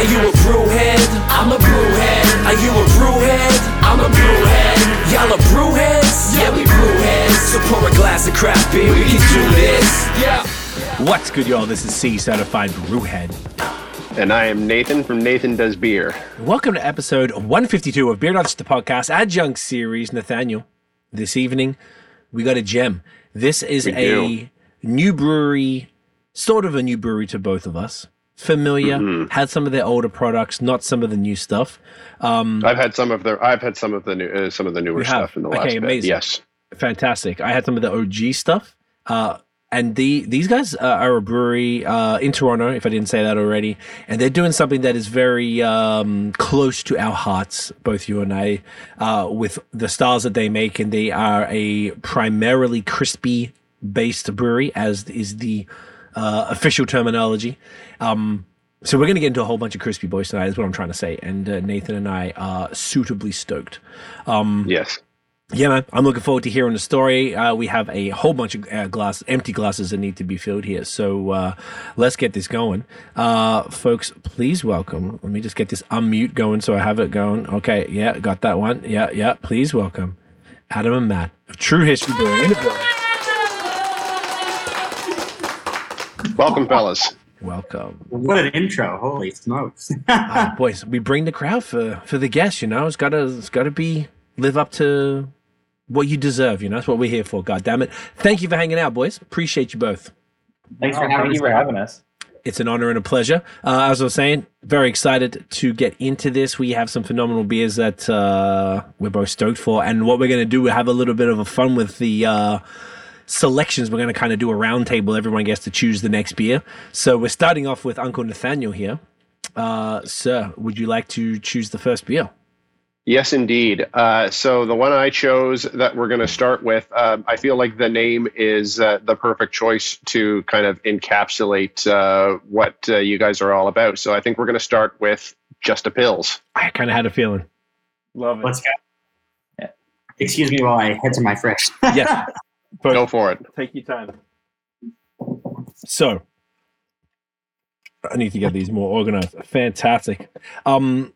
Are you a brewhead? I'm a brewhead. Are you a brewhead? I'm a brewhead. Y'all are brewheads? Yeah, we brewheads. So pour a glass of craft beer, we can do this. Yeah. What's good, y'all? This is Cee Certified Brewhead. And I am Nathan from Nathan Does Beer. Welcome to episode 152 of Beer Nuts, the podcast adjunct series. Nathaniel, this evening we got a gem. This is We a do. new brewery, sort of a new brewery to both of us. Familiar, Mm-hmm. had some of their older products, not some of the new stuff. Um, I've had some of the I've had some of the new uh, some of the newer stuff in the Okay, last bit. amazing. Yes. fantastic. I had some of the OG stuff. Uh, and the these guys uh, are a brewery uh, in Toronto, if I didn't say that already, and they're doing something that is very um, close to our hearts, both you and I, uh, with the styles that they make, and they are a primarily crispy based brewery, as is the uh, official terminology. Um, so we're going to get into a whole bunch of crispy boys tonight, is what I'm trying to say, and uh, Nathan and I are suitably stoked. Um, Yes. yeah, man. I'm looking forward to hearing the story. Uh, we have a whole bunch of uh, glass, empty glasses that need to be filled here. So uh, let's get this going. Uh, folks, please welcome. Let me just get this unmute going so I have it going. Okay, yeah, got that one. Yeah, yeah. Please welcome Adam and Matt of True History Brewing. in the building. Welcome, fellas. Welcome. What an intro! Holy smokes! Ah, boys, we bring the crowd for, for the guests, you know. It's gotta it's gotta be live up to what you deserve, you know. That's what we're here for, god damn it. Thank you for hanging out, boys. Appreciate you both. Thanks Oh, for having us. you for having us. It's an honor and a pleasure. Uh, as I was saying, very excited to get into this. We have some phenomenal beers that uh, we're both stoked for. And what we're going to do, we have a little bit of a fun with the uh, selections. We're going to kind of do a round table. Everyone gets to choose the next beer. So we're starting off with Uncle Nathaniel here. Uh, sir, would you like to choose the first beer? Yes, indeed. Uh, so the one I chose that we're going to start with, um, I feel like the name is uh, the perfect choice to kind of encapsulate uh, what uh, you guys are all about. So I think we're going to start with just a pils. I kind of had a feeling. Love it. Let's go. Excuse me while I head to my fridge. Yes. Go for it. Take your time. So I need to get these more organized. Fantastic. Um,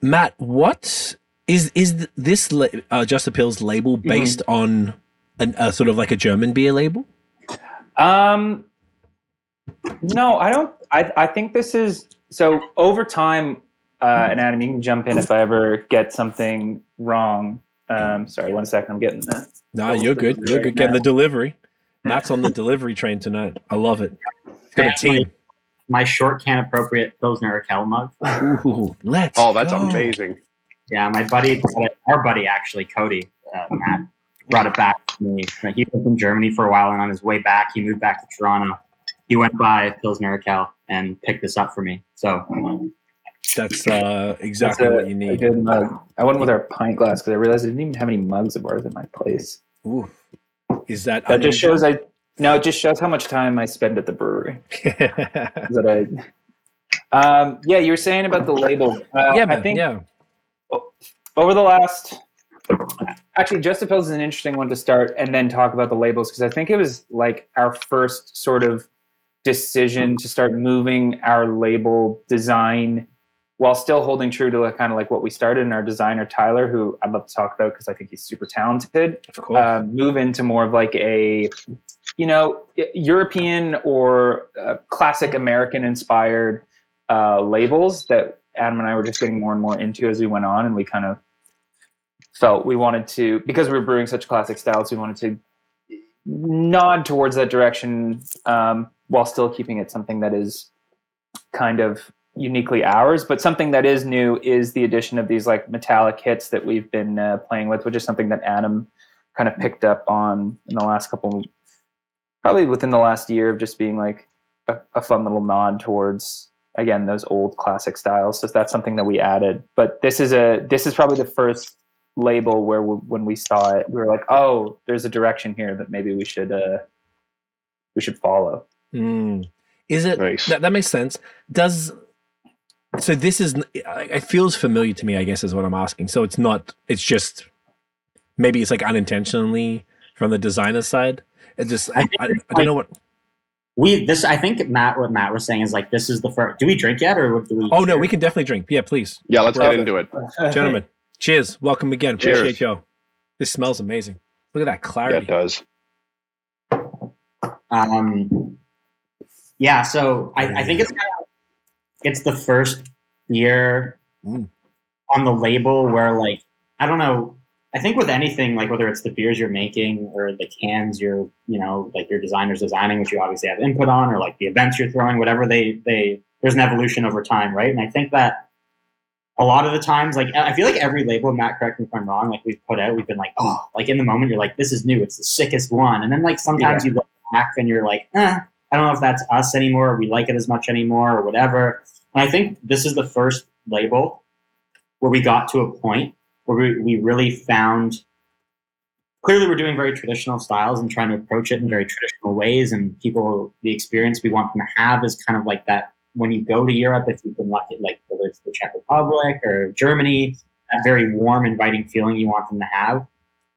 Matt, what is is this la- uh, Just a Pils label based on an, a sort of like a German beer label? Um, no, I don't. I I think this is so over time. Uh, and Adam, you can jump in if I ever get something wrong. Um, sorry, one second. I'm getting that. No, you're good. You're good. Getting the delivery. Matt's on the delivery train tonight. I love it. It's got a team. my short can appropriate Pilsner Urquell mug. Ooh, let's. Oh, that's go. amazing. Yeah, my buddy, our buddy actually, Cody, uh, Matt, brought it back to me. He was in Germany for a while, and on his way back, he moved back to Toronto. He went by Pilsner Urquell and picked this up for me. So That's uh, That's exactly a- what you need. good mug. I went with our pint glass because I realized I didn't even have any mugs of ours at my place. Ooh. Is that That just shows I. No, it just shows how much time I spend at the brewery. that I. Um, yeah, you were saying about the label. Uh, yeah, I think yeah. over the last actually just Pils is an interesting one to start and then talk about the labels because i think it was like our first sort of decision to start moving our label design while still holding true to like, kind of like what we started in our designer tyler who i'd love to talk about because i think he's super talented course. uh, move into more of like a you know european or uh, classic american inspired uh, labels that adam and i were just getting more and more into as we went on and we kind of felt we wanted to because we were brewing such classic styles we wanted to nod towards that direction um, while still keeping it something that is kind of uniquely ours but something that is new is the addition of these like metallic hits that we've been uh, playing with which is something that adam kind of picked up on in the last couple probably within the last year of just being like a, a fun little nod towards again those old classic styles so that's something that we added but this is a this is probably the first label where we, when we saw it we were like oh there's a direction here that maybe we should uh we should follow Mm. Is it Nice. that, that makes sense? Does so? This is it feels familiar to me. I guess is what I'm asking. So it's not. It's just maybe it's like unintentionally from the designer side. It just I, I, I don't know what. we this I think Matt what Matt was saying is like this is the first. Do we drink yet or do we? Oh no, we can definitely drink. Yeah, please, Yeah, let's Bravo. get into it. gentlemen. cheers. Welcome again. Cheers. Appreciate you. This smells amazing. Look at that Yeah, clarity. it does. Um, yeah, so I, I think it's kind of, it's the first year Mm. on the label where like I don't know. I think with anything like whether it's the beers you're making or the cans you're you know like your designers designing, which you obviously have input on, or like the events you're throwing, whatever they they there's an evolution over time, right? And I think that a lot of the times, like I feel like every label, Matt, correct me if I'm wrong, like we've put out, we've been like, oh, like in the moment, you're like, this is new, it's the sickest one, and then like sometimes you look back and you're like, eh, I don't know if that's us anymore, or we like it as much anymore, or whatever. And I think this is the first label where we got to a point where we, we really found clearly we're doing very traditional styles and trying to approach it in very traditional ways and people the experience we want them to have is kind of like that when you go to Europe, if you've been lucky, like whether it's the Czech Republic or Germany, that very warm, inviting feeling you want them to have.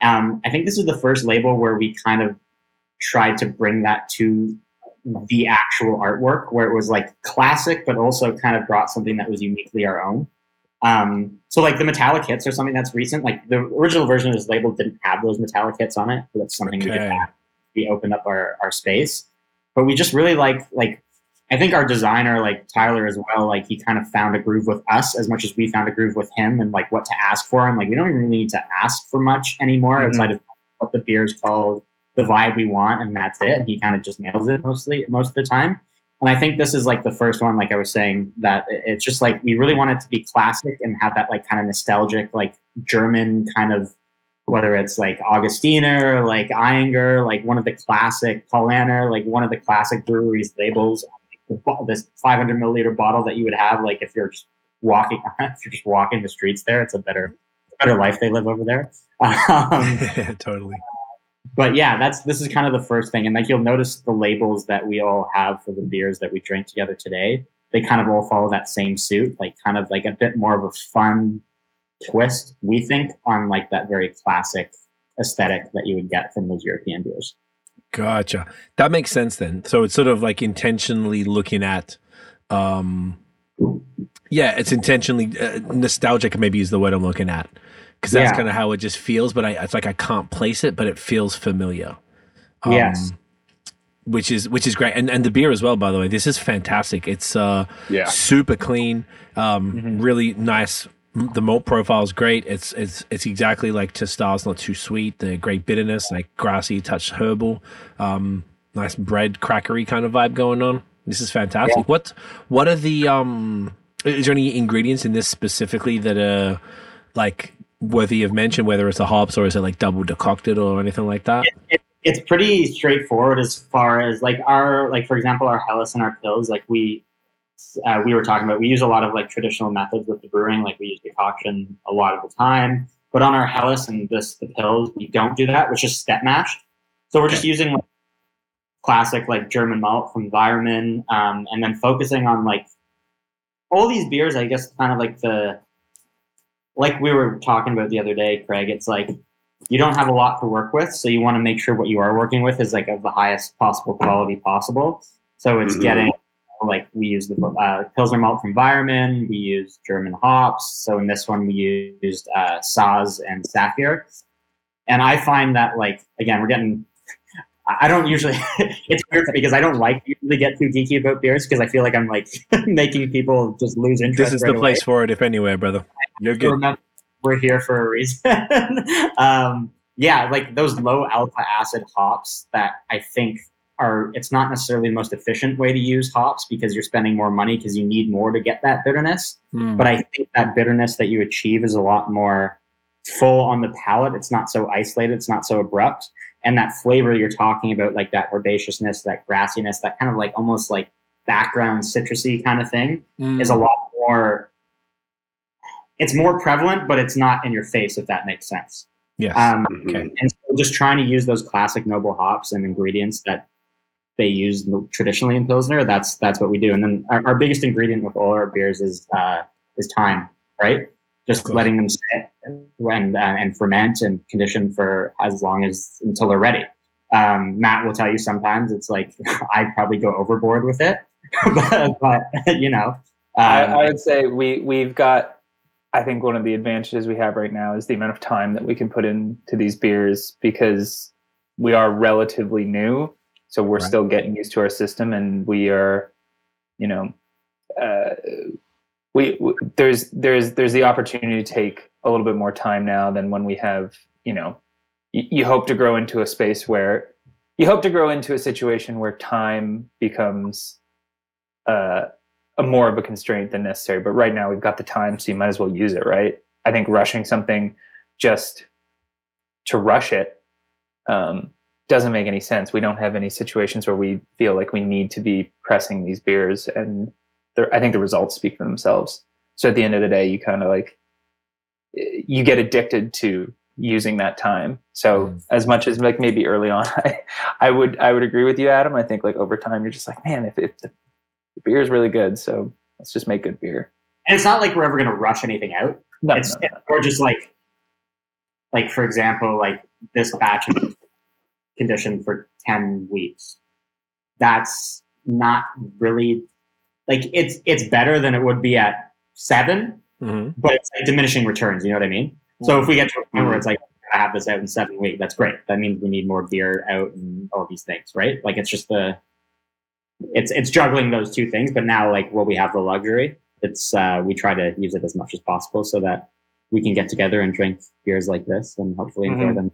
Um, I think this is the first label where we kind of tried to bring that to the actual artwork, where it was like classic, but also kind of brought something that was uniquely our own. Um, so like the metallic hits are something that's recent. Like the original version of this label didn't have those metallic hits on it. So that's something we did Okay. add. We opened up our, our space, but we just really like like I think our designer, like Tyler as well, like he kind of found a groove with us as much as we found a groove with him and like what to ask for. And like we don't even really need to ask for much anymore Mhm. outside of what the beer is called, the vibe we want, and that's it. He kind of just nails it mostly most of the time. And I think this is like the first one, like I was saying, that it's just like we really want it to be classic and have that like kind of nostalgic, like German kind of whether it's like Augustiner, like Ayinger, like one of the classic Paulaner, like one of the classic breweries labels, this 500 milliliter bottle that you would have, like if you're just walking, if you're just walking the streets there, it's a better, better life they live over there. Um, totally. But yeah, that's this is kind of the first thing, and like you'll notice the labels that we all have for the beers that we drink together today. They kind of all follow that same suit, like kind of like a bit more of a fun twist, we think, on like that very classic aesthetic that you would get from those European beers. Gotcha. That makes sense then. So it's sort of like intentionally looking at, um, yeah, it's intentionally uh, nostalgic. Maybe is the word I'm looking at because that's Yeah. kind of how it just feels. But I, it's like I can't place it, but it feels familiar. Um, Yes. Which is which is great, and and the beer as well. By the way, this is fantastic. It's uh Yeah. super clean, um, really nice. The malt profile is great. It's it's it's exactly like to styles, not too sweet. The great bitterness, like grassy, touch herbal, um, nice bread crackery kind of vibe going on. This is fantastic. What what are the um? Is there any ingredients in this specifically that are like worthy of mention? Whether it's the hops or is it like double decocted or anything like that? It, it's pretty straightforward as far as like our like for example our Helles and our pils like we uh, we were talking about we use a lot of like traditional methods with the brewing like we use decoction a lot of the time but on our Helles and this the pils we don't do that which is step mashed so we're just using like, classic like German malt from Weyermann um, and then focusing on like all these beers I guess kind of like the like we were talking about the other day Craig it's like you don't have a lot to work with, so you want to make sure what you are working with is like of the highest possible quality possible. So it's Mhm. getting like we use the uh, Pilsner malt from Weyermann, we use German hops. So in this one, we used uh, Saaz and Sapphire. And I find that like again, we're getting. I don't usually. it's weird because I don't like to usually get too geeky about beers because I feel like I'm like making people just lose interest. This is right the away place for it, if anywhere, brother. You're good. remember we're here for a reason. um, yeah, like those low alpha acid hops that I think are, it's not necessarily the most efficient way to use hops because you're spending more money because you need more to get that bitterness. Mm. But I think that bitterness that you achieve is a lot more full on the palate. It's not so isolated, it's not so abrupt. And that flavor you're talking about, like that herbaceousness, that grassiness, that kind of like almost like background citrusy kind of thing, Mm. is a lot more it's more prevalent but it's not in your face if that makes sense yes. um, Okay. and so just trying to use those classic noble hops and ingredients that they use traditionally in pilsner that's that's what we do and then our, our biggest ingredient with all our beers is uh, is time right just letting them sit and uh, and ferment and condition for as long as until they're ready Um, Matt will tell you sometimes it's like I probably go overboard with it, but, but you know, I, um, I would say we we've got. I think one of the advantages we have right now is the amount of time that we can put into these beers because we are relatively new, so we're Right. still getting used to our system, and we are, you know, uh, we, there's there's there's the opportunity to take a little bit more time now than when we have, you know, you, hope to grow into a space where you hope to grow into a situation where time becomes uh, a more of a constraint than necessary. But right now we've got the time, so you might as well use it, right? I think rushing something just to rush it um, doesn't make any sense. We don't have any situations where we feel like we need to be pressing these beers, and I think the results speak for themselves. So at the end of the day, you kind of like you get addicted to using that time. So Mm. as much as like maybe early on, I, I would I would agree with you, Adam. I think like over time, you're just like, man, if, if the the beer is really good, so let's just make good beer. and it's not like we're ever going to rush anything out. No, it's no, no. or just like like for example like this batch is conditioned for 10 weeks that's not really like it's it's better than it would be at seven Mhm. but it's like diminishing returns you know what i mean so if we get to a point where it's like i have this out in seven weeks that's great that means we need more beer out and all these things right like it's just the it's it's juggling those two things but now like what we have the luxury it's uh we try to use it as much as possible so that we can get together and drink beers like this and hopefully enjoy Mhm. them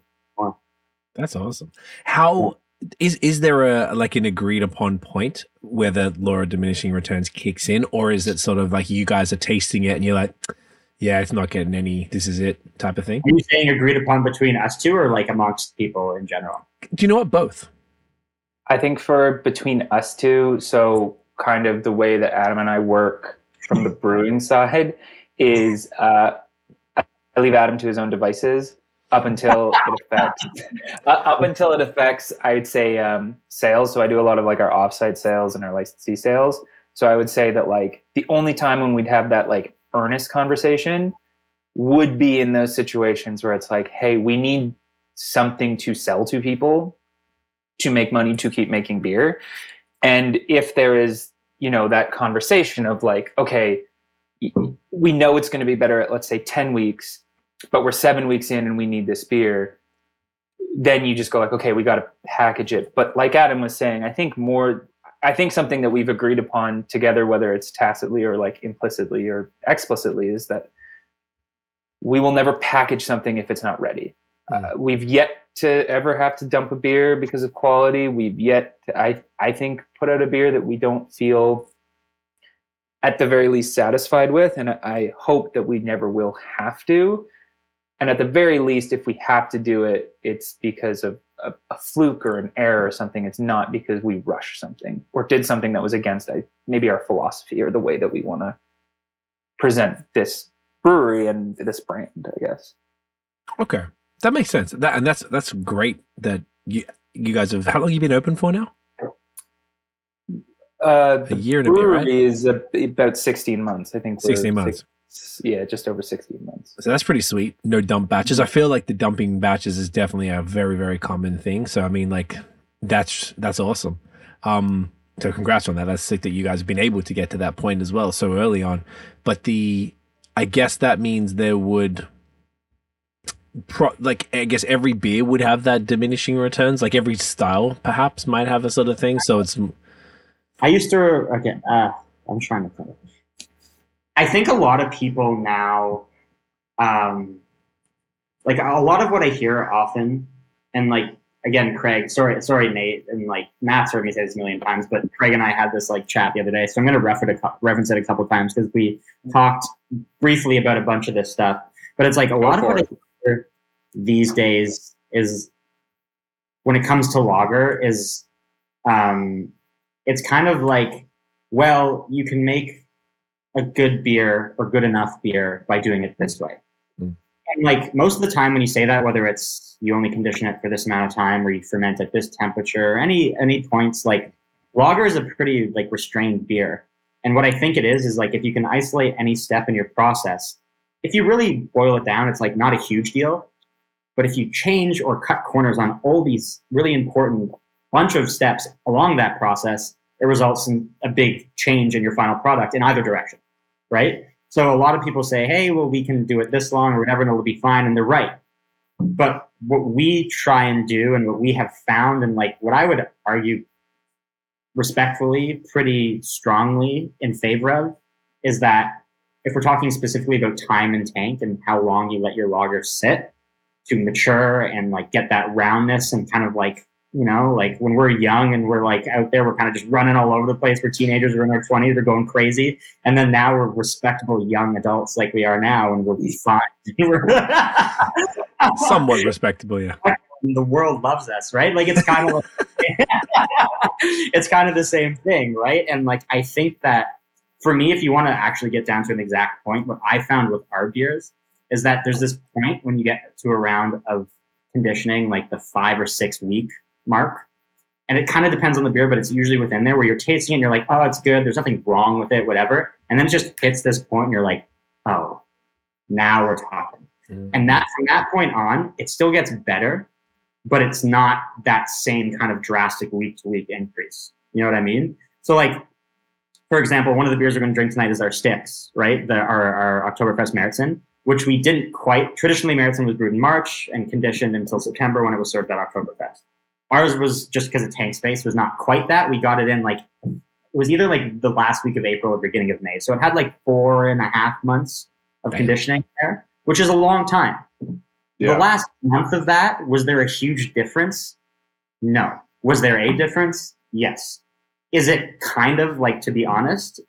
That's awesome. How is is there a like an agreed upon point where the law of diminishing returns kicks in, or is it sort of like you guys are tasting it and you're like, yeah, it's not getting any. This is it type of thing. are you saying agreed upon between us two or like amongst people in general Do you know what? Both. I think for between us two, so kind of the way that Adam and I work from the brewing side is uh, I leave Adam to his own devices up until it affects uh, up until it affects I'd say um, sales. So I do a lot of like our offsite sales and our licensee sales. So I would say that like the only time when we'd have that like earnest conversation would be in those situations where it's like, hey, we need something to sell to people to make money to keep making beer. And if there is, you know, that conversation of like, okay, we know it's going to be better at let's say 10 weeks, but we're 7 weeks in and we need this beer, then you just go like, okay, we got to package it. But like Adam was saying, I think more I think something that we've agreed upon together whether it's tacitly or like implicitly or explicitly is that we will never package something if it's not ready. Uh, we've yet to ever have to dump a beer because of quality. We've yet, to, I I think, put out a beer that we don't feel, at the very least, satisfied with, and I hope that we never will have to. And at the very least, if we have to do it, it's because of a, a fluke or an error or something. It's not because we rushed something or did something that was against maybe our philosophy or the way that we want to present this brewery and this brand. I guess. Okay, that makes sense. That and that's that's great that you you guys have. How long have you been open for now? Uh, A year and a bit, brewery right? is a, about 16 months. I think. we're 16 months. Six- yeah, just over 16 months. So that's pretty sweet. No dump batches. I feel like the dumping batches is definitely a very very common thing. So I mean, like that's that's awesome. Um, so congrats on that. That's sick that you guys have been able to get to that point as well so early on. But the, I guess that means there would. Pro, like I guess every beer would have that diminishing returns. Like every style, perhaps, might have a sort of thing. So it's I used to okay. Uh, I'm trying to think. I think a lot of people now, um, like a lot of what I hear often, and like again, Craig. Sorry, sorry, Nate, and like Matt's heard me say this a million times, but Craig and I had this like chat the other day, so I'm going to refer to reference it a couple times because we talked briefly about a bunch of this stuff. But it's like a lot of what I hear these days is when it comes to lager is um, it's kind of like, well, you can make a good beer or good enough beer by doing it this way. Mm. And like most of the time when you say that, whether it's you only condition it for this amount of time or you ferment at this temperature, any any points, like lager is a pretty like restrained beer. And what I think it is is like if you can isolate any step in your process, if you really boil it down, it's like not a huge deal. But if you change or cut corners on all these really important bunch of steps along that process, it results in a big change in your final product in either direction, right? So a lot of people say, hey, well, we can do it this long or whatever, and it'll be fine. And they're right. But what we try and do and what we have found, and like what I would argue respectfully, pretty strongly in favor of, is that if we're talking specifically about time and tank and how long you let your lager sit to mature and like get that roundness and kind of like you know, like when we're young and we're like out there, we're kind of just running all over the place. We're teenagers, we're in our 20s, we're going crazy. And then now we're respectable young adults like we are now, and we'll be fine. Somewhat respectable, yeah. The world loves us, right? Like it's kind of like, it's kind of the same thing, right? And like I think that for me, if you want to actually get down to an exact point, what I found with our beers is that there's this point when you get to a round of conditioning, like the five or six week mark. And it kind of depends on the beer, but it's usually within there where you're tasting it and you're like, oh, it's good. There's nothing wrong with it, whatever. And then it just hits this point and you're like, oh, now we're talking. Mm-hmm. And that from that point on, it still gets better, but it's not that same kind of drastic week to week increase. You know what I mean? So like, for example, one of the beers we're going to drink tonight is our Sticks, right? The, our, our Oktoberfest Märzen, which we didn't quite, traditionally Märzen was brewed in March and conditioned until September when it was served at Oktoberfest. Ours was just because of tank space was not quite that. We got it in like it was either like the last week of April or beginning of May. So it had like four and a half months of conditioning there, which is a long time. Yeah. The last month of that, was there a huge difference? No. Was there a difference? Yes. Is it kind of like, to be honest,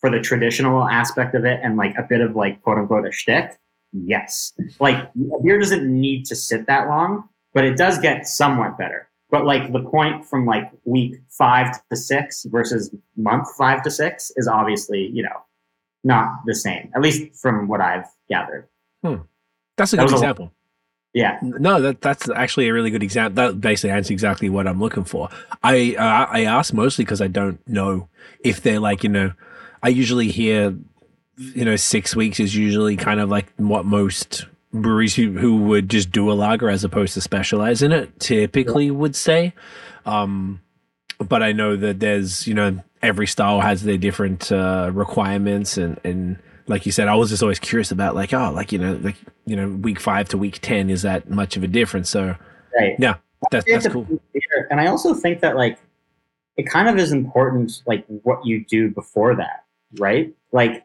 for the traditional aspect of it and like a bit of like quote unquote a shtick? Yes. Like a beer doesn't need to sit that long, but it does get somewhat better. But like the point from like week five to six versus month five to six is obviously, you know, not the same, at least from what I've gathered. Hmm. That's a that good example. A, yeah. No, that that's actually a really good example. That basically answers exactly what I'm looking for. I uh, I ask mostly because I don't know if they're like you know. I usually hear, you know, six weeks is usually kind of like what most breweries who, who would just do a lager as opposed to specialize in it typically yeah. would say. Um, but I know that there's, you know, every style has their different uh, requirements and, and like you said, I was just always curious about like, oh, like, you know, like, you know, week five to week 10, is that much of a difference? So, right. yeah, that's, that's cool. And I also think that like, it kind of is important, like what you do before that, right? Like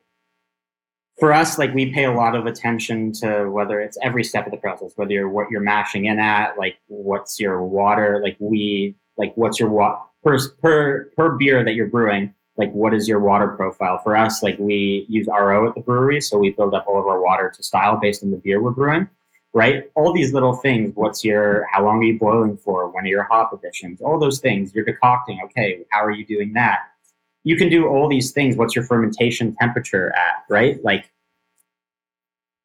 for us, like we pay a lot of attention to whether it's every step of the process, whether you're what you're mashing in at, like what's your water, like we, like what's your water per per per beer that you're brewing, like what is your water profile? For us, like we use RO at the brewery, so we build up all of our water to style based on the beer we're brewing, right? All these little things. What's your how long are you boiling for? When are your hop additions? All those things. You're decocting. Okay, how are you doing that? You can do all these things. What's your fermentation temperature at, right? Like,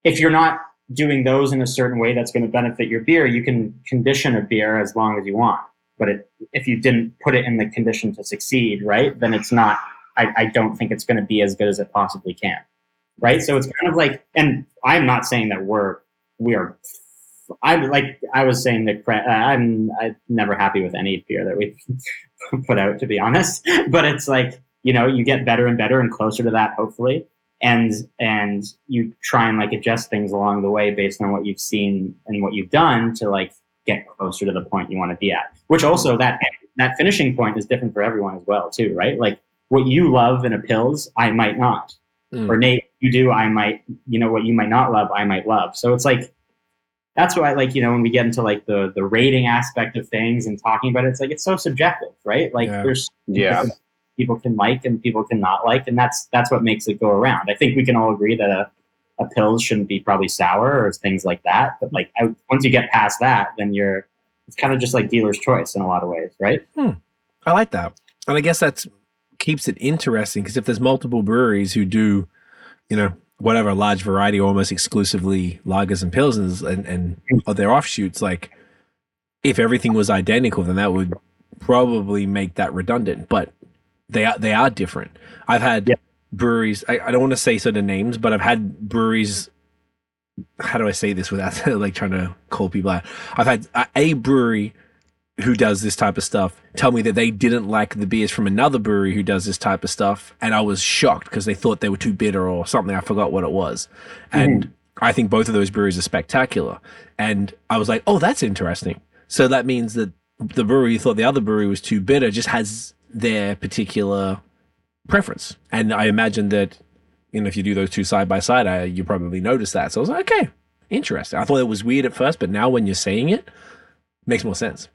if you're not doing those in a certain way that's going to benefit your beer, you can condition a beer as long as you want. But it, if you didn't put it in the condition to succeed, right, then it's not, I, I don't think it's going to be as good as it possibly can. Right. So it's kind of like, and I'm not saying that we're, we are I'm like I was saying that uh, I'm I'm never happy with any beer that we put out, to be honest. But it's like you know you get better and better and closer to that hopefully. And and you try and like adjust things along the way based on what you've seen and what you've done to like get closer to the point you want to be at. Which also that that finishing point is different for everyone as well too right? Like what you love in a pils i might not. Mm. or nate you do i might you know what you might not love i might love. So it's like that's why like you know when we get into like the the rating aspect of things and talking about it it's like it's so subjective right? Like yeah. there's yeah people can like and people can not like, and that's that's what makes it go around. I think we can all agree that a a pils shouldn't be probably sour or things like that. But like I, once you get past that, then you're it's kind of just like dealer's choice in a lot of ways, right? Hmm. I like that, and I guess that's keeps it interesting because if there's multiple breweries who do, you know, whatever large variety, almost exclusively lagers and pilsners and and of their offshoots, like if everything was identical, then that would probably make that redundant. But they are they are different. I've had yeah. breweries. I, I don't want to say of names, but I've had breweries how do I say this without like trying to call people out? I've had a, a brewery who does this type of stuff tell me that they didn't like the beers from another brewery who does this type of stuff, and I was shocked because they thought they were too bitter or something. I forgot what it was, mm-hmm. and I think both of those breweries are spectacular. And I was like, oh, that's interesting. So that means that the brewery thought the other brewery was too bitter just has their particular preference. And I imagine that, you know, if you do those two side by side, I, you probably notice that. So I was like, okay, interesting. I thought it was weird at first, but now when you're saying it, it makes more sense.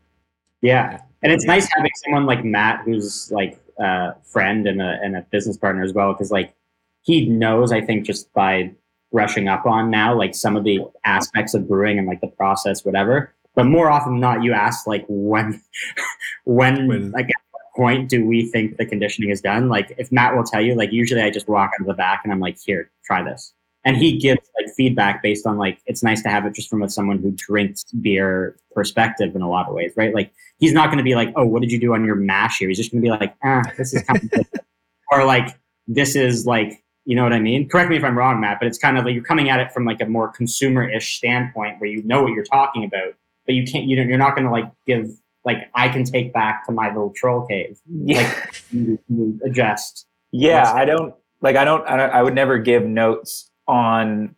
Yeah, and it's nice having someone like Matt, who's like a friend and a and a business partner as well, because like he knows, I think, just by brushing up on now, like some of the aspects of brewing and like the process, whatever. But more often than not, you ask like when, when, When- like point do we think the conditioning is done? Like if Matt will tell you, like usually I just walk out of the back and I'm like, here, try this. And he gives like feedback based on like it's nice to have it just from a, someone who drinks beer perspective in a lot of ways, right? Like he's not going to be like, oh, what did you do on your mash here? He's just going to be like, ah, this is kind of or like this is like you know what I mean? Correct me if I'm wrong, Matt, but it's kind of like you're coming at it from like a more consumer-ish standpoint where you know what you're talking about, but you can't. You know, you're not going to like give like I can take back to my little troll cave. Yeah. Like you, you adjust. Yeah, I don't like. I don't, I don't. I would never give notes on.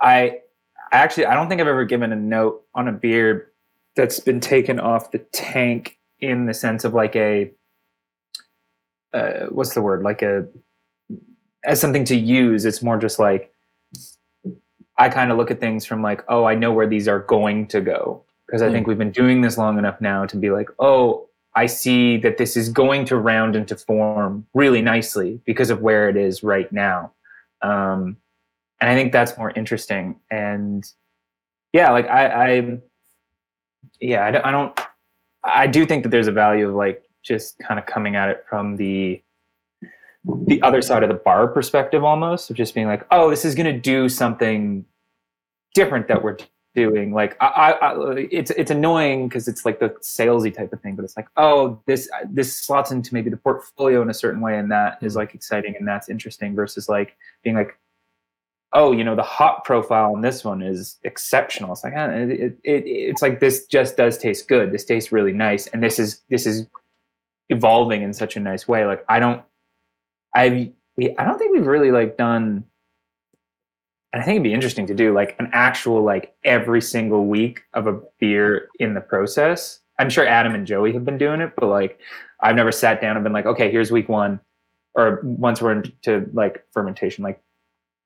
I, I actually, I don't think I've ever given a note on a beer that's been taken off the tank in the sense of like a. Uh, what's the word? Like a, as something to use. It's more just like. I kind of look at things from like, oh, I know where these are going to go because I think we've been doing this long enough now to be like, oh, I see that this is going to round into form really nicely because of where it is right now. Um, and I think that's more interesting. And yeah, like I, I yeah, I don't, I don't, I do think that there's a value of like just kind of coming at it from the, the other side of the bar perspective almost of just being like, oh, this is going to do something different that we're doing like I, I, I it's it's annoying because it's like the salesy type of thing but it's like oh this this slots into maybe the portfolio in a certain way and that is like exciting and that's interesting versus like being like oh you know the hop profile on this one is exceptional. It's like eh, it, it, it, it's like this just does taste good. This tastes really nice and this is this is evolving in such a nice way. Like i don't i we, i don't think we've really like done I think it'd be interesting to do like an actual like every single week of a beer in the process. I'm sure Adam and Joey have been doing it, but like I've never sat down and been like, okay, here's week one, or once we're into like fermentation, like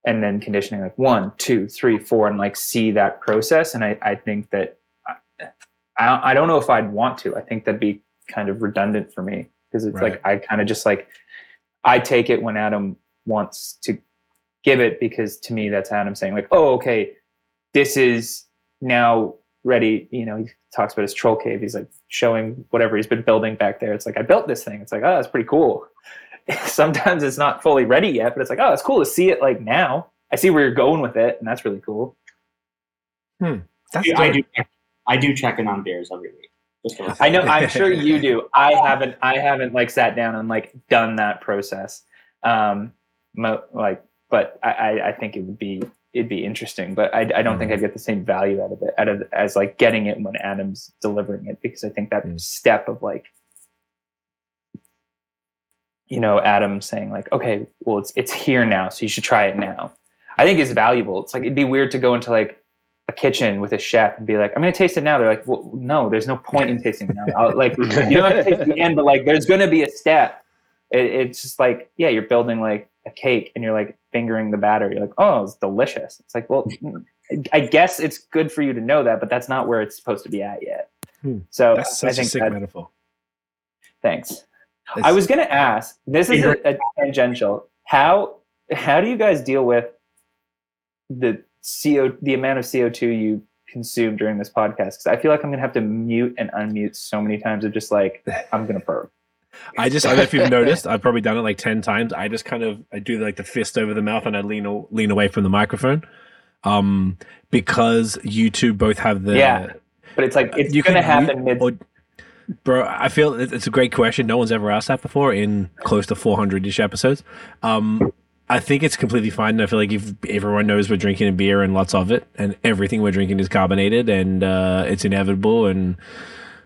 and then conditioning, like one, two, three, four, and like see that process. And I, I think that uh, I, I don't know if I'd want to. I think that'd be kind of redundant for me because it's Right. like I kind of just like I take it when Adam wants to give it because to me that's Adam saying like, oh, okay, this is now ready. You know, he talks about his troll cave. He's like showing whatever he's been building back there. It's like I built this thing. It's like oh, that's pretty cool. Sometimes it's not fully ready yet, but it's like oh, it's cool to see it like now. I see where you're going with it, and that's really cool. That's I do. I do check in on beers every week. I know. I'm sure you do. I haven't. I haven't like sat down and like done that process. Um, mo- like, but I, I, think it would be it'd be interesting. But I, I don't think I'd get the same value out of it, out of as like getting it when Adam's delivering it, because I think that Mm. step of like, you know, Adam saying like, okay, well, it's it's here now, so you should try it now. I think is valuable. It's like it'd be weird to go into like a kitchen with a chef and be like, I'm going to taste it now. They're like, well, no, there's no point in tasting it now. I'll, like, you don't have to taste the end, but like, there's going to be a step. It, it's just like, yeah, you're building like a cake and you're like fingering the batter. You're like, oh, it's delicious. It's like, well, I guess it's good for you to know that, but that's not where it's supposed to be at yet. Hmm. So That's I such a sick that, metaphor. thanks. I was going to ask. This is a, a tangential. How how do you guys deal with the CO the amount of CO two you consume during this podcast? Because I feel like I'm going to have to mute and unmute so many times of just like I'm going to burp. I just, I don't know if you've noticed, I've probably done it like 10 times. I just kind of, I do like the fist over the mouth and I lean, lean away from the microphone. Um, because you two both have the, Yeah. But it's like it's You going to can happen mid. or- bro, I feel it's a great question. No one's ever asked that before in close to 400 ish episodes. Um, I think it's completely fine. I feel like if everyone knows we're drinking a beer and lots of it, and everything we're drinking is carbonated and uh, it's inevitable, and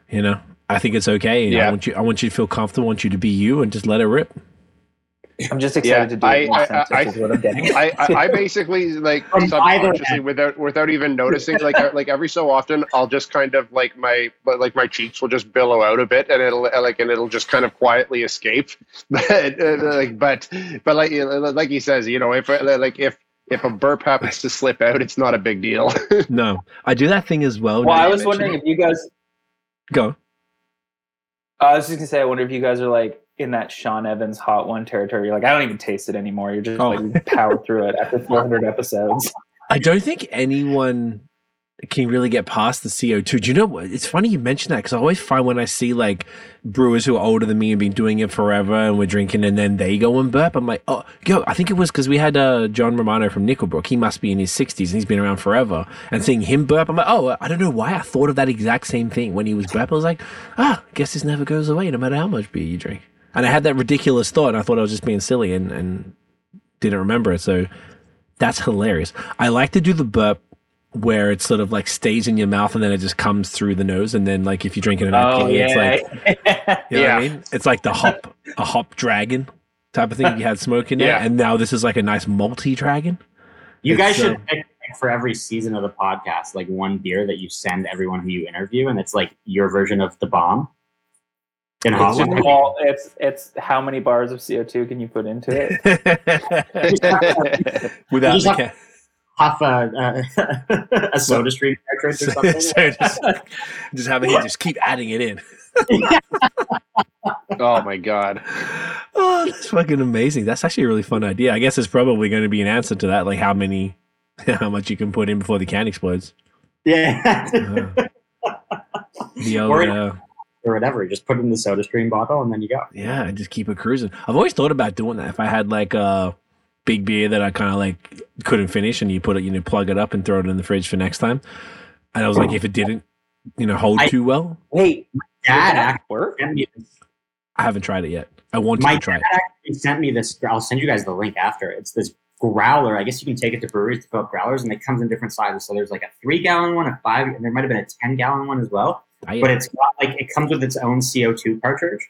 you know, I think it's okay. And I Yeah. want you. I want you to feel comfortable. I want you to be you and just let it rip. I'm just excited Yeah, to do I- it. I- I- what I'm getting. I, I, I basically like From subconsciously without without even noticing like like every so often I'll just kind of like my but like my cheeks will just billow out a bit and it'll like and it'll just kind of quietly escape but uh, like but but like like he says you know if uh, like if if a burp happens to slip out it's not a big deal No, I do that thing as well. well, I was wondering it. if you guys. Go. I was just gonna say, I wonder if you guys are like in that Sean Evans hot one territory. You're like, I don't even taste it anymore. You're just Oh. like power through it after 400 episodes. I don't think anyone can you really get past the CO2. Do you know what? It's funny you mention that because I always find when I see like brewers who are older than me and been doing it forever and we're drinking and then they go and burp, I'm like, oh, yo, I think it was because we had uh, John Romano from Nickelbrook. He must be in his 60s and he's been around forever. And seeing him burp, I'm like, oh, I don't know why I thought of that exact same thing when he was burp. I was like, ah, guess this never goes away no matter how much beer you drink. And I had that ridiculous thought and I thought I was just being silly and, and didn't remember it. So that's hilarious. I like to do the burp where it sort of like stays in your mouth and then it just comes through the nose. And then like if you're drinking an Oh IPA, it's like yeah. you know Yeah. what I mean? It's like the hop a hop dragon type of thing. You had smoke in there, Yeah. and now this is like a nice multi dragon. You guys should uh, pick for every season of the podcast, like one beer that you send everyone who you interview, and it's like your version of the bomb. In It's, just all, it's it's how many bars of CO2 can you put into it? Without You the just huff a, a, a soda stream cartridge or something. so just, just have it just keep adding it in. oh my god Oh, that's fucking amazing. That's actually a really fun idea. I guess it's probably going to be an answer to that, like how many, how much you can put in before the can explodes. yeah, Uh, the old, Or- uh, or whatever. You just put it in the soda stream bottle, and then you go. yeah, and just keep it cruising. I've always thought about doing that. If I had like a big beer that I kind of like couldn't finish, and you put it, you know, plug it up and throw it in the fridge for next time. And I was like, if it didn't, you know, hold I- too well, Wait, Dad actually work? sent me this. I haven't tried it yet. I want My to try it. My actually sent me this. I'll send you guys the link after. It's this growler. I guess you can take it to breweries to fill up growlers, and it comes in different sizes. So there's like a three gallon one, a five, and there might have been a ten gallon one as well. I, uh, but it's got like it comes with its own CO2 cartridge,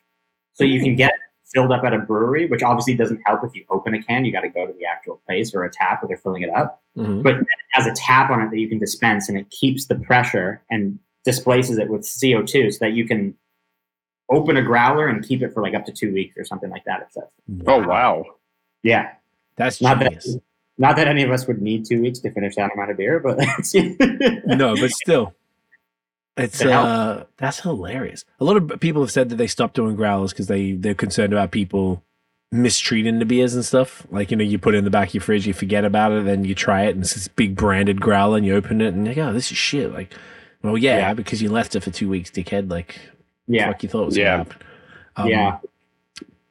so you can get filled up at a brewery, which obviously doesn't help if you open a can. You got to go to the actual place or a tap where they're filling it up. Mhm. But it has a tap on it that you can dispense, and it keeps the pressure and displaces it with CO2, so that you can open a growler and keep it for like up to two weeks or something like that. It says. oh wow Yeah, That's not that not that any of us would need two weeks to finish that amount of beer, but no, but still, it's uh, that's hilarious. A lot of people have said that they stopped doing growlers because they they're concerned about people mistreating the beers and stuff. Like you know, you put it in the back of your fridge, you forget about it, then you try it, and it's this big branded growler, and you open it, and you go, oh, "This is shit." Like, well, yeah, Yeah. because you left it for two weeks, dickhead. Like, yeah, you thought it was Yeah. gonna happen. Um, yeah.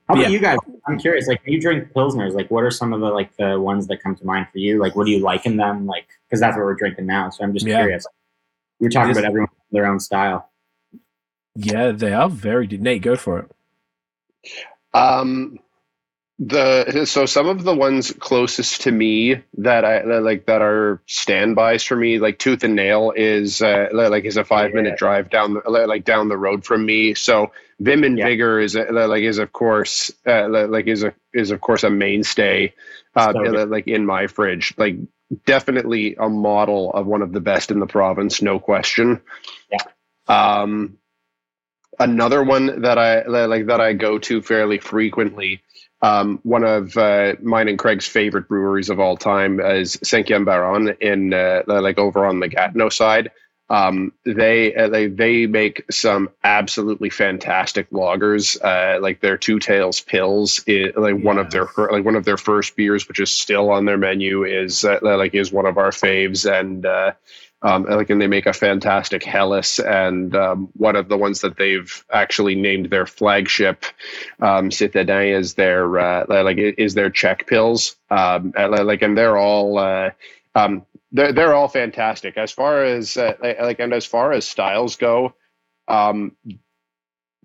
How about yeah. you guys? I'm curious. Like, you drink pilsners, like, what are some of the like the ones that come to mind for you? Like, what do you like in them? Like, because that's what we're drinking now. So I'm just Yeah. curious. We're talking This- about everyone their own style. yeah, they are very. Nate, go for it. Um, the so some of the ones closest to me that I that, like that are standbys for me, like Tooth and Nail is uh, like is a five Yeah. minute drive down the like down the road from me. So Vim and Yeah. Vigor is uh, like is of course uh, like is a is of course a mainstay uh, So like in my fridge. Like definitely a model of one of the best in the province, no question. Yeah. Um, another one that I like that I go to fairly frequently. Um, one of uh, mine and Craig's favorite breweries of all time is Saint Baron in uh, like over on the Gatineau side. Um, they, uh, they they make some absolutely fantastic lagers. Uh, like their Two Tails Pils, is, like one of their like one of their first beers, which is still on their menu, is uh, like is one of our faves, and uh, um, like and they make a fantastic Helles, and um, one of the ones that they've actually named their flagship um, Citadin is their uh, like is their Czech pils, um, like and they're all. Uh, um, they're they're all fantastic as far as uh, like and as far as styles go. Um,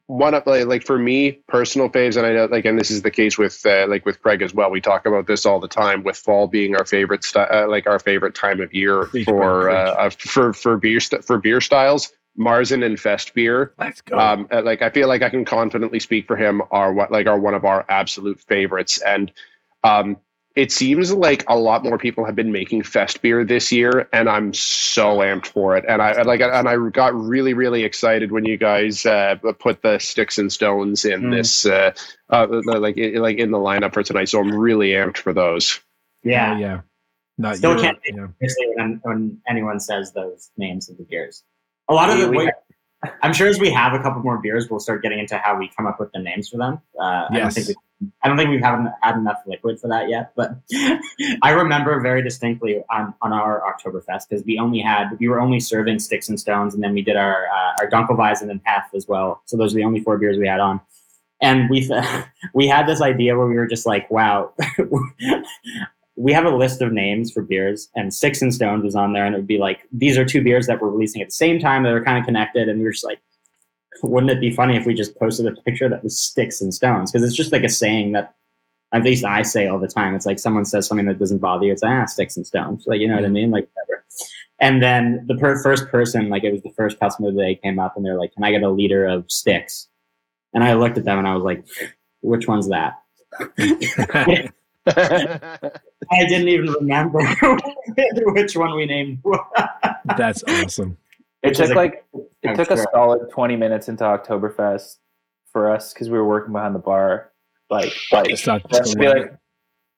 one of like, like for me personal faves and i know like and this is the case with uh, like with craig as well we talk about this all the time with fall being our favorite uh, like our favorite time of year for uh, uh, for for beer st- for beer styles marzen and fest beer Let's go. um, uh, like I feel like I can confidently speak for him are what like are one of our absolute favorites, and um, it seems like a lot more people have been making fest beer this year, and I'm so amped for it. And I I like and I got really really excited when you guys uh, put the sticks and stones in Mm. this uh, uh, like like in the lineup for tonight. So I'm really amped for those. Yeah. Oh, yeah. No, Still you're- can't- yeah. Especially when, when anyone says those names of the beers. A lot of the we- wait, I'm sure as we have a couple more beers, we'll start getting into how we come up with the names for them. Uh, I don't Yes. think we, I don't think we haven't had enough liquid for that yet. But I remember very distinctly on, on our Oktoberfest because we only had we were only serving sticks and stones, and then we did our uh, our Dunkelweizen and Hef as well. So those are the only four beers we had on. And we we had this idea where we were just like, wow, we have a list of names for beers, and Sticks and Stones was on there, and it would be like these are two beers that we're releasing at the same time that are kind of connected, and we were just like, wouldn't it be funny if we just posted a picture that was Sticks and Stones? Because it's just like a saying that at least I say all the time. It's like someone says something that doesn't bother you. It's like, ah, Sticks and Stones, like you know what I mean, like whatever. And then the per- first person, like it was the first customer that came up, and they're like, "Can I get a liter of Sticks?" And I looked at them and I was like, "Which one's that?" I didn't even remember which one we named. That's awesome. It took a- like it I'm took a solid twenty minutes into Oktoberfest for us because we were working behind the bar. Like, like It's not for us to be like,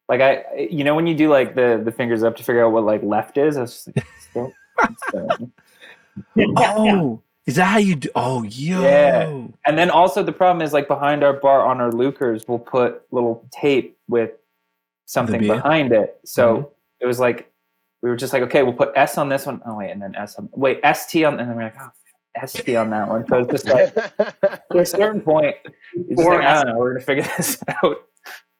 like I, you know, when you do like the the fingers up to figure out what like left is, I was just like, still- still. oh, is that how you do? Oh, yo. Yeah. and then also the problem is like behind our bar on our LUKRs, we'll put little tape with something behind it. So uh-huh. it was like we were just like, okay, we'll put S on this one. Oh wait, and then S on wait ST on, and then we're like, oh, ST on that one. So it's just like to a certain point, Or like, I S- don't know, we're gonna figure this out.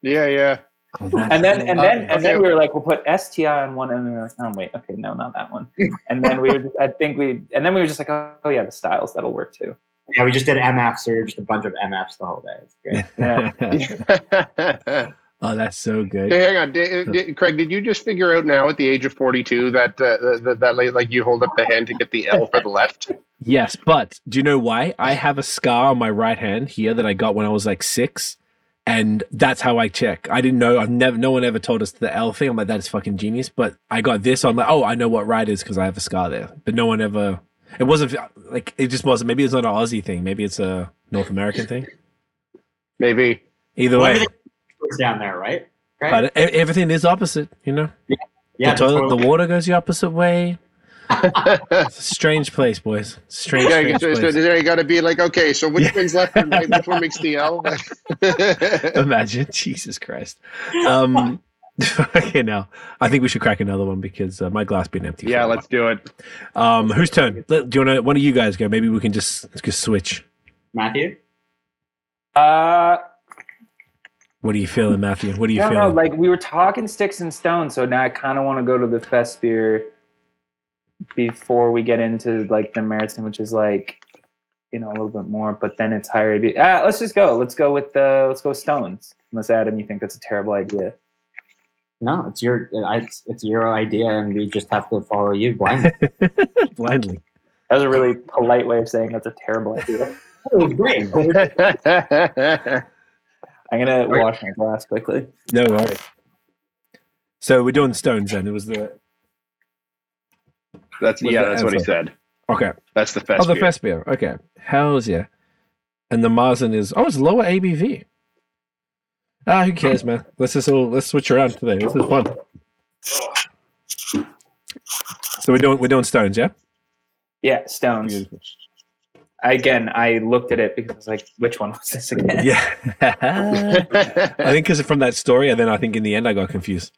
yeah, yeah. And then and then hilarious. and then we were like, we'll put STI on one, and then we were like, oh wait, okay, no, not that one. And then we were, I think we, and then we were just like, oh, oh yeah, the styles that'll work too. Yeah, we just did MF Surge, just a bunch of MFs the whole day. It's great. Yeah. oh, that's so good. Hey, hang on, did, did, Craig. Did you just figure out now at the age of forty-two that uh, that, that like, like you hold up the hand to get the L for the left? Yes, but do you know why? I have a scar on my right hand here that I got when I was like six, and that's how I check. I didn't know. I've never. No one ever told us the L thing. I'm like, that is fucking genius. But I got this. I'm like, oh, I know what right is because I have a scar there. But no one ever. It wasn't like it just wasn't. Maybe it's not an Aussie thing. Maybe it's a North American thing. Maybe. Either way, everything goes down there, right? Right? but e- everything is opposite. You know, yeah, the toilet, toilet- the water goes the opposite way. It's a strange place, boys. Strange, Yeah, strange so, so place. there you got to be like, okay, so which one's left and right? Which one makes the L? Imagine, Jesus Christ. Um, okay, now I think we should crack another one because uh, my glass been empty. yeah, let's do it. Um, whose turn? Do you want to? One of you guys go. Maybe we can just just switch. Matthew? Uh, What are you feeling, Matthew? What are you I don't know. feeling? Like we were talking sticks and stones, so now I kind of want to go to the fest beer before we get into like the Märzen, which is like you know a little bit more, but then it's higher. ABV. Ah, let's just go. Let's go with the let's go with stones. Unless Adam, you think that's a terrible idea. No, it's your it's, it's your idea, and we just have to follow you blindly. Blindly. That was a really polite way of saying that's a terrible idea. it was great. I'm gonna wash my glass quickly. No worries. So we're doing stones then. It was the that's Was yeah, the that's what he said. okay. That's the fest. oh, the beer. fest beer. Okay. Hell's yeah. And the Marzen is oh, it's lower ABV. Ah, who cares, man? Let's just all let's switch around today. This is fun. So we're doing we're doing stones, yeah. Yeah, stones. Again, I looked at it because I was like, which one was this again? Yeah. I think because from that story, and then I think in the end I got confused.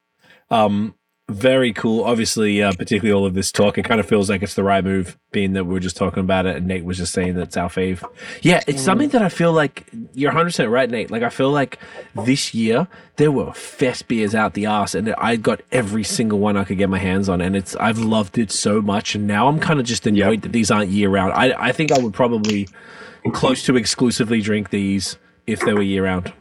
Um, Very cool. Obviously, uh, particularly all of this talk, it kind of feels like it's the right move, being that we are just talking about it and Nate was just saying that it's our fave. Yeah, it's something that I feel like you're 100% right, Nate. Like, I feel like this year there were fest beers out the ass and I got every single one I could get my hands on. And it's, I've loved it so much. And now I'm kind of just annoyed that these aren't year round. I, I think I would probably close to exclusively drink these if they were year round.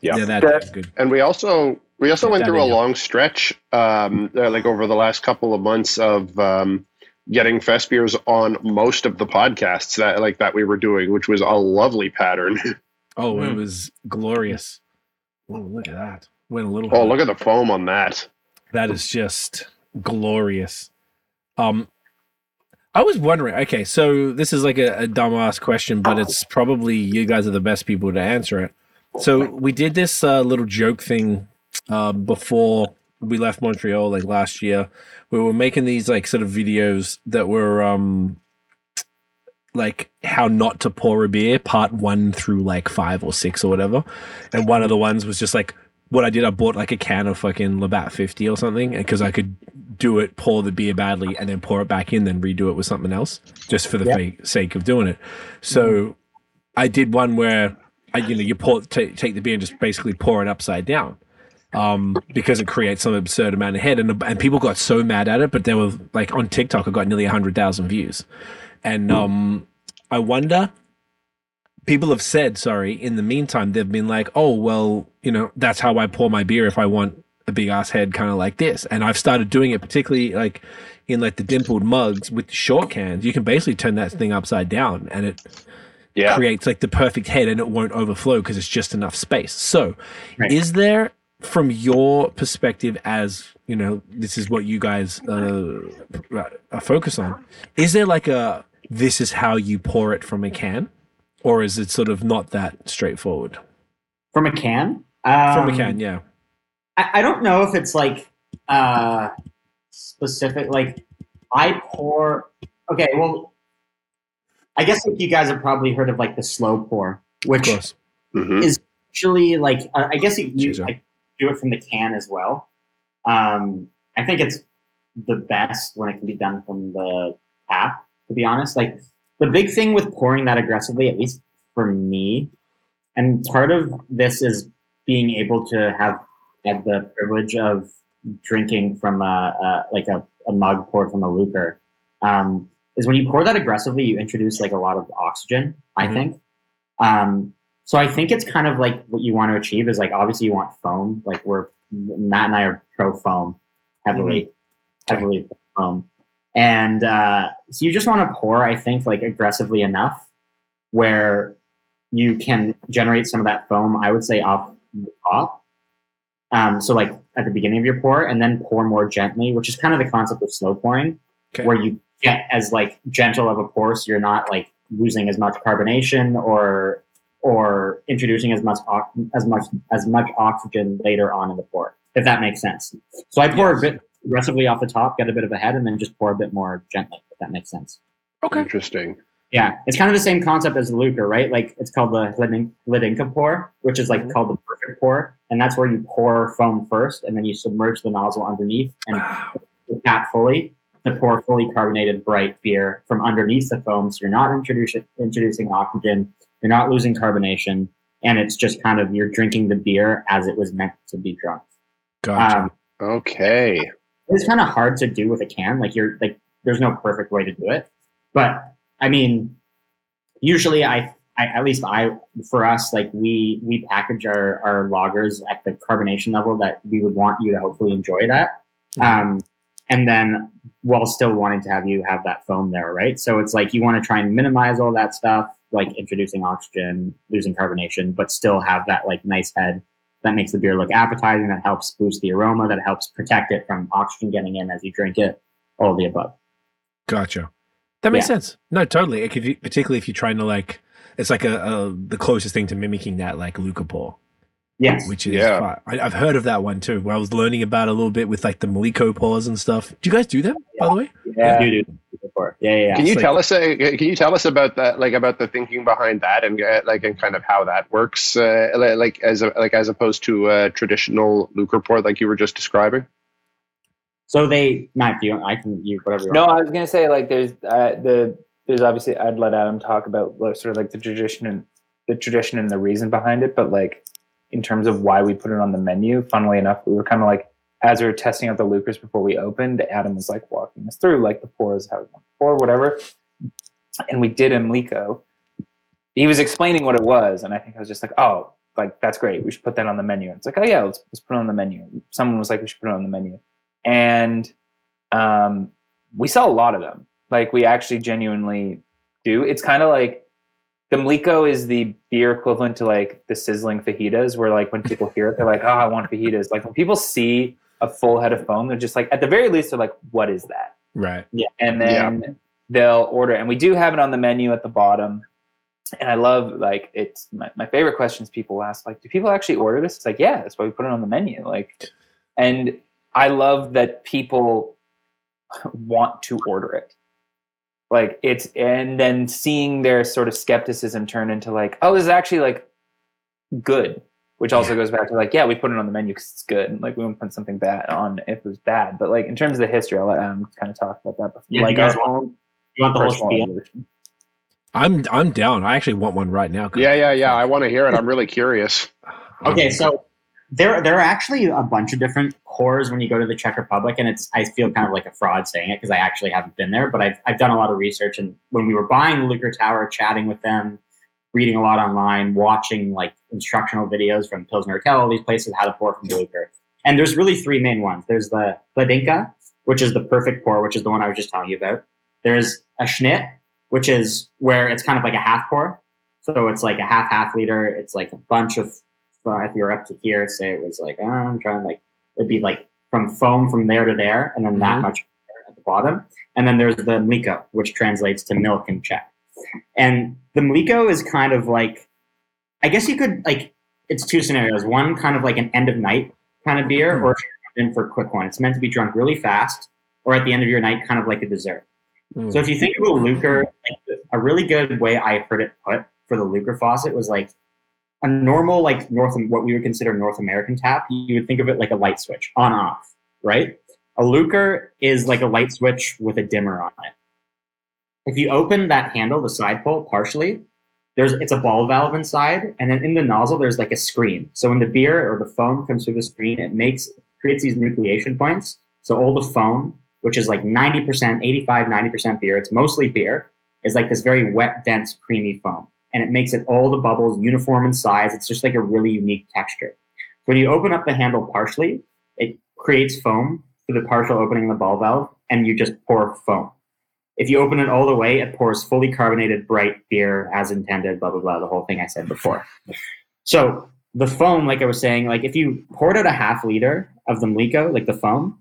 Yeah. Yeah, that's good. And we also we also went through a long stretch, um, uh, like over the last couple of months of um, getting fest beers on most of the podcasts that like that we were doing, which was a lovely pattern. Oh, it Mm. was glorious. Oh, look at that. Went a little. oh, hard. look at the foam on that. That is just glorious. Um, I was wondering. Okay, so this is like a, a dumbass question, but it's probably you guys are the best people to answer it. So we did this uh, little joke thing uh, before we left Montreal, like last year. We were making these like sort of videos that were um, like how not to pour a beer, part one through like five or six or whatever. And one of the ones was just like what I did. I bought like a can of fucking Labatt 50 or something because I could do it, pour the beer badly, and then pour it back in, then redo it with something else just for the Yep. sake of doing it. So I did one where I, you know, you pour, ta take the beer and just basically pour it upside down. Um, because it creates some absurd amount of head, and and people got so mad at it, but they were like on TikTok, it got nearly hundred thousand views, and um, I wonder people have said, sorry, in the meantime, they've been like, oh, well, you know, that's how I pour my beer if I want a big ass head kind of like this. And I've started doing it, particularly like in like the dimpled mugs with the short cans. You can basically turn that thing upside down and it Yeah. creates like the perfect head and it won't overflow because it's just enough space. So, Right. is there, from your perspective, as you know, this is what you guys uh, uh, focus on, is there like a this is how you pour it from a can? Or is it sort of not that straightforward? From a can? Um, From a can, yeah. I, I don't know if it's like uh specific like I pour okay, well I guess like you guys have probably heard of like the slow pour, which course. Mhm. actually like uh, I guess you, you like, do it from the can as well. Um I think it's the best when it can be done from the tap, to be honest. Like the big thing with pouring that aggressively, at least for me, and part of this is being able to have had the privilege of drinking from a, a like a, a mug poured from a LUKR. Um, is when you pour that aggressively, you introduce like a lot of oxygen. I Mhm. think. Um, so I think it's kind of like what you want to achieve is like obviously you want foam. Like we're Matt and I are pro foam, heavily, heavily foam, and uh, so you just want to pour. I think like aggressively enough where you can generate some of that foam. I would say off the top. Um, so like at the beginning of your pour, and then pour more gently, which is kind of the concept of slow pouring, Okay. where you get as like gentle of a pour, so you're not like losing as much carbonation or or introducing as much ox- as much as much oxygen later on in the pour, if that makes sense. So I pour Yes. a bit aggressively off the top, get a bit of a head, and then just pour a bit more gently, if that makes sense. Okay. Interesting. Yeah, it's kind of the same concept as the LUKR, right? Like it's called the Hladinka Hladinka pour, which is like Mhm. called the perfect pour, and that's where you pour foam first, and then you submerge the nozzle underneath and the tap fully to pour fully carbonated bright beer from underneath the foam. So you're not introducing introducing oxygen, you're not losing carbonation, and it's just kind of you're drinking the beer as it was meant to be drunk. Gotcha. Um, Okay. it's kind of hard to do with a can. Like you're like, there's no perfect way to do it. But I mean, usually I, I at least I, for us, like we we package our our lagers at the carbonation level that we would want you to hopefully enjoy it at. Um, and then while still wanting to have you have that foam there, right? So it's like you want to try and minimize all that stuff, like introducing oxygen, losing carbonation, but still have that like nice head that makes the beer look appetizing, that helps boost the aroma, that helps protect it from oxygen getting in as you drink it, all of the above. Gotcha. That makes Yeah. sense. No, totally. It could, particularly if you're trying to like, it's like a, a the closest thing to mimicking that like LUKR pour, Yes. which is Yeah. fun. I, I've heard of that one too. Where I was learning about it a little bit with like the Maliko pours and stuff. Do you guys do them by the way? Yeah. You do. Yeah, yeah. yeah. Can you like- tell us? Uh, can you tell us about that? Like about the thinking behind that, and uh, like and kind of how that works, uh, like as a, like as opposed to uh, traditional LUKR report, like you were just describing. So they, Matt, you? I can you whatever. You No, want. I was gonna say like there's uh, the there's obviously I'd let Adam talk about like, sort of like the tradition and the tradition and the reason behind it, but like in terms of why we put it on the menu, funnily enough, we were kind of like as we were testing out the LUKRs before we opened, Adam was like walking us through like the pours, how we want pour, whatever, and we did a Mliko. He was explaining what it was, and I think I was just like, oh, like that's great. We should put that on the menu. And it's like, oh yeah, let's let's put it on the menu. Someone was like, we should put it on the menu, and um, we sell a lot of them. Like we actually genuinely do. It's kind of like the Mliko is the beer equivalent to like the sizzling fajitas, where like when people hear it, they're like, "Oh, I want fajitas." Like when people see a full head of foam, they're just like, at the very least, they're like, "What is that?" Right. Yeah. And then they'll order, it. and we do have it on the menu at the bottom. And I love like it's my, my favorite questions people ask like, do people actually order this? It's like, yeah, that's why we put it on the menu. Like, and I love that people want to order it like it's and then seeing their sort of skepticism turn into like oh this is actually like good which also goes back to like yeah we put it on the menu because it's good and like we won't put something bad on if it was bad but like in terms of the history i'll let adam kind of talk about that before Yeah, like you guys our own You want the whole spiel? I'm I'm down. I actually want one right now. Yeah, yeah, yeah. I want to hear it. I'm really curious. Okay, so there there are actually a bunch of different cores when you go to the Czech Republic, and it's I feel kind of like a fraud saying it because I actually haven't been there, but I've I've done a lot of research, and when we were buying the LUKR Tower, chatting with them, reading a lot online, watching like instructional videos from Pilsner Urquell, all these places how to pour from LUKR, and there's really three main ones. There's the Hladinka, which is the perfect pour, which is the one I was just telling you about. There's a Schnitt, which is where it's kind of like a half pour. So it's like a half half liter. It's like a bunch of if you're up to here, say it was like uh, I'm trying like it'd be like from foam from there to there, and then that Mhm. much at the bottom. And then there's the mliko, which translates to milk in Czech. And the mliko is kind of like, I guess you could like it's two scenarios. One kind of like an end of night kind of beer, or if you're in for a quick one. It's meant to be drunk really fast, or at the end of your night, kind of like a dessert. Mm. So if you think of a LUKR, like, a really good way I heard it put for the LUKR faucet was like a normal, like North, what we would consider North American tap. You would think of it like a light switch, on off, right? A LUKR is like a light switch with a dimmer on it. If you open that handle, the side pole, partially, there's it's a ball valve inside, and then in the nozzle there's like a screen. So when the beer or the foam comes through the screen, it makes creates these nucleation points. So all the foam, which is like 90%, 85, 90% beer, it's mostly beer, is like this very wet, dense, creamy foam. And it makes it all the bubbles uniform in size. It's just like a really unique texture. When you open up the handle partially, it creates foam through the partial opening of the ball valve, and you just pour foam. If you open it all the way, it pours fully carbonated, bright beer as intended, blah, blah, blah, the whole thing I said before. So the foam, like I was saying, like if you poured out a half liter of the Mliko, like the foam,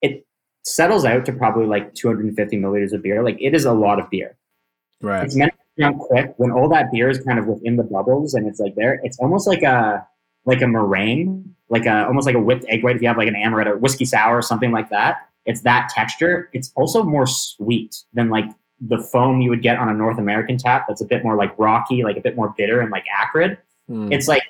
it settles out to probably like 250 milliliters of beer. Like it is a lot of beer. Right. It's meant drunk quick. When all that beer is kind of within the bubbles and it's like there, it's almost like a like a meringue, like a almost like a whipped egg white. If you have like an amaretto, whiskey sour, or something like that, it's that texture. It's also more sweet than like the foam you would get on a North American tap. That's a bit more like rocky, like a bit more bitter and like acrid. Mm. It's like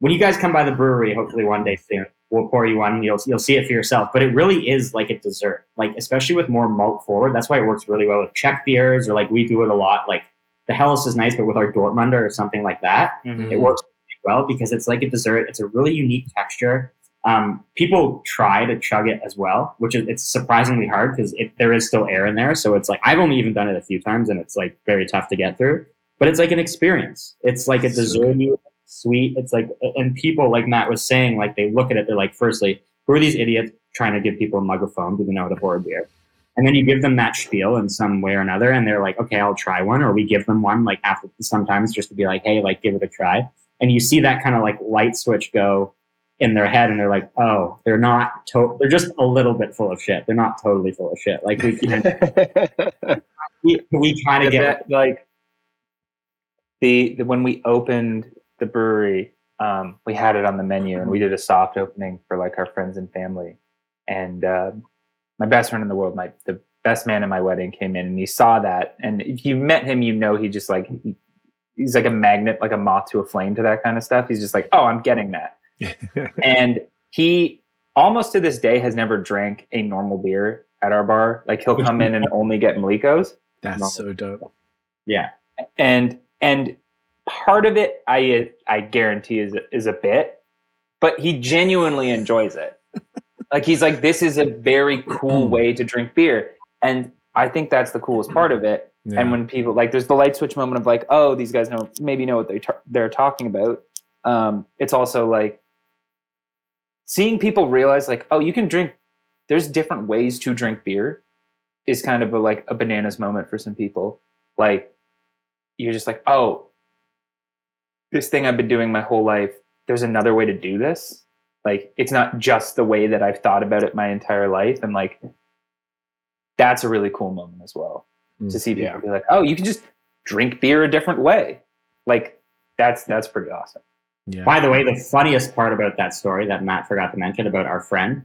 when you guys come by the brewery, hopefully one day soon, we'll pour you one. You'll you'll see it for yourself. But it really is like a dessert. Like especially with more malt forward. That's why it works really well with Czech beers, or like we do it a lot. Like the Helles is nice, but with our Dortmunder or something like that, it works well because it's like a dessert. It's a really unique texture. Um, people try to chug it as well, which is it's surprisingly hard because there is still air in there. So it's like I've only even done it a few times, and it's like very tough to get through. But it's like an experience. It's like a dessert, sweet. It's like, and people like Matt was saying, like they look at it, they're like, firstly, who are these idiots trying to give people a mug of foam? Do they know how to pour a beer? And then you give them that spiel in some way or another, and they're like, okay, I'll try one. Or we give them one, like after sometimes just to be like, hey, like give it a try. And you see that kind of like light switch go in their head, and they're like, oh, they're not, to- they're just a little bit full of shit. They're not totally full of shit. Like we, we, we try to get, like the, the when we opened the brewery, um, we had it on the menu and we did a soft opening for like our friends and family. And uh, my best friend in the world, my the best man at my wedding came in and he saw that. And if you met him you know he just like he, he's like a magnet like a moth to a flame to that kind of stuff. He's just like oh i'm getting that. And he almost to this day has never drank a normal beer at our bar. Like he'll come in and only get malikos That's so dope. Yeah. and and part of it i i guarantee is is a bit but he genuinely enjoys it like he's like this is a very cool way to drink beer. And i think that's the coolest part of it. Yeah. and when people like there's the light switch moment of like oh these guys know maybe know what they ta- they're talking about. Um it's also like seeing people realize like oh you can drink there's different ways to drink beer is kind of a, like a bananas moment for some people. Like you're just like oh this thing i've been doing my whole life there's another way to do this like it's not just the way that i've thought about it my entire life and like that's a really cool moment as well Mm, to see people yeah. be like oh you can just drink beer a different way like that's that's pretty awesome yeah. By the way, the funniest part about that story that Matt forgot to mention about our friend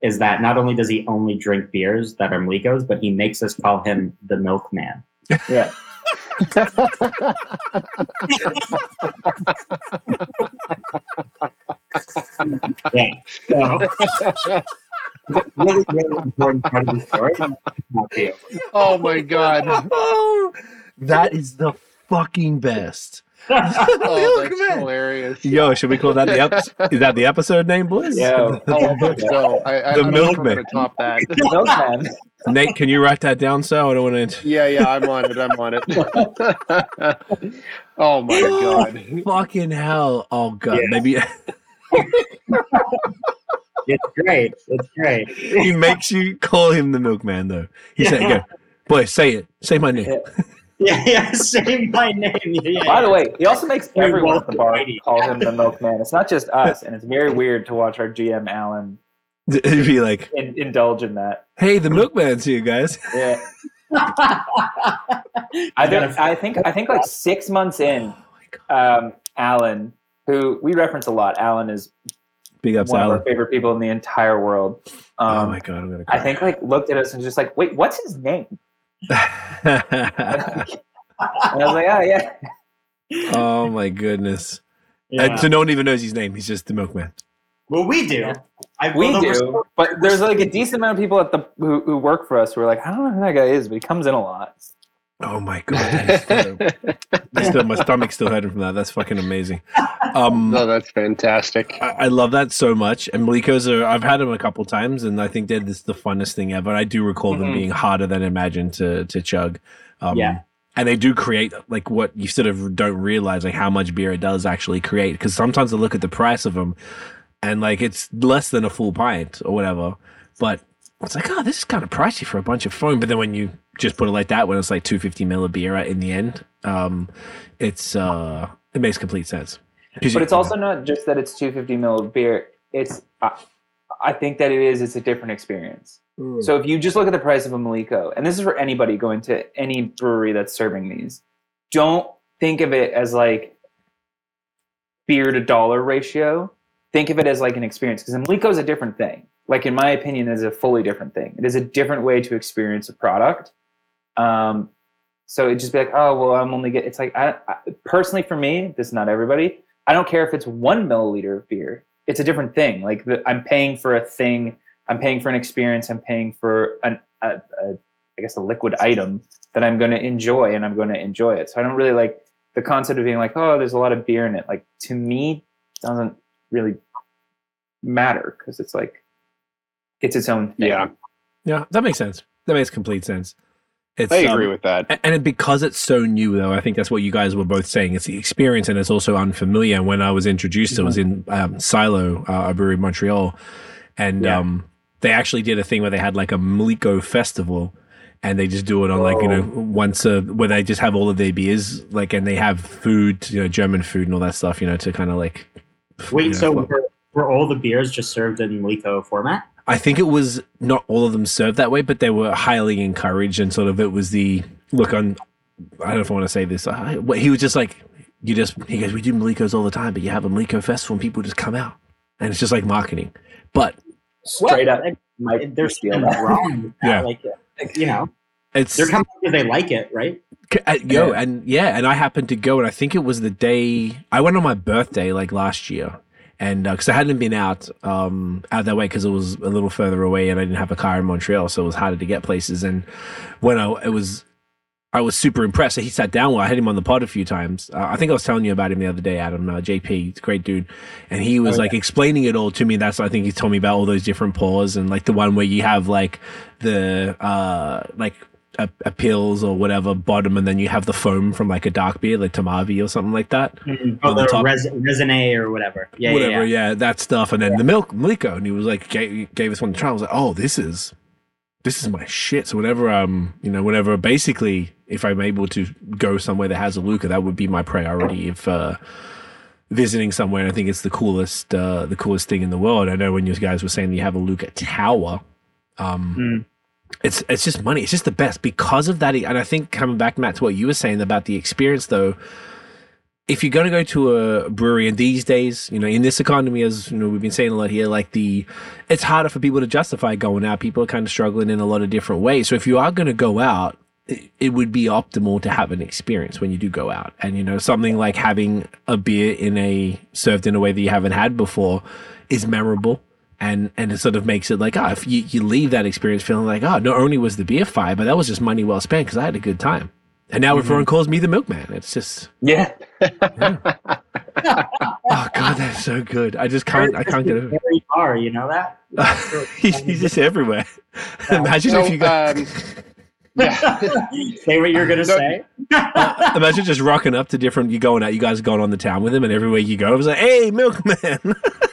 is that not only does he only drink beers that are Malikos, but he makes us call him the milkman. yeah Yeah. So, really, really important part of the story. Not you. Oh my god. that is the fucking best. Oh, that's Milkman. hilarious. Yo, should we call that the episode? Is that the episode name, boys? Yeah. Oh, I so. I, I, The I don't know if I'm milkman. gonna top that. milkman Nate, can you write that down, so I don't want to. Yeah, yeah, I'm on it. I'm on it. oh my god. Fucking hell! Oh god, Yeah. maybe It's great. It's great. he makes you call him the milkman, though. He said, "Go, boy, say it. Say my name." Yeah, yeah. Say my name. Yeah. by the way he also makes Very everyone at the bar welcome. call him the milkman it's not just us and it's very weird to watch our gm alan He'd be like, in, indulge in that "Hey, the milkman's here, guys." yeah I think, I think I think like six months in, um, Alan, who we reference a lot. Alan is Big ups, one of our favorite people in the entire world. oh Um, my god, I'm gonna I think like looked at us and just like, wait, what's his name? And I was like, oh yeah, oh my goodness. Yeah. And so no one even knows his name. He's just the milkman. well, we do. I, we well, the do. But there's like a decent amount of people at the who, who work for us who are like, I don't know who that guy is, but he comes in a lot. Oh my god. that is so- still, my stomach's still hurting from that. That's fucking amazing. Um, No, that's fantastic. I, I love that so much. And Malikos are I've had them a couple times and I think that is the funnest thing ever. I do recall them Mhm. being harder than imagined to to chug. Um, Yeah. And they do create like what you sort of don't realize like how much beer it does actually create because sometimes I look at the price of them and like it's less than a full pint or whatever, but it's like oh this is kind of pricey for a bunch of foam. But then when you just put it like that, when it's like two fifty mil of beer in the end, um, it's uh it makes complete sense But you- it's also not just that it's 250 mil of beer. It's I, I think that it is. It's a different experience. So if you just look at the price of a Maliko, and this is for anybody going to any brewery that's serving these, don't think of it as like beer to dollar ratio. Think of it as like an experience because a Maliko is a different thing. Like in my opinion, is a fully different thing. It is a different way to experience a product. Um, so it just be like, oh well, I'm only get. It's like I, I personally for me, this is not everybody. I don't care if it's one milliliter of beer. It's a different thing. Like the, I'm paying for a thing. I'm paying for an experience. I'm paying for an, a, a, I guess, a liquid item that I'm going to enjoy, and I'm going to enjoy it. So I don't really like the concept of being like, oh, there's a lot of beer in it. Like to me, doesn't really matter because it's like it's its own thing. Yeah, Yeah, that makes sense. That makes complete sense. It's, I agree um, with that. And it, because it's so new, though, I think that's what you guys were both saying. It's the experience, and it's also unfamiliar. And when I was introduced, it was in um, Silo, uh, a brewery in Montreal, and Yeah. um, they actually did a thing where they had like a Maliko festival, and they just do it on like you know once a where they just have all of their beers, like, and they have food, you know, German food and all that stuff, you know, to kind of like. Wait, you know, so fuck- were, were all the beers just served in Lico format? I think it was not all of them served that way, but they were highly encouraged, and sort of it was the look on. I don't know if I want to say this. Uh, what- he was just like, you just he goes, we do Malikos all the time, but you have a Maliko festival and people just come out, and it's just like marketing. But straight up. Well, Mike, There's steal something that. wrong. Yeah. Like, you know, It's they're coming because they like it, right? C- uh, yo, and yeah, and I happened to go, and I think it was the day I went on my birthday, like last year, and because I hadn't been out um out that way because it was a little further away, and I didn't have a car in Montreal, so it was harder to get places. And when I it was, I was super impressed. So he sat down. Well, I had him on the pod a few times. Uh, I think I was telling you about him the other day, Adam. Uh, JP, he's a great dude, and he was Oh, like explaining it all to me. That's I think he told me about all those different paws and like the one where you have like the uh like a, a Pils or whatever bottom, and then you have the foam from like a dark beer, like tmavé or something like that. Oh, On the res- resine or whatever. Yeah, whatever, yeah, yeah. that stuff, and then the milk, Milico, and he was like, gave, gave us one to try. I was like, oh, this is, this is my shit. So whenever um, you know, whenever basically, if I'm able to go somewhere that has a LUKR, that would be my priority. If uh, visiting somewhere, I think it's the coolest, uh, the coolest thing in the world. I know when you guys were saying you have a LUKR Tower, um, Mm. It's it's just money. It's just the best because of that. And I think coming back, Matt, to what you were saying about the experience, though, if you're going to go to a brewery, and these days, you know, in this economy, as you know, we've been saying a lot here, like the, it's harder for people to justify going out. People are kind of struggling in a lot of different ways. So if you are going to go out, it, it would be optimal to have an experience when you do go out, and you know, something like having a beer in a served in a way that you haven't had before is memorable and and it sort of makes it like oh if you, you leave that experience feeling like oh not only was the beer fire but that was just money well spent because I had a good time. And now everyone mm-hmm. calls me the milkman it's just Yeah. oh god that's so good. I just can't I can't get over Where you are, you know that? he's, he's just everywhere. Imagine So, if you got um, yeah. Say what you're gonna No, say. imagine just rocking up to different you going out you guys going on the town with him and everywhere you go it was like hey milkman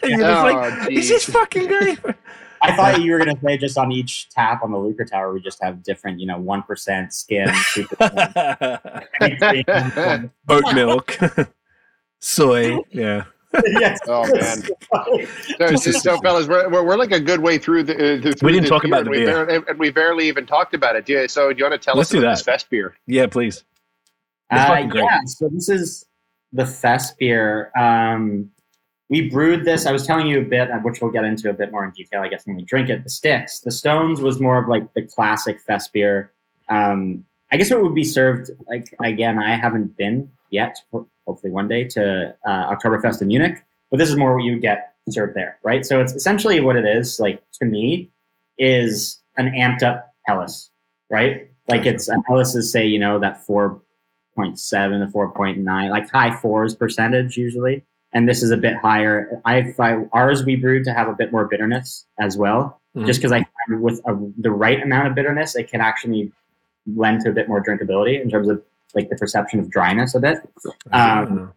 you're just Oh, like this is geez. fucking great I thought you were gonna say just on each tap on the LUKR Tower, we just have different, you know, one percent skim, two percent. oat milk soy yeah yes. Oh, man. So, so, so, fellas, we're, we're, we're like a good way through the. Uh, through We didn't this talk beer, about the and we beer. barely- and we barely even talked about it. Yeah, so, do you want to tell Let's us do about that. this fest beer? yeah please Uh, yeah, so this is the Fest beer. Um, we brewed this. I was telling you a bit, uh, which we'll get into a bit more in detail, I guess, when we drink it. The Sticks, the Stones was more of like the classic Fest beer. Um, I guess it would be served like again. I haven't been yet. Ho- Hopefully one day to uh, Oktoberfest in Munich, but this is more what you would get served there, right? So it's essentially what it is. Like to me, is an amped up Helles, right? Like it's Helles is say you know that 4.7 to 4.9, like high fours percentage usually. And this is a bit higher. I find ours we brewed to have a bit more bitterness as well, Mhm. just because I find with a, the right amount of bitterness, it can actually lend to a bit more drinkability in terms of like the perception of dryness a bit. Um,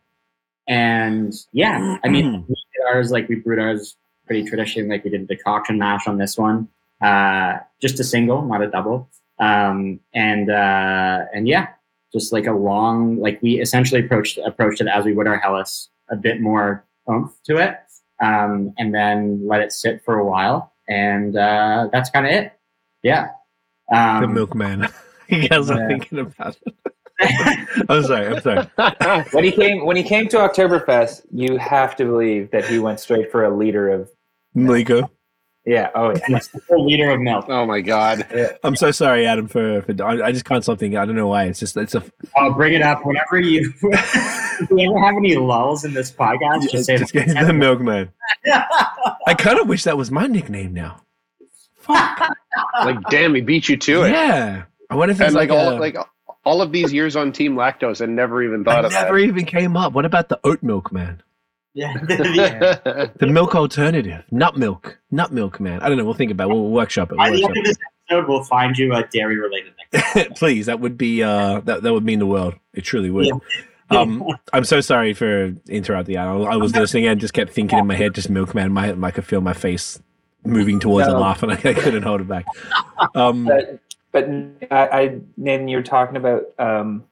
and yeah, I mean, we did ours like we brewed ours pretty traditionally, like we did decoction mash on this one, uh, just a single, not a double. Um, and uh, and yeah, just like a long, like we essentially approached approached it as we would our Helles, a bit more oomph to it, um, and then let it sit for a while, and uh, that's kind of it. Yeah. Um, the milkman you guys are yeah. thinking about it I'm sorry I'm sorry When he came when he came to Oktoberfest, you have to believe that he went straight for a liter of Maliko yeah. Oh yeah. A liter of milk. Oh my God! I'm so sorry Adam for, for I, I just caught something. I don't know why it's just it's a I'll bring it up whenever you. if you ever have any lulls in this podcast, just say just get the milkman I kind of wish that was my nickname now fuck Like, damn, he beat you to it. yeah I wonder if it's and like, like, all a- like all of these years on Team Lactose, and never even I thought of never even came up what about the oat milk man yeah. that. the milk alternative nut milk nut milk man I don't know we'll think about it we'll workshop it By we'll the workshop end of this episode, we'll find you a dairy related nickname. it. please that would be uh that, that would mean the world it truly would Yeah. Um, I'm so sorry for interrupting. I, I was listening and just kept thinking in my head, just milkman. My, I could feel my face moving towards a laugh, and I, I couldn't hold it back. Um, But I, I Nathan, you were talking about um,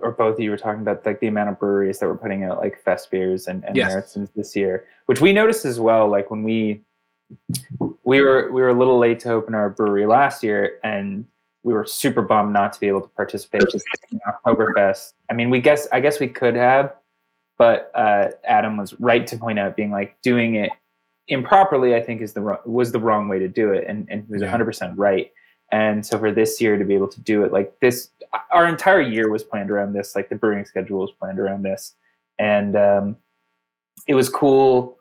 or both of you were talking about like the amount of breweries that were putting out like fest beers and, and Yes. marathons this year, which we noticed as well. Like when we we were we were a little late to open our brewery last year, and we were super bummed not to be able to participate in Oktoberfest. I mean, we guess I guess we could have, but uh, Adam was right to point out, being like doing it improperly. I think is the was the wrong way to do it, and and he was one hundred percent right. And so for this year to be able to do it like this, our entire year was planned around this. Like the brewing schedule was planned around this, and um, it was cool.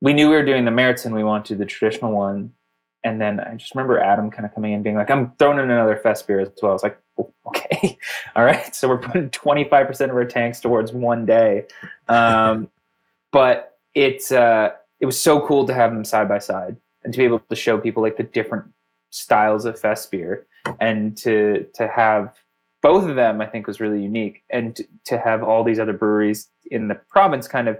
We knew we were doing the Märzen. We wanted the traditional one, and then I just remember Adam kind of coming in being like, "I'm throwing in another fest beer as well." I was like, "Oh, "Okay, all right." So we're putting 25 percent of our tanks towards one day, um, but it's uh, it was so cool to have them side by side and to be able to show people like the different styles of fest beer and to to have both of them i think was really unique. And to, have all these other breweries in the province kind of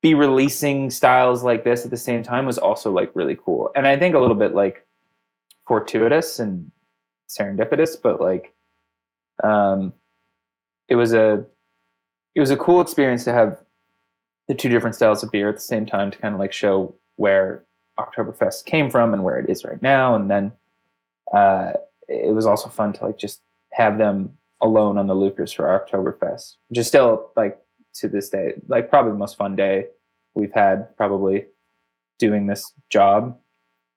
be releasing styles like this at the same time was also like really cool. And i think a little bit like fortuitous and serendipitous but like um it was a it was a cool experience to have the two different styles of beer at the same time to kind of like show where Oktoberfest came from and where it is right now. And then uh, it was also fun to like just have them alone on the loopers for Oktoberfest, which is still like to this day, like probably the most fun day we've had probably doing this job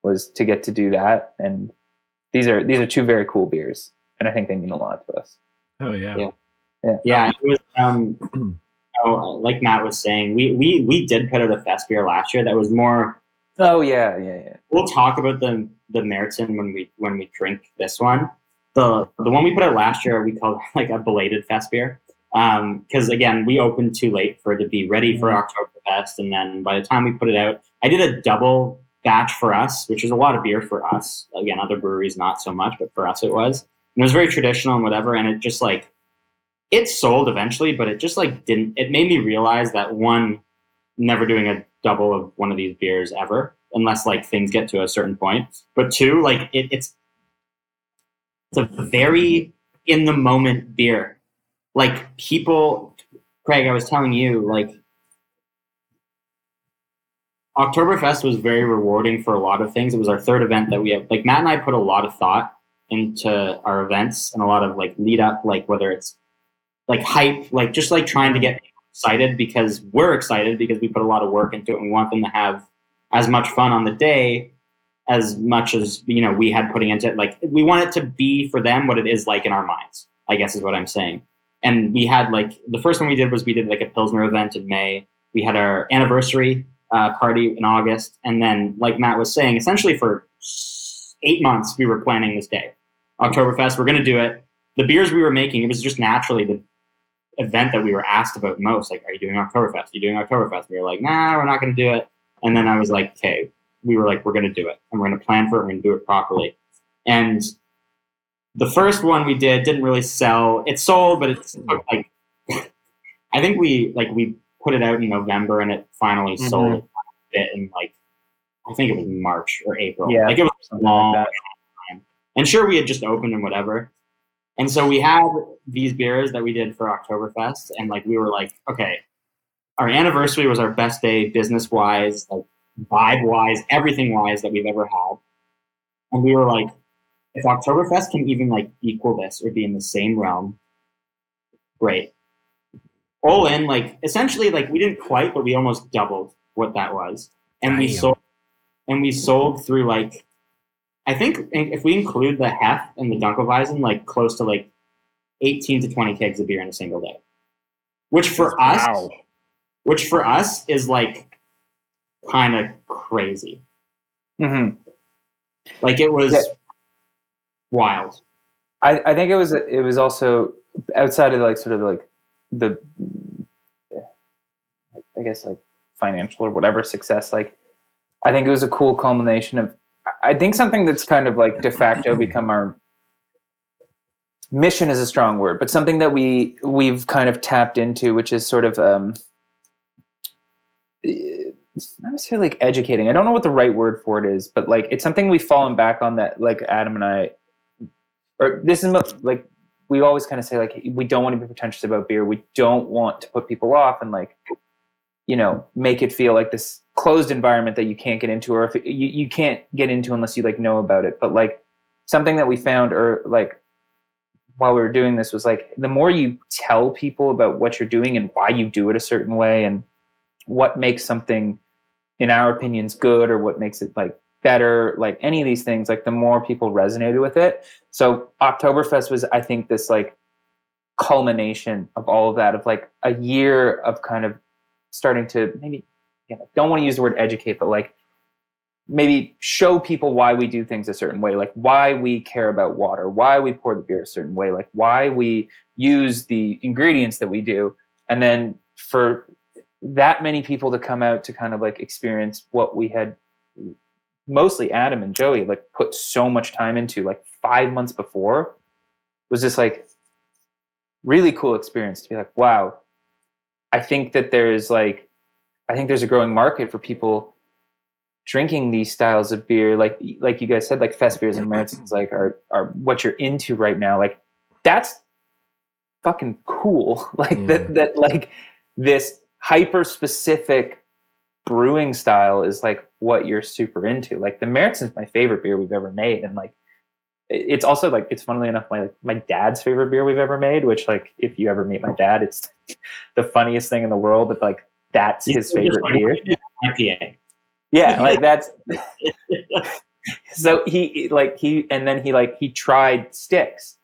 was to get to do that. And these are these are two very cool beers, and I think they mean a lot to us. Oh yeah. Yeah. Yeah, it was um, oh, like Matt was saying, we we we did put out a fest beer last year that was more Oh yeah, yeah, yeah. we'll talk about the the Märzen when we when we drink this one. The the one we put out last year we called like a belated fest beer. Um, because again, we opened too late for it to be ready for mm-hmm. Oktoberfest, and then by the time we put it out, I did a double batch for us, which is a lot of beer for us. Again, other breweries not so much, but for us it was. And it was very traditional and whatever, and it just like it sold eventually, but it just like didn't. It made me realize that one, never doing a double of one of these beers ever, unless like things get to a certain point. But two, like it, it's it's a very in the moment beer. Like people, Craig, I was telling you, like Oktoberfest was very rewarding for a lot of things. It was our third event that we have. Like Matt and I put a lot of thought into our events and a lot of like lead up, like whether it's like hype, like just like trying to get excited because we're excited because we put a lot of work into it and we want them to have as much fun on the day as much as you know we had putting into it. Like we want it to be for them what it is like in our minds. I guess is what I'm saying. And we had like the first one we did was we did like a Pilsner event in May. We had our anniversary uh, party in August, and then like Matt was saying, essentially for eight months we were planning this day, Oktoberfest. We're going to do it. The beers we were making, it was just naturally the event that we were asked about most. Like, are you doing Oktoberfest? Are you doing Oktoberfest? We were like, nah, we're not going to do it. And then I was like, okay, we were like, we're going to do it, and we're going to plan for it. We're going to do it properly. And the first one we did didn't really sell. It sold, but it's like I think we like we put it out in November, and it finally Mhm. sold a bit in like I think it was March or April. Yeah, like it was like long time. And sure, we had just opened and whatever. And so we had these beers that we did for Oktoberfest, and like we were like, okay, our anniversary was our best day business wise, like vibe wise, everything wise that we've ever had. And we were like, if Oktoberfest can even like equal this or be in the same realm, great. All in, like essentially, like we didn't quite, but we almost doubled what that was, and we sold, and we sold through like, I think if we include the Hef and the Dunkelweizen, like close to like eighteen to twenty kegs of beer in a single day, which for us, Wow. which for us is like kind of crazy. Mhm. Like it was Yeah. wild. I, I think it was it was also outside of like sort of like the I guess like financial or whatever success like I think it was a cool culmination of I think something that's kind of like de facto become our mission is a strong word but something that we we've kind of tapped into which is sort of um not necessarily like educating. I don't know what the right word for it is but like it's something we've fallen back on that like Adam and I or this is like we always kind of say like we don't want to be pretentious about beer. We don't want to put people off and like you know make it feel like this closed environment that you can't get into or if you, you can't get into unless you like know about it but like something that we found or like while we were doing this was like the more you tell people about what you're doing and why you do it a certain way and what makes something in our opinions good or what makes it like better, like any of these things, like the more people resonated with it. So Oktoberfest was, I think, this like culmination of all of that, of like a year of kind of starting to maybe, you know, don't want to use the word educate, but like maybe show people why we do things a certain way, like why we care about water, why we pour the beer a certain way, like why we use the ingredients that we do. And then for that many people to come out to kind of like experience what we had mostly Adam and Joey like put so much time into like five months before was just like really cool experience to be like, wow, I think that there's like I think there's a growing market for people drinking these styles of beer, like like you guys said, like fest beers and Märzen's like are are what you're into right now. Like that's fucking cool. Like Mm. that that like this hyper specific brewing style is like what you're super into. Like the Märzen's my favorite beer we've ever made, and like it's also like it's funnily enough my my dad's favorite beer we've ever made. Which like if you ever meet my dad, it's the funniest thing in the world. That like that's his favorite beer. IPA. Yeah, like that's so he like he and then he like he tried sticks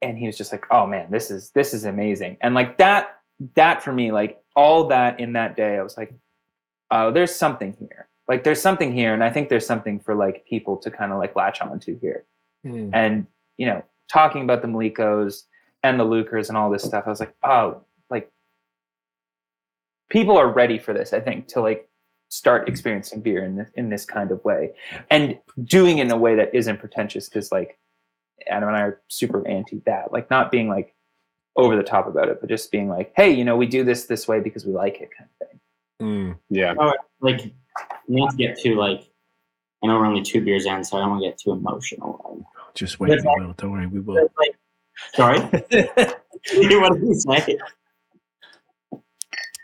and he was just like oh man this is this is amazing and like that that for me like all that in that day i was like oh there's something here like there's something here and i think there's something for like people to kind of like latch onto here Mm. and you know talking about the mlikos and the LUKRs and all this stuff i was like oh like people are ready for this i think to like start experiencing beer in this in this kind of way and doing it in a way that isn't pretentious because like adam and i are super anti that like not being like over the top about it but just being like hey you know we do this this way because we like it kind of thing Mm. Yeah. Like, not to get too like. I know we're only two beers in, so I don't want to get too emotional. Just wait, we will. Don't worry, we will. Like, sorry. what did you say?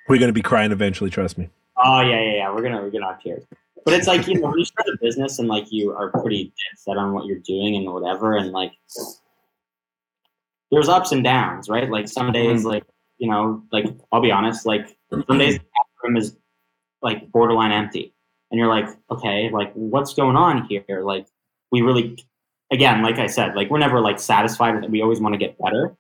We're gonna be crying eventually. Trust me. Oh yeah, yeah, yeah. We're gonna we're gonna have tears. But it's like you know, when you start a business and like you are pretty dead set on what you're doing and whatever, and like there's ups and downs, right? Like some days, mm-hmm. like you know, like I'll be honest, like some days the room is like borderline empty, and you're like, okay, like what's going on here? Like we really, again, like I said, like we're never like satisfied with it. We always want to get better,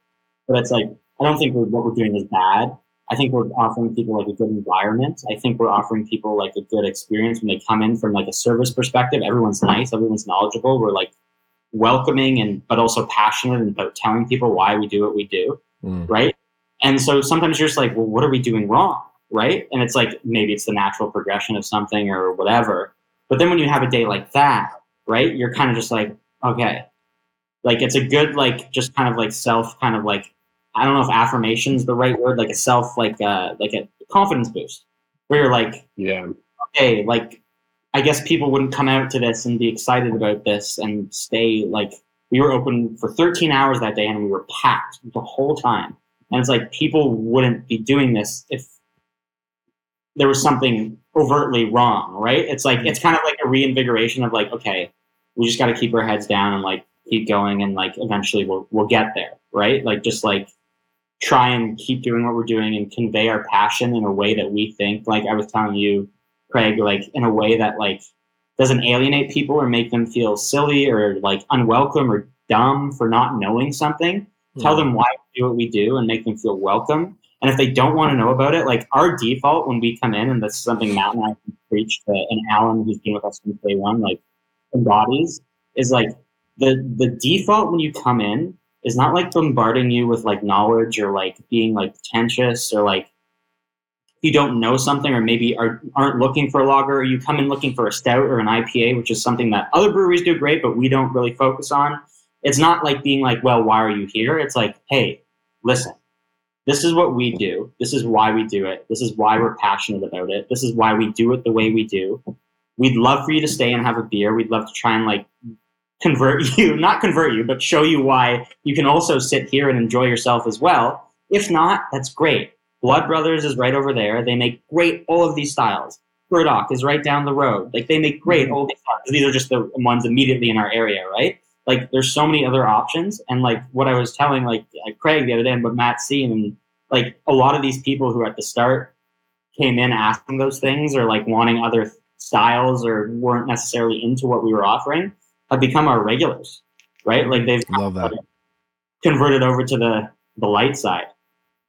but it's like I don't think we're, what we're doing is bad. I think we're offering people like a good environment. I think we're offering people like a good experience when they come in from like a service perspective. Everyone's nice, everyone's knowledgeable. We're like welcoming and but also passionate about telling people why we do what we do, Mm. right? And so sometimes you're just like, well, what are we doing wrong, right? And it's like maybe it's the natural progression of something or whatever. But then when you have a day like that, right, you're kind of just like, okay, like it's a good like just kind of like self kind of like I don't know if affirmation is the right word, like a self, like uh, like a confidence boost, where you're like, Yeah. okay, like I guess people wouldn't come out to this and be excited about this and stay like we were open for 13 hours that day and we were packed the whole time, and it's like people wouldn't be doing this if there was something overtly wrong, right? It's like it's mm-hmm. kind of like a reinvigoration of like, okay, we just got to keep our heads down and like keep going and like eventually we'll we'll get there, right? Like just like try and keep doing what we're doing and convey our passion in a way that we think like I was telling you, Craig, like in a way that like doesn't alienate people or make them feel silly or like unwelcome or dumb for not knowing something. Tell mm-hmm. them why we do what we do and make them feel welcome. And if they don't want to know about it, like our default when we come in, and this is something Matt and I preach to, and Alan, who's been with us since day one, like embodies, is like the the default when you come in is not like bombarding you with like knowledge or like being like pretentious or like you don't know something or maybe are, aren't looking for a lager or you come in looking for a stout or an IPA, which is something that other breweries do great, but we don't really focus on. It's not like being like, well, why are you here? It's like, hey, listen, this is what we do. This is why we do it. This is why we're passionate about it. This is why we do it the way we do. We'd love for you to stay and have a beer. We'd love to try and like convert you, not convert you, but show you why you can also sit here and enjoy yourself as well. If not, that's great. Blood Brothers is right over there. They make great all of these styles. Burdock is right down the road. Like they make great mm-hmm. all these styles. These are just the ones immediately in our area, right? Like there's so many other options. And like what I was telling like uh, Craig the other day, but Matt c and like a lot of these people who at the start came in asking those things or like wanting other styles or weren't necessarily into what we were offering have become our regulars, right? Like they've Love that. converted over to the the light side,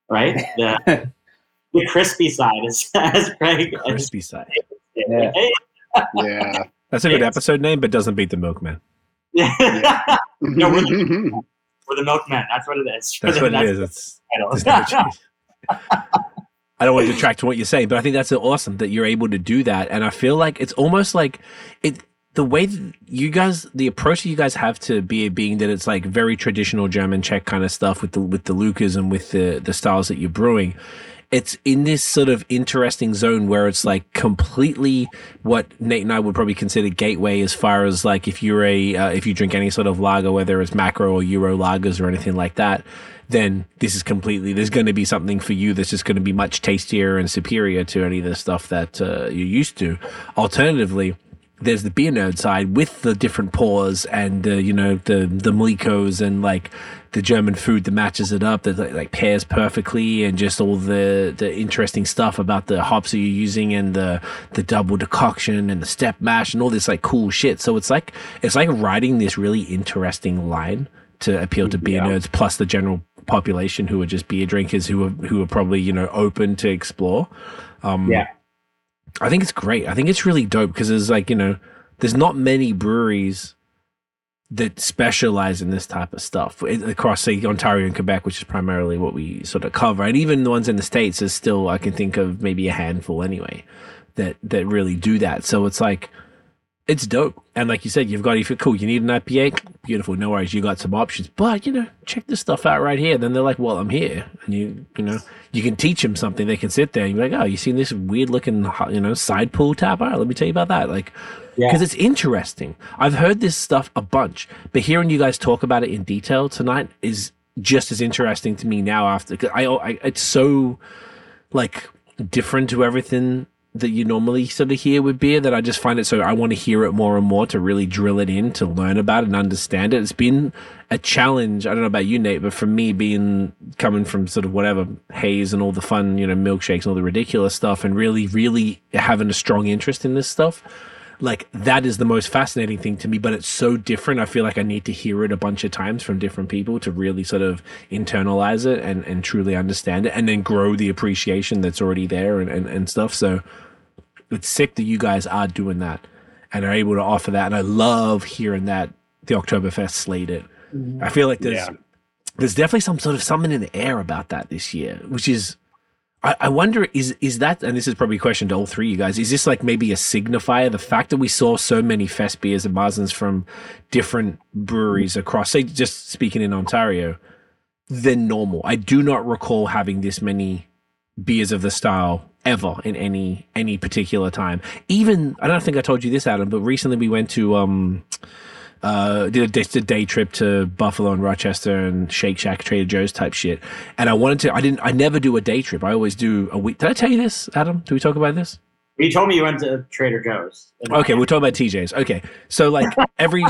right? The the crispy side is as Craig. Crispy side. Yeah. Yeah. That's a good episode name, but doesn't beat the Milkman. Yeah. no, we're the, we're the milkmen. That's what it is. That's what it is. It's there's no. I don't want to detract from what you're saying, but I think that's awesome that you're able to do that. And I feel like it's almost like it the way that you guys the approach that you guys have to beer being that it's like very traditional German Czech kind of stuff with the with the LUKRs and with the the styles that you're brewing. It's in this sort of interesting zone where it's like completely what Nate and I would probably consider gateway as far as like if you're a uh, if you drink any sort of lager, whether it's macro or Euro lagers or anything like that, then this is completely there's going to be something for you that's just going to be much tastier and superior to any of the stuff that uh, you're used to. Alternatively, there's the beer nerd side with the different pours and uh, you know the the mlikos and like the German food that matches it up that like, like pairs perfectly and just all the the interesting stuff about the hops that you're using and the the double decoction and the step mash and all this like cool shit. So it's like it's like riding this really interesting line to appeal to beer Yeah. nerds plus the general population who are just beer drinkers who are who are probably you know open to explore. Um, Yeah. I think it's great. I think it's really dope because there's like you know there's not many breweries that specialize in this type of stuff across say Ontario and Quebec, which is primarily what we sort of cover, and even the ones in the states is still I can think of maybe a handful anyway that that really do that. So it's like it's dope. And like you said, you've got if you're cool, you need an IPA, beautiful, no worries, you got some options. But you know, check this stuff out right here. Then they're like, well, I'm here, and you you know you can teach them something. They can sit there and be like, oh, you seen this weird looking you know side pull tap? All right, let me tell you about that. Like Yeah. because it's interesting. I've heard this stuff a bunch, but hearing you guys talk about it in detail tonight is just as interesting to me now. After I, I it's so like different to everything that you normally sort of hear with beer that I just find it so I want to hear it more and more to really drill it in to learn about it and understand it. It's been a challenge. I don't know about you, Nate, but for me, being coming from sort of whatever haze and all the fun, you know, milkshakes and all the ridiculous stuff, and really, really having a strong interest in this stuff like that is the most fascinating thing to me but it's so different. I feel like i need to hear it a bunch of times from different people to really sort of internalize it and, and truly understand it and then grow the appreciation that's already there and, and, and stuff. So it's sick that you guys are doing that and are able to offer that. And i love hearing that the oktoberfest slayed it. Mm-hmm. I feel like there's Yeah. there's definitely some sort of something in the air about that this year which is I, I wonder is is that and this is probably a question to all three of you guys is this like maybe a signifier the fact that we saw so many fest beers and Märzens from different breweries across say just speaking in Ontario than normal? I do not recall having this many beers of the style ever in any any particular time. Even I don't think I told you this Adam but recently we went to um uh, did a day, a day trip to Buffalo and Rochester and Shake Shack, Trader Joe's type shit. And I wanted to, I didn't, I never do a day trip. I always do a week. Did I tell you this, Adam? Did we talk about this? You told me you went to Trader Joe's. Okay, we'll talk about TJ's. Okay. So like every,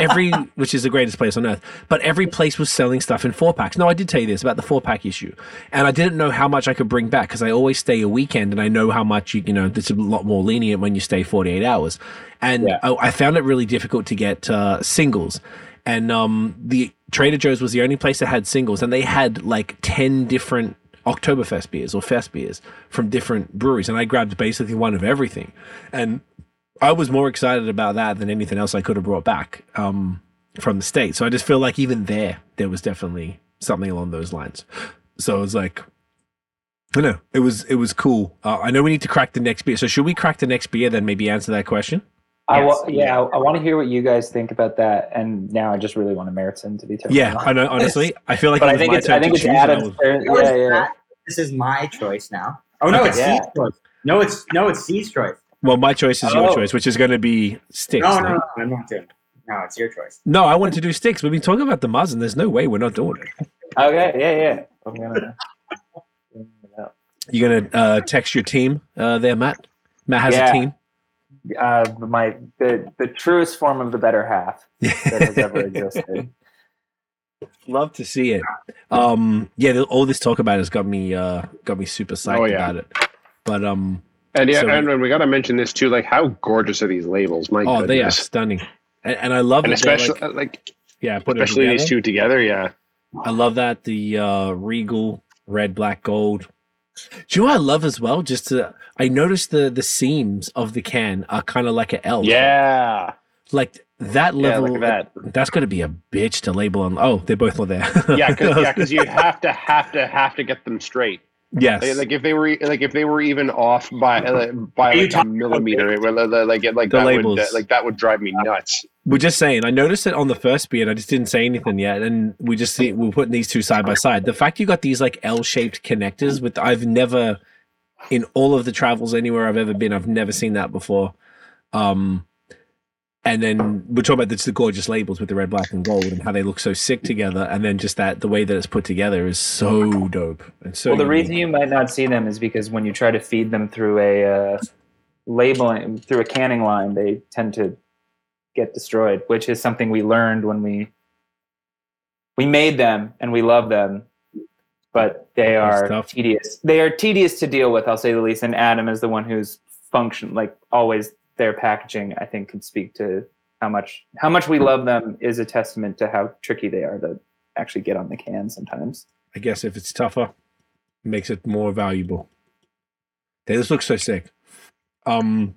every, which is the greatest place on earth, but every place was selling stuff in four packs. No, I did tell you this about the four pack issue. And I didn't know how much I could bring back because I always stay a weekend and I know how much you, you know, it's a lot more lenient when you stay 48 hours. And Yeah. I, I found it really difficult to get uh, singles. And um, the Trader Joe's was the only place that had singles, and they had like 10 different Oktoberfest beers or Fest beers from different breweries. And I grabbed basically one of everything. And I was more excited about that than anything else I could have brought back um, from the States. So I just feel like even there, there was definitely something along those lines. So it was like, I know. It was it was cool. Uh, I know we need to crack the next beer. So should we crack the next beer then maybe answer that question? I Yes. wa- yeah, I, I want to hear what you guys think about that. And now I just really want a Märzen to be totally Yeah, honest. I know. Honestly, I feel like but it I was think my it's turn I think it's choose, and I Adam's turn. No, Yeah, yeah. This is my choice now. Oh no, Okay. it's Yeah. Steve's choice. No, it's no, it's Cee's choice. Well, my choice is your Oh. choice, which is going to be sticks. No, no, Nate. no, I'm not doing. it. No, it's your choice. No, I wanted to do sticks. We've been talking about the Muzz, and there's no way we're not doing it. Okay, yeah, yeah. I'm gonna. You're gonna uh, text your team uh, there, Matt. Matt has Yeah. a team. Uh, my the the truest form of the better half that has ever existed. Love to see it. Um, yeah, all this talk about it has got me uh, got me super psyched Oh, yeah. about it. But um, And yeah, So- and, we got to mention this too. Like, how gorgeous are these labels? My Oh, they are stunning, and, and I love and that especially like, like, yeah, especially these two together. Yeah, I love that the uh, regal red, black, gold. Do you know what I love as well? Just to, I noticed the the seams of the can are kind of like an L. yeah, like that yeah. level. Look at that. That's going to be a bitch to label on. Oh, they're both not there. Yeah, because yeah, you have to have to have to get them straight. Yes, Like, like if they were like if they were even off by uh, by like a millimeter, it like like like The that labels. would uh, like that would drive me nuts. we're just saying. I noticed it on the first beard. I just didn't say anything yet, and we just see we're putting these two side by side. The fact you got these like L-shaped connectors with I've never in all of the travels anywhere I've ever been, I've never seen that before. Um, and then we're talking about the, the gorgeous labels with the red, black, and gold, and how they look so sick together. And then just that the way that it's put together is so dope and so. well, the unique. reason you might not see them is because when you try to feed them through a uh, labeling through a canning line, they tend to get destroyed, which is something we learned when we we made them and we love them, but they are tedious. They are tedious to deal with. I'll say the least. And Adam is the one who's function like always. Their packaging, I think, could speak to how much how much we love them is a testament to how tricky they are to actually get on the can sometimes. I guess if it's tougher, it makes it more valuable. They just look so sick. Um,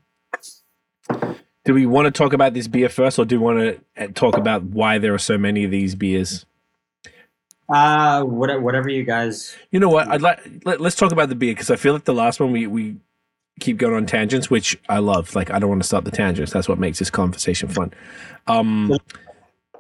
do we want to talk about this beer first, or do we want to talk about why there are so many of these beers? Uh, what, whatever you guys. You know what? I'd like let, let's talk about the beer because I feel like the last one we we keep going on tangents, which I love. Like I don't want to stop the tangents. That's what makes this conversation fun. Um,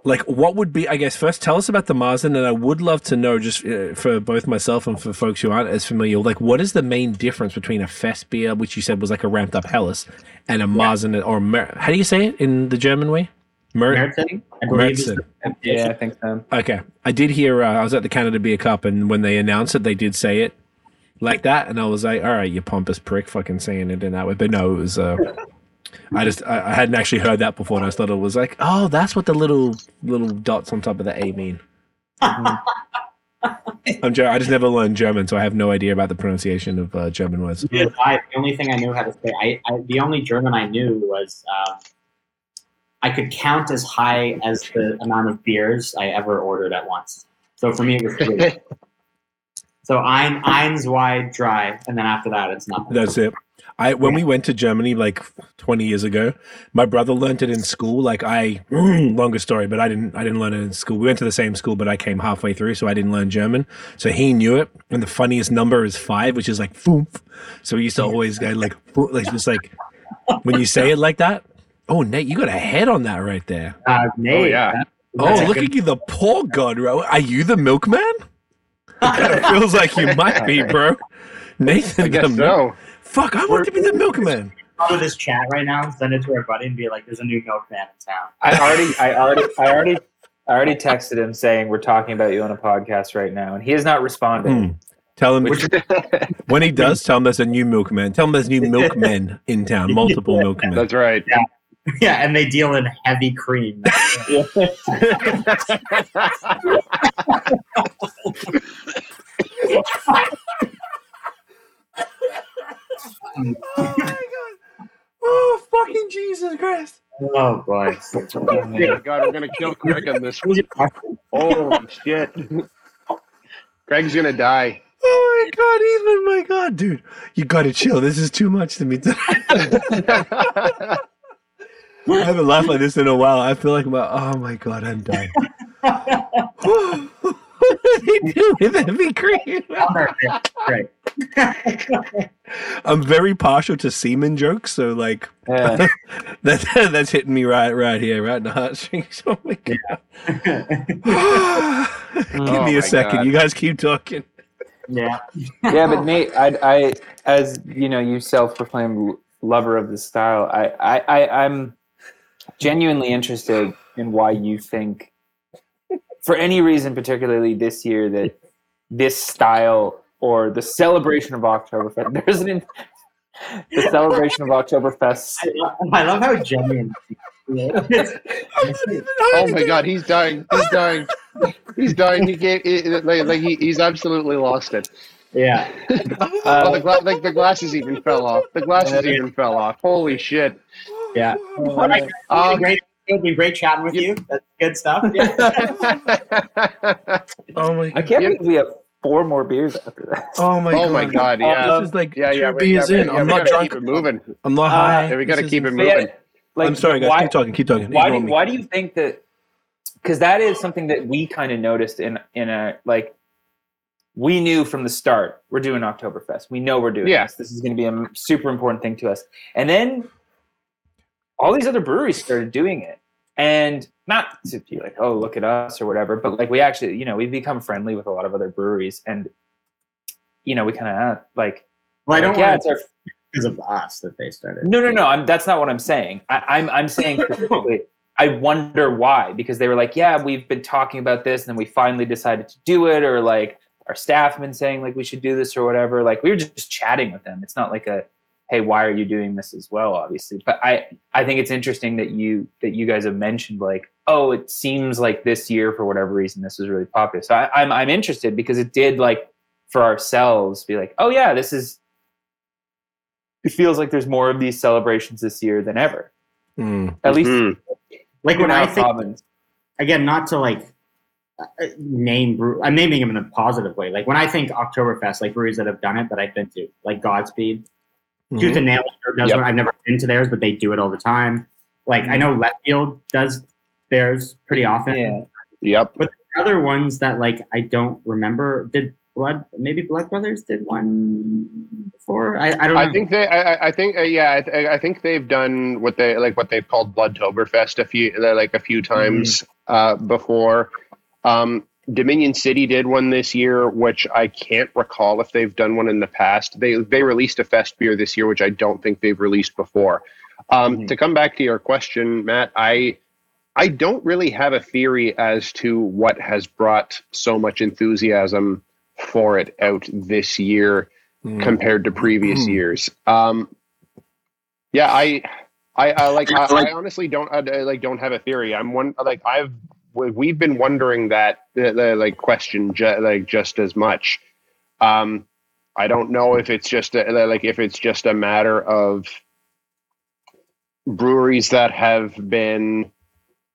like what would be? I guess first tell us about the Märzen, and I would love to know just uh, for both myself and for folks who aren't as familiar. Like, what is the main difference between a Fest beer, which you said was like a ramped up Helles, and a Märzen or Mer- how do you say it in the German way? Mer- Meriton, I believe is Märzen. the- Yeah, I think so. Okay, I did hear. Uh, I was at the Canada Beer Cup, and when they announced it, they did say it like that, and I was like, "All right, you pompous prick, fucking saying it in that way." But no, it was. Uh, I just I, I hadn't actually heard that before, and I just thought it was like, "Oh, that's what the little little dots on top of the A mean." I'm Ger- I just never learned German, so I have no idea about the pronunciation of uh, German words. Dude, I, the only thing I knew how to say, I, I the only German I knew was um, I could count as high as the amount of beers I ever ordered at once. So for me, it was three. so ein, eins wide dry, and then after that, it's nothing. That's it. I when we went to Germany like 20 years ago, my brother learned it in school. Like I, longer story, but I didn't. I didn't learn it in school. We went to the same school, but I came halfway through, so I didn't learn German. So he knew it. And the funniest number is five, which is like foomf. So we used to always go like, foo- like just like when you say it like that. Oh, Nate, you got a head on that right there. Uh, Nate, Oh, yeah. Oh, look good- at you, the poor god, bro. Are you the milkman? It feels like you might be, bro. Nathan, I guess the milk- so. Fuck, I want to be the milkman. Go to this chat right now, send it to our buddy, and be like, "There's a new milkman in town." I already, I already, I already, I already texted him saying we're talking about you on a podcast right now, and he has not responded. Hmm. Tell him Which- when he does. Tell him there's a new milkman. Tell him there's new milkmen in town. Multiple milkmen. That's right. yeah, and they deal in heavy cream. Oh my god! Oh fucking Jesus Christ! oh boy. Oh my god, we're gonna kill Craig on this. Holy shit. Craig's gonna die. Oh my god, Ethan! My god, dude, you gotta chill. This is too much to me. I haven't laughed like this in a while. I feel like I'm. Oh my god, I'm dying. what do they do with heavy cream? Great. I'm very partial to semen jokes, so like Yeah. that that's hitting me right right here, right in the heartstrings. Oh my god! Give Oh me my a second. God. You guys keep talking. yeah. yeah, but Nate, I, I, as you know, you self-proclaimed lover of the style. I, I, I, I'm genuinely interested in why you think, for any reason, particularly this year, that this style or the celebration of Oktoberfest. There's an the celebration of Oktoberfest. I love, I love how genuine. Oh my god, he's dying. He's dying. He's dying. He gave it, like, like he, he's absolutely lost it. Yeah. oh, the, gla- like the glasses even fell off. The glasses even fell off. Holy shit! Yeah. All right. Um, great. It'll be great chatting with you. That's good stuff. Yeah. Oh my I can't believe we have four more beers after that. Oh my god. oh god. my god! Yeah, This is like yeah, yeah. two we- yeah, beers we- in. yeah, I'm not drunk. Keep it moving. I'm not Uh, high. Yeah, we got to keep it moving. like, I'm sorry, guys. Why, keep talking. Keep talking. why Ignore do, why do you think that? Because that is something that we kind of noticed in in a like. We knew from the start we're doing Oktoberfest. We know we're doing Yeah. this. This is going to be a m- super important thing to us. And then all these other breweries started doing it, and not to be like, oh, look at us or whatever, but like we actually, you know, we've become friendly with a lot of other breweries, and you know, we kind of like, Well, I don't like, yeah, want it's our because of us that they started. no, no, no. I'm, that's not what I'm saying. I, I'm I'm saying specifically. I wonder why because they were like, yeah, we've been talking about this, and then we finally decided to do it, or like our staff have been saying like we should do this or whatever. Like we were just chatting with them. It's not like a hey, why are you doing this as well? Obviously, but I I think it's interesting that you that you guys have mentioned like, oh, it seems like this year for whatever reason this was really popular. So I, I'm I'm interested because it did like for ourselves be like, oh yeah, this is. It feels like there's more of these celebrations this year than ever. Mm. At least Mhm. Like when I think province. again, not to like uh, name. I'm naming them in a positive way. Like when I think Oktoberfest, like breweries that have done it that I've been to, like Godspeed, Mhm. Tooth and Nail does Yep. one. I've never been to theirs, but they do it all the time. Like I know Left Field does theirs pretty often. Yeah. Yep. But other ones that like I don't remember. Did Blood? Maybe Blood Brothers did one before. I, I don't. know. I think they. I, I- think. Uh, yeah. I, th- I think they've done what they like. What they've called Bloodtoberfest a few, like a few times uh, before. Um, Dominion City did one this year, which I can't recall if they've done one in the past. They they released a fest beer this year, which I don't think they've released before. Um, Mhm. To come back to your question, Matt, I I don't really have a theory as to what has brought so much enthusiasm for it out this year Mm. compared to previous Mhm. years. Um, yeah, I, I, I like, I, I honestly don't I, I, like don't have a theory. I'm one like I've we- we've been wondering that like question ju- like just as much. Um, I don't know if it's just a, like if it's just a matter of breweries that have been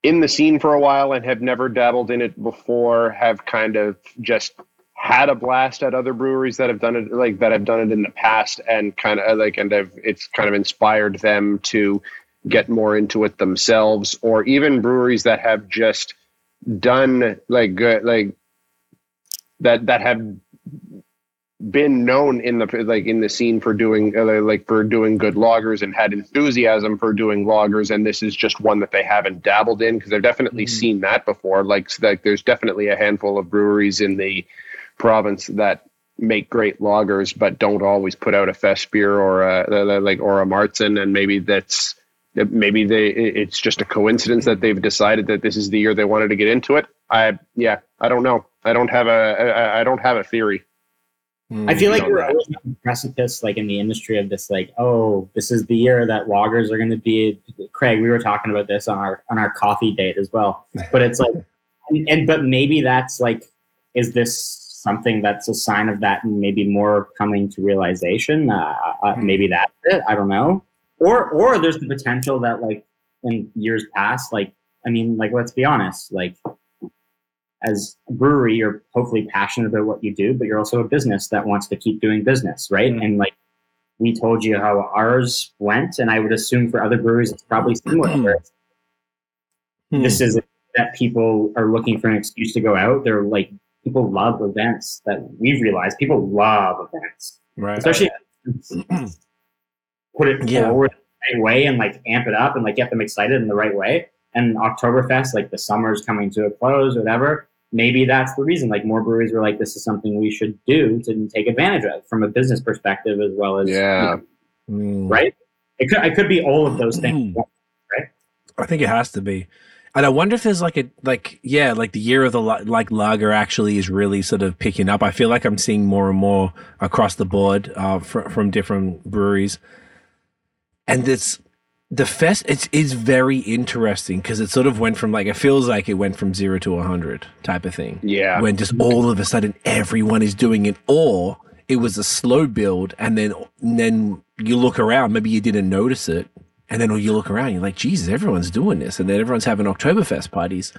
in the scene for a while and have never dabbled in it before have kind of just had a blast at other breweries that have done it like that have done it in the past and kind of like and have it's kind of inspired them to get more into it themselves or even breweries that have just done like good like that that have been known in the like in the scene for doing uh, like for doing good lagers and had enthusiasm for doing lagers and this is just one that they haven't dabbled in because they've definitely Mhm. seen that before like like there's definitely a handful of breweries in the province that make great lagers but don't always put out a fest beer or a like or a Märzen and maybe that's maybe they it's just a coincidence that they've decided that this is the year they wanted to get into it i yeah i don't know i don't have a i, I don't have a theory Mm. I feel like we're that. always on the precipice, like in the industry of this, like, oh, this is the year that lagers are going to be. Craig, we were talking about this on our on our coffee date as well. But it's like, and, and but maybe that's like, is this something that's a sign of that, and maybe more coming to realization? Uh, uh, Hmm. maybe that's it. I don't know. Or or there's the potential that like in years past, like I mean, like let's be honest, like as a brewery, you're hopefully passionate about what you do, but you're also a business that wants to keep doing business, right? Mhm. And like we told you how ours went, and I would assume for other breweries it's probably similar. where it's- Hmm. This is that people are looking for an excuse to go out. They're like people love events that we've realized. People love events, right. especially put it Yeah. forward the right way and like amp it up and like get them excited in the right way. And Oktoberfest, like the summer's coming to a close, or whatever. Maybe that's the reason. Like more breweries were like, this is something we should do to take advantage of from a business perspective as well as you Yeah. know, Mm. right. It could it could be all of those things. Right? I think it has to be. And I wonder if there's like a like yeah like the year of the like lager actually is really sort of picking up. I feel like I'm seeing more and more across the board uh, fr- from different breweries, and it's the fest. It's is very interesting because it sort of went from like it feels like it went from zero to a hundred type of thing. Yeah. When just all of a sudden everyone is doing it, or it was a slow build, and then and then you look around, maybe you didn't notice it, and then you look around, you're like, Jesus, everyone's doing this, and then everyone's having Oktoberfest parties.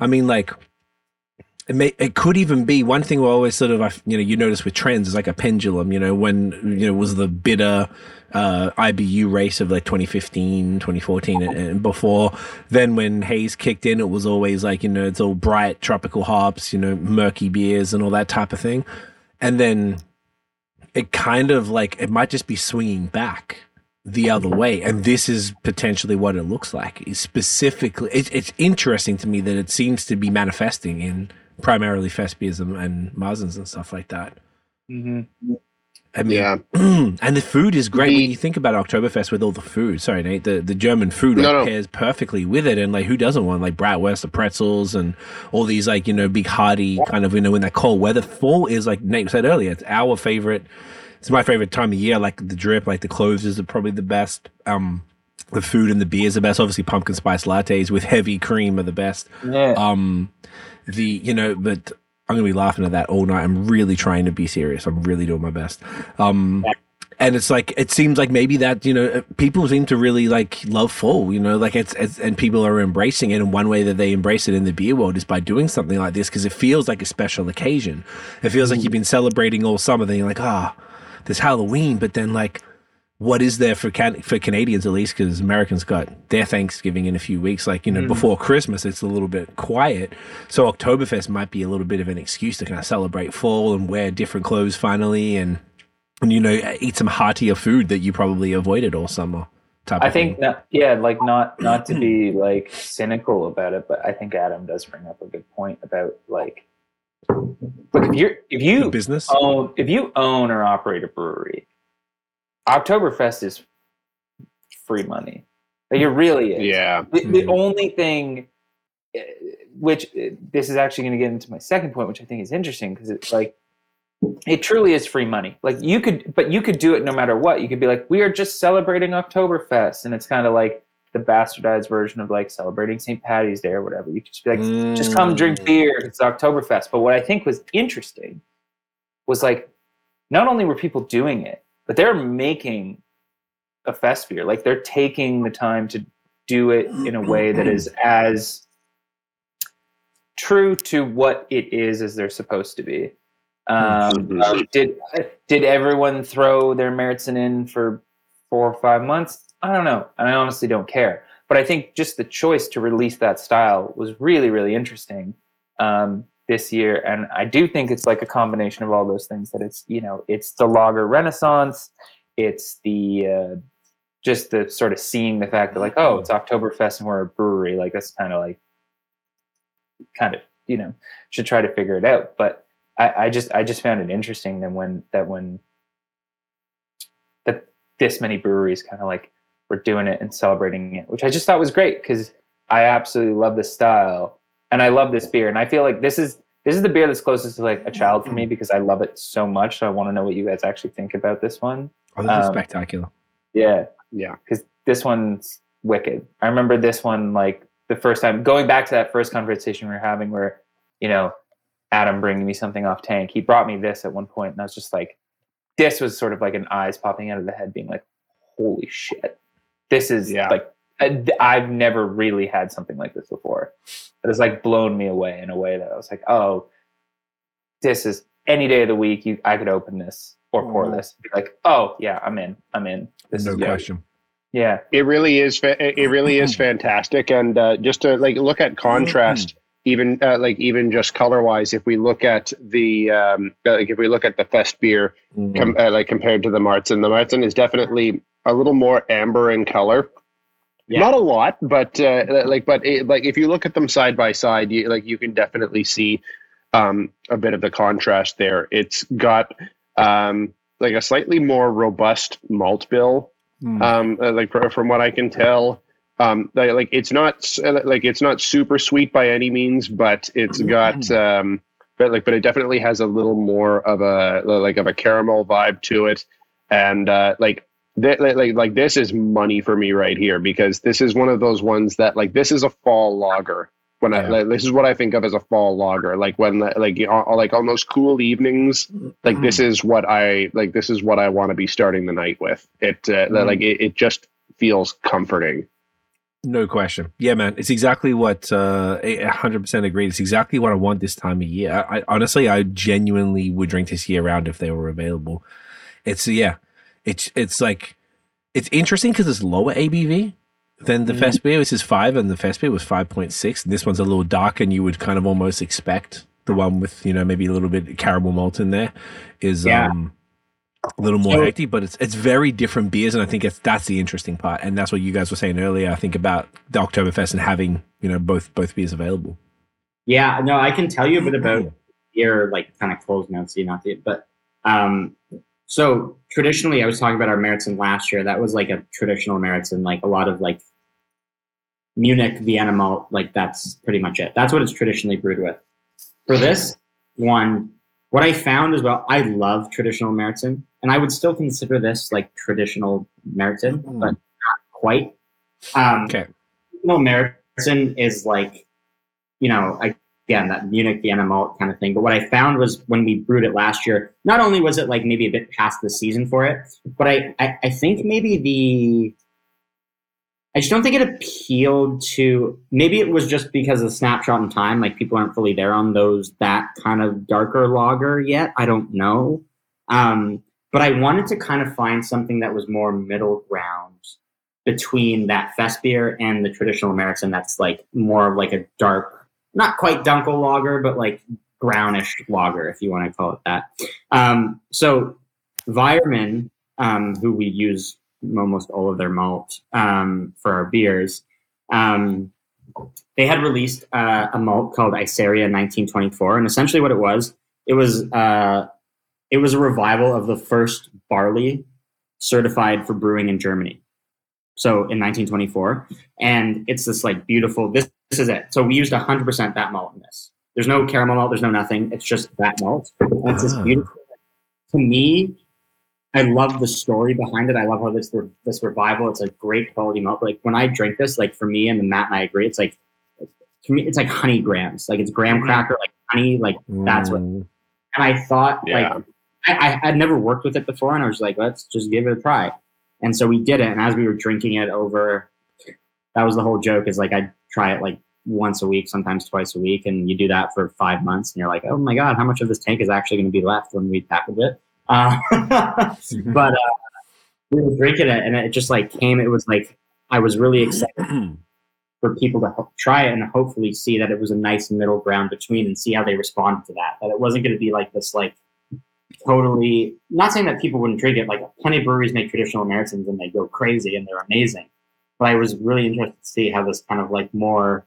I mean, like. It, may, it could even be one thing we always sort of you know you notice with trends is like a pendulum you know when you know was the bitter uh, IBU race of like 2015, 2014, and, and before. Then when haze kicked in, it was always like, you know, it's all bright tropical hops, you know, murky beers and all that type of thing. And then it kind of like, it might just be swinging back the other way. And this is potentially what it looks like. Specifically, it, it's interesting to me that it seems to be manifesting in primarily fest and, and Märzens and stuff like that. Mm-hmm. I mean, Yeah. and the food is great when you think about Oktoberfest with all the food. Sorry, Nate. The, the German food like, No, no. pairs perfectly with it. And like, who doesn't want like bratwurst, the pretzels, and all these like you know big hearty kind of you know in that cold weather. Fall is like Nate said earlier. It's our favorite. It's my favorite time of year. Like the drip, like the cloves is probably the best. Um, the food and the beer is the best. Obviously, pumpkin spice lattes with heavy cream are the best. Yeah. um the you know but i'm gonna be laughing at that all night. I'm really trying to be serious. I'm really doing my best. Um and it's like it seems like maybe that you know people seem to really like love fall you know? Like it's, it's and people are embracing it and one way that they embrace it in the beer world is by doing something like this because it feels like a special occasion. It feels like you've been celebrating all summer then you're like ah there's halloween but then like what is there for can- for Canadians at least because Americans got their Thanksgiving in a few weeks. Like you know, mm. before Christmas, it's a little bit quiet. So Oktoberfest might be a little bit of an excuse to kind of celebrate fall and wear different clothes finally, and and you know, eat some heartier food that you probably avoided all summer. Type I think not, yeah, like not not to be like cynical about it, but I think Adam does bring up a good point about like, look if you're if The you business. own if you own or operate a brewery, Oktoberfest is free money. Like it really is. Yeah. The, the Mhm. only thing, uh, which uh, this is actually going to get into my second point, which I think is interesting because it's like it truly is free money. Like you could, but you could do it no matter what. You could be like, we are just celebrating Oktoberfest, and it's kind of like the bastardized version of like celebrating St. Patty's Day or whatever. You could just be like, just come drink Mm. beer. It's Oktoberfest. But what I think was interesting was like, not only were people doing it, but they're making a fest beer. Like they're taking the time to do it in a way that is as true to what it is as they're supposed to be. Um, did did everyone throw their Märzen in for four or five months? I don't know. and I honestly don't care. But I think just the choice to release that style was really, really interesting um, this year. And I do think it's like a combination of all those things. That it's you know it's the lager renaissance, it's the uh, just the sort of seeing the fact that like oh it's Oktoberfest and we're a brewery like that's kind of like kind of you know should try to figure it out. But I, I just I just found it interesting that when that when that this many breweries kind of like were doing it and celebrating it, which I just thought was great because I absolutely love the style and I love this beer and I feel like this is this is the beer that's closest to like a child for me because I love it so much. So I want to know what you guys actually think about this one. Oh, this is um, spectacular. Yeah, Yeah. because this one's wicked. I remember this one like the first time going back to that first conversation we were having where you know Adam bringing me something off tank. He brought me this at one point, and I was just like, this was sort of like an eyes popping out of the head, being like, holy shit, this is Yeah. like I- I've never really had something like this before. It has like blown me away in a way that I was like, oh, this is any day of the week. You, I could open this or pour this. Be like, oh yeah, I'm in. I'm in. This No is good. question. Yeah. It really is. fa- It really is fantastic. And uh, just to like look at contrast, even uh, like even just color wise, if we look at the um, like if we look at the fest beer, Mm. com- uh, like compared to the Märzen, the Märzen is definitely a little more amber in color. Yeah. Not a lot, but uh, like but it, like if you look at them side by side, you, like you can definitely see um, a bit of the contrast there. It's got um, like a slightly more robust malt bill Mm. um uh, like from what i can tell um like, like it's not uh, like it's not super sweet by any means but it's got um but like but it definitely has a little more of a like of a caramel vibe to it and uh like th- like, like this is money for me right here because this is one of those ones that like this is a fall lager When I like, this is what I think of as a fall lager Like when like you know, like on those cool evenings, like this is what I like. This is what I want to be starting the night with. It uh, Mm. like it, it just feels comforting. No question. Yeah, man. It's exactly what uh, a 100% agreed. It's exactly what I want this time of year. I, I honestly, I genuinely would drink this year round if they were available. It's yeah, it's it's like it's interesting because it's lower ABV than the Fest beer. This is five, and the Fest beer was five point six. And this one's a little darker, and you would kind of almost expect the one with you know maybe a little bit of caramel malt in there is Yeah. um a little more hectic, but it's it's very different beers, and I think it's that's the interesting part, and that's what you guys were saying earlier. I think about the Oktoberfest and having you know both both beers available. Yeah, no, I can tell you a bit about your like kind of closed notes, you not the, but um, so traditionally, I was talking about our Märzen last year. That was like a traditional Märzen, like a lot of like Munich Vienna malt, like that's pretty much it. That's what it's traditionally brewed with. For this one, what I found as well, I love traditional Märzen, and I would still consider this like traditional Märzen, but not quite. Um, Okay. Traditional Märzen is like, you know, again that Munich Vienna malt kind of thing. But what I found was when we brewed it last year, not only was it like maybe a bit past the season for it, but I I, I think maybe the I just don't think it appealed to. Maybe it was just because of the snapshot in time, like people aren't fully there on those that kind of darker lager yet. I don't know, um, but I wanted to kind of find something that was more middle ground between that fest beer and the traditional American. That's like more of like a dark, not quite dunkel lager, but like brownish lager, if you want to call it that. Um, so Weyermann, um, who we use almost all of their malt um, for our beers. Um, they had released uh, a malt called Isaria 1924, and essentially what it was, it was uh, it was a revival of the first barley certified for brewing in Germany. So in 1924, and it's this like beautiful. This this is it. So we used 100% that malt in this. There's no caramel malt. There's no nothing. It's just that malt. And it's this Ah. beautiful. To me, I love the story behind it. I love how this this revival. It's a great quality malt. Like when I drink this, like for me and the Matt and I agree, it's like to me, it's like honey grams. Like it's graham cracker, like honey. Like that's what. Mm. And I thought, Yeah. like, I, I had never worked with it before, and I was like, let's just give it a try. And so we did it. And as we were drinking it over, that was the whole joke. Is like I'd try it like once a week, sometimes twice a week, and you do that for five months, and you're like, oh my god, how much of this tank is actually going to be left when we package it? Uh, but uh, we were drinking it, and it just like came. It was like I was really excited for people to ho- try it and hopefully see that it was a nice middle ground between and see how they responded to that. That it wasn't going to be like this like totally. Not saying that people wouldn't drink it. Like plenty of breweries make traditional Americans and they go crazy and they're amazing. But I was really interested to see how this kind of like more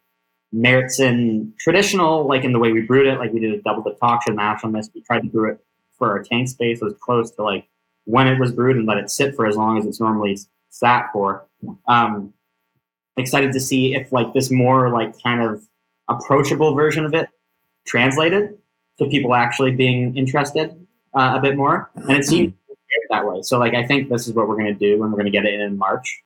Märzen traditional, like in the way we brewed it, like we did a double decoction mash on this. We tried to brew it for our tank space was close to like when it was brewed and let it sit for as long as it's normally sat for. Um, excited to see if like this more like kind of approachable version of it translated to people actually being interested uh, a bit more, and it seemed that way. So like I think this is what we're gonna do, and we're gonna get it in March.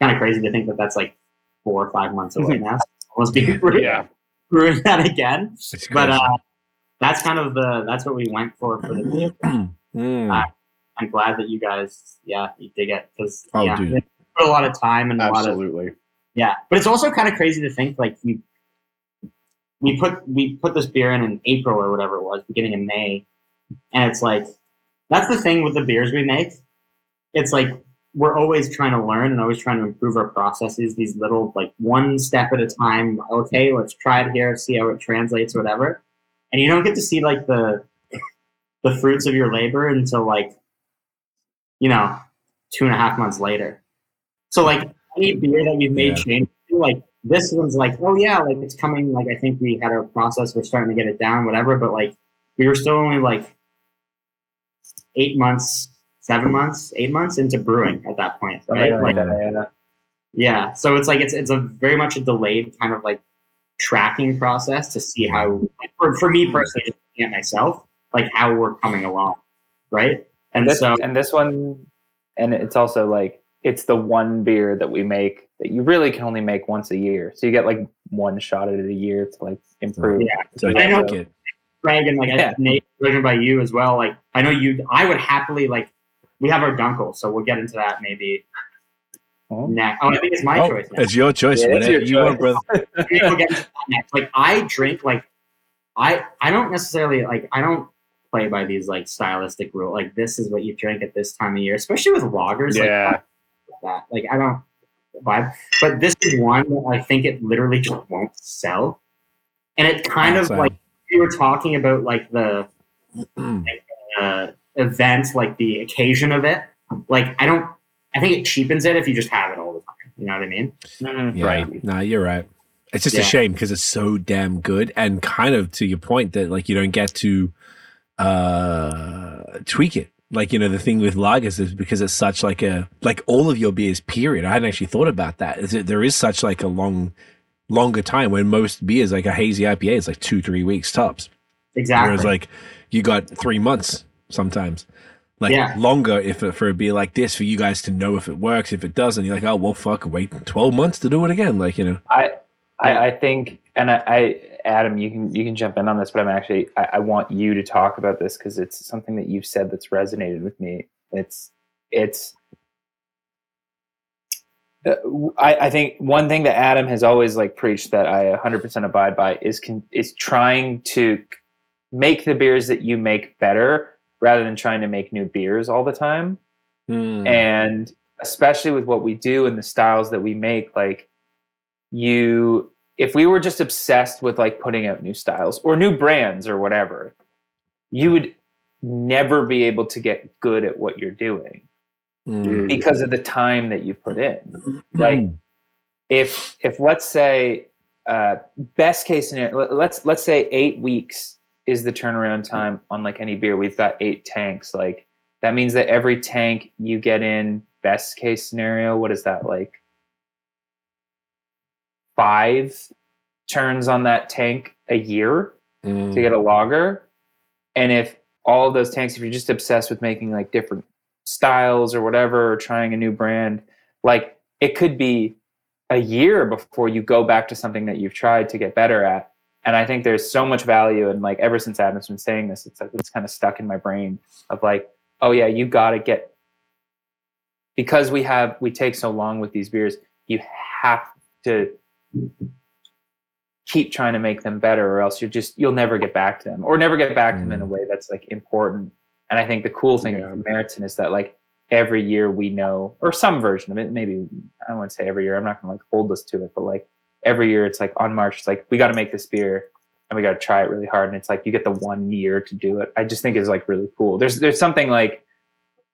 Kind of crazy to think that that's like four or five months away now. Almost be Yeah. brewing that again It's but uh, that's kind of the that's what we went for for the beer. Mm. I'm glad that you guys, yeah, you dig it because Oh, yeah, dude. put a lot of time and a lot of Absolutely. yeah. But it's also kind of crazy to think like you we put we put this beer in in April or whatever it was, beginning of May, and it's like that's the thing with the beers we make. It's like we're always trying to learn and always trying to improve our processes. These little like one step at a time. Okay, let's try it here, see how it translates, whatever. And you don't get to see like the the fruits of your labor until like you know two and a half months later. So like any beer that we've made Yeah. change like this one's like, oh yeah, like it's coming. Like I think we had our process, we're starting to get it down, whatever. But like we were still only like eight months, seven months, eight months into brewing at that point, right? Something Like, like that, yeah. yeah. So it's like it's it's a very much a delayed kind of like tracking process to see how for, for me personally, just looking at myself, like how we're coming along, right? And this, so and this one, and it's also like it's the one beer that we make that you really can only make once a year. So you get like one shot at it a year to like improve. Yeah. So I know- like it. Greg and like Yeah. Nate, judging by you as well. Like I know you, I would happily like. We have our Dunkel, so we'll get into that maybe Oh. next. Oh, I think it's my Oh, choice. Now. it's your choice. Yeah, it's whatever your you want, choice. brother. We'll get into that next. Like I drink like I I don't necessarily like I don't play by these like stylistic rule. Like this is what you drink at this time of year, especially with lagers. Like, Yeah. that. Like I don't vibe. But this is one that I think it literally just won't sell. And it kind of like we were talking about like the uh, event, like the occasion of it. Like I don't I think it cheapens it if you just have it all the time. You know what I mean? Mhm. Yeah. Right. No, you're right. It's just Yeah. a shame because it's so damn good, and kind of to your point that like you don't get to uh tweak it. Like you know the thing with lagers is because it's such like a like all of your beers. Period. I hadn't actually thought about that. Is it, there is such like a long, longer time when most beers like a hazy IPA is like two three weeks tops. Exactly. Whereas like you got three months sometimes. Like Yeah. longer if it, for a beer like this for you guys to know if it works. If it doesn't, you're like, oh well, fuck, wait twelve months to do it again. Like you know, I, I I think, and I, I Adam, you can you can jump in on this, but I'm actually I, I want you to talk about this because it's something that you've said that's resonated with me. It's it's. uh, I, I think one thing that Adam has always like preached that I 100% abide by is can, is trying to make the beers that you make better rather than trying to make new beers all the time Hmm. and especially with what we do and the styles that we make like you if we were just obsessed with like putting out new styles or new brands or whatever you would never be able to get good at what you're doing Hmm. because of the time that you put in like if if let's say uh best case scenario let's let's say eight weeks is the turnaround time on like any beer we've got eight tanks like that means that every tank you get in best case scenario what is that like five turns on that tank a year Hmm. to get a lager. And if all of those tanks, if you're just obsessed with making like different styles or whatever, or trying a new brand, like it could be a year before you go back to something that you've tried to get better at. And I think there's so much value. And like ever since Adam's been saying this, it's it's kind of stuck in my brain of like, oh yeah, you got to get because we have we take so long with these beers, you have to keep trying to make them better or else you're just you'll never get back to them or never get back to them in a mm. way that's like important and i think the cool thing Yeah. about Märzen is that like every year we know or some version of it maybe i don't want to say every year i'm not going to like hold us to it but like every year it's like on march it's like we got to make this beer and we got to try it really hard and it's like you get the one year to do it. I just think is like really cool. There's there's something like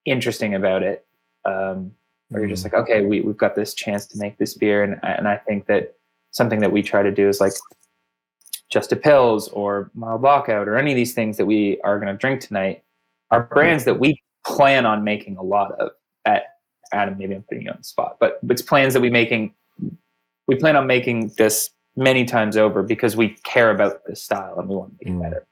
interesting about it um where you're just like okay we, we've got this chance to make this beer and, and i think that something that we try to do is like just a Pils or mild lockout or any of these things that we are going to drink tonight are brands that we plan on making a lot of at adam maybe i'm putting you on the spot but it's plans that we making we plan on making this many times over because we care about this style and we want to make it Mm. better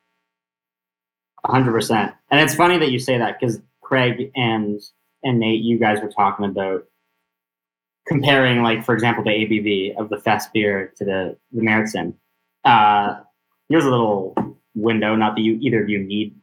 hundred percent. And it's funny that you say that because Craig and and Nate, you guys were talking about comparing, like for example, the ABV of the Festbier to the the Märzen. Uh, here's a little window. Not that you either of you need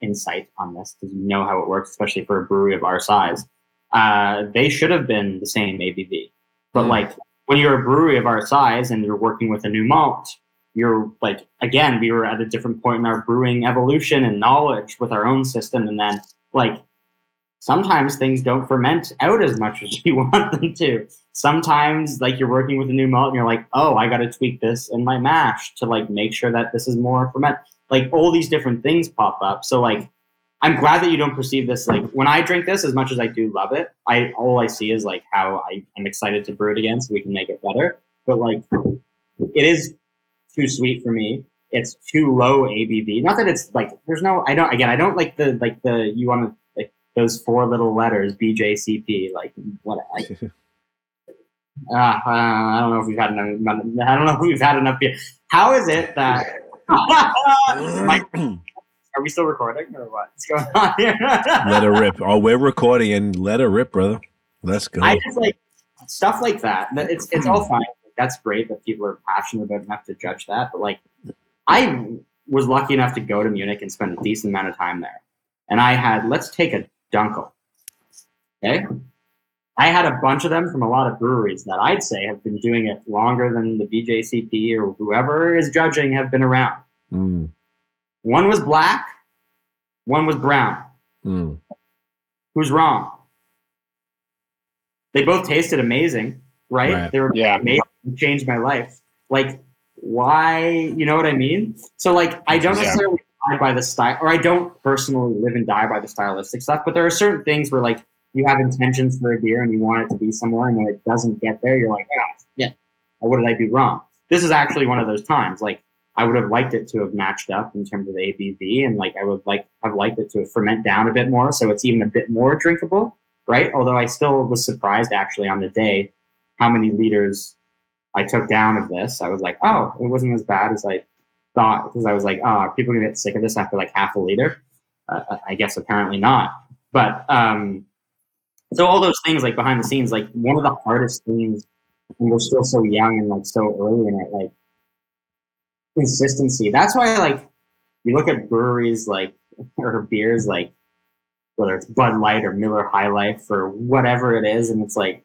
insight on this because you know how it works, especially for a brewery of our size. Uh, they should have been the same ABV, but Mm. like when you're a brewery of our size and you're working with a new malt, you're like again we were at a different point in our brewing evolution and knowledge with our own system. And then like sometimes things don't ferment out as much as you want them to. Sometimes like you're working with a new malt and you're like oh i got to tweak this in my mash to like make sure that this is more ferment like all these different things pop up. So like i'm glad that you don't perceive this like when i drink this as much as i do love it i all i see is like how i am excited to brew it again so we can make it better but like it is too sweet for me. It's too low ABV. Not that it's like there's no. I don't. Again, I don't like the like the you want to like those four little letters BJCP. Like what? Like, uh, I don't know if we've had enough. I don't know if we've had enough beer. How is it that? Mike, are we still recording or what? What's going on here? let her rip. Oh, we're recording and let her rip, brother. Let's go. I just like stuff like that. That- It's it's all fine. that's great that people are passionate about enough to judge that. But like, I was lucky enough to go to Munich and spend a decent amount of time there, and I had let's take a Dunkel. Okay, I had a bunch of them from a lot of breweries that I'd say have been doing it longer than the BJCP or whoever is judging have been around. Mm, One was black, one was brown. mm. Who's wrong? They both tasted amazing, right? Right. They were Yeah. amazing, changed my life. Like, why? You know what I mean? So, like, I don't Yeah. necessarily die by the style, or I don't personally live and die by the stylistic stuff. But there are certain things where, like, you have intentions for a beer and you want it to be somewhere, and when it doesn't get there, you're like, ah, yeah, what did I do wrong? This is actually one of those times. Like, I would have liked it to have matched up in terms of ABV, and like I would like have liked it to ferment down a bit more, so it's even a bit more drinkable, right? Although I still was surprised actually on the day how many liters I took down of this. I was like, oh, it wasn't as bad as I thought because I was like, oh, people gonna get sick of this after like half a liter? Uh, I guess apparently not. But um, so all those things like behind the scenes, like one of the hardest things, and we're still so young and like so early in it, like consistency. That's why like you look at breweries like or beers like whether it's Bud Light or Miller High Life or whatever it is, and it's like,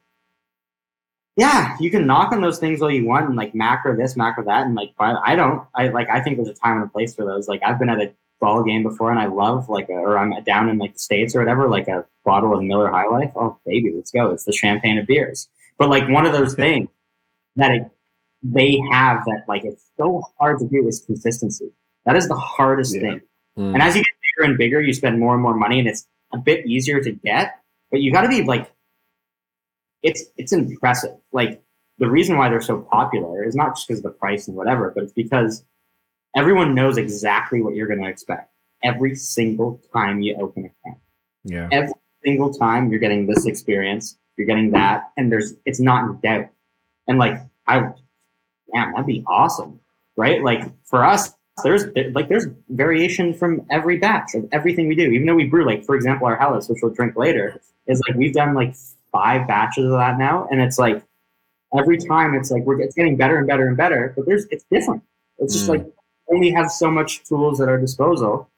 yeah, you can knock on those things all you want and like macro this, macro that, and like, but I don't. I like I think there's a time and a place for those. Like I've been at a ball game before, and I love like, a, or I'm down in like the states or whatever, like a bottle of Miller High Life. Oh baby, let's go! It's the champagne of beers. But like one of those things that it, they have that like it's so hard to do is consistency. That is the hardest Yeah. thing. Mm. And as you get bigger and bigger, you spend more and more money, and it's a bit easier to get. But you got to be like, it's it's impressive. Like the reason why they're so popular is not just because of the price and whatever, but it's because everyone knows exactly what you're going to expect every single time you open a can. Yeah. Every single time you're getting this experience, you're getting that, and there's it's not in doubt. And like I, damn, that'd be awesome, right? Like for us, there's like there's variation from every batch of everything we do. Even though we brew, like for example, our Helles, which we'll drink later, is like we've done like five batches of that now, and it's like every time it's like we're it's getting better and better and better. But there's it's different. It's just Mm. like only have so much tools at our disposal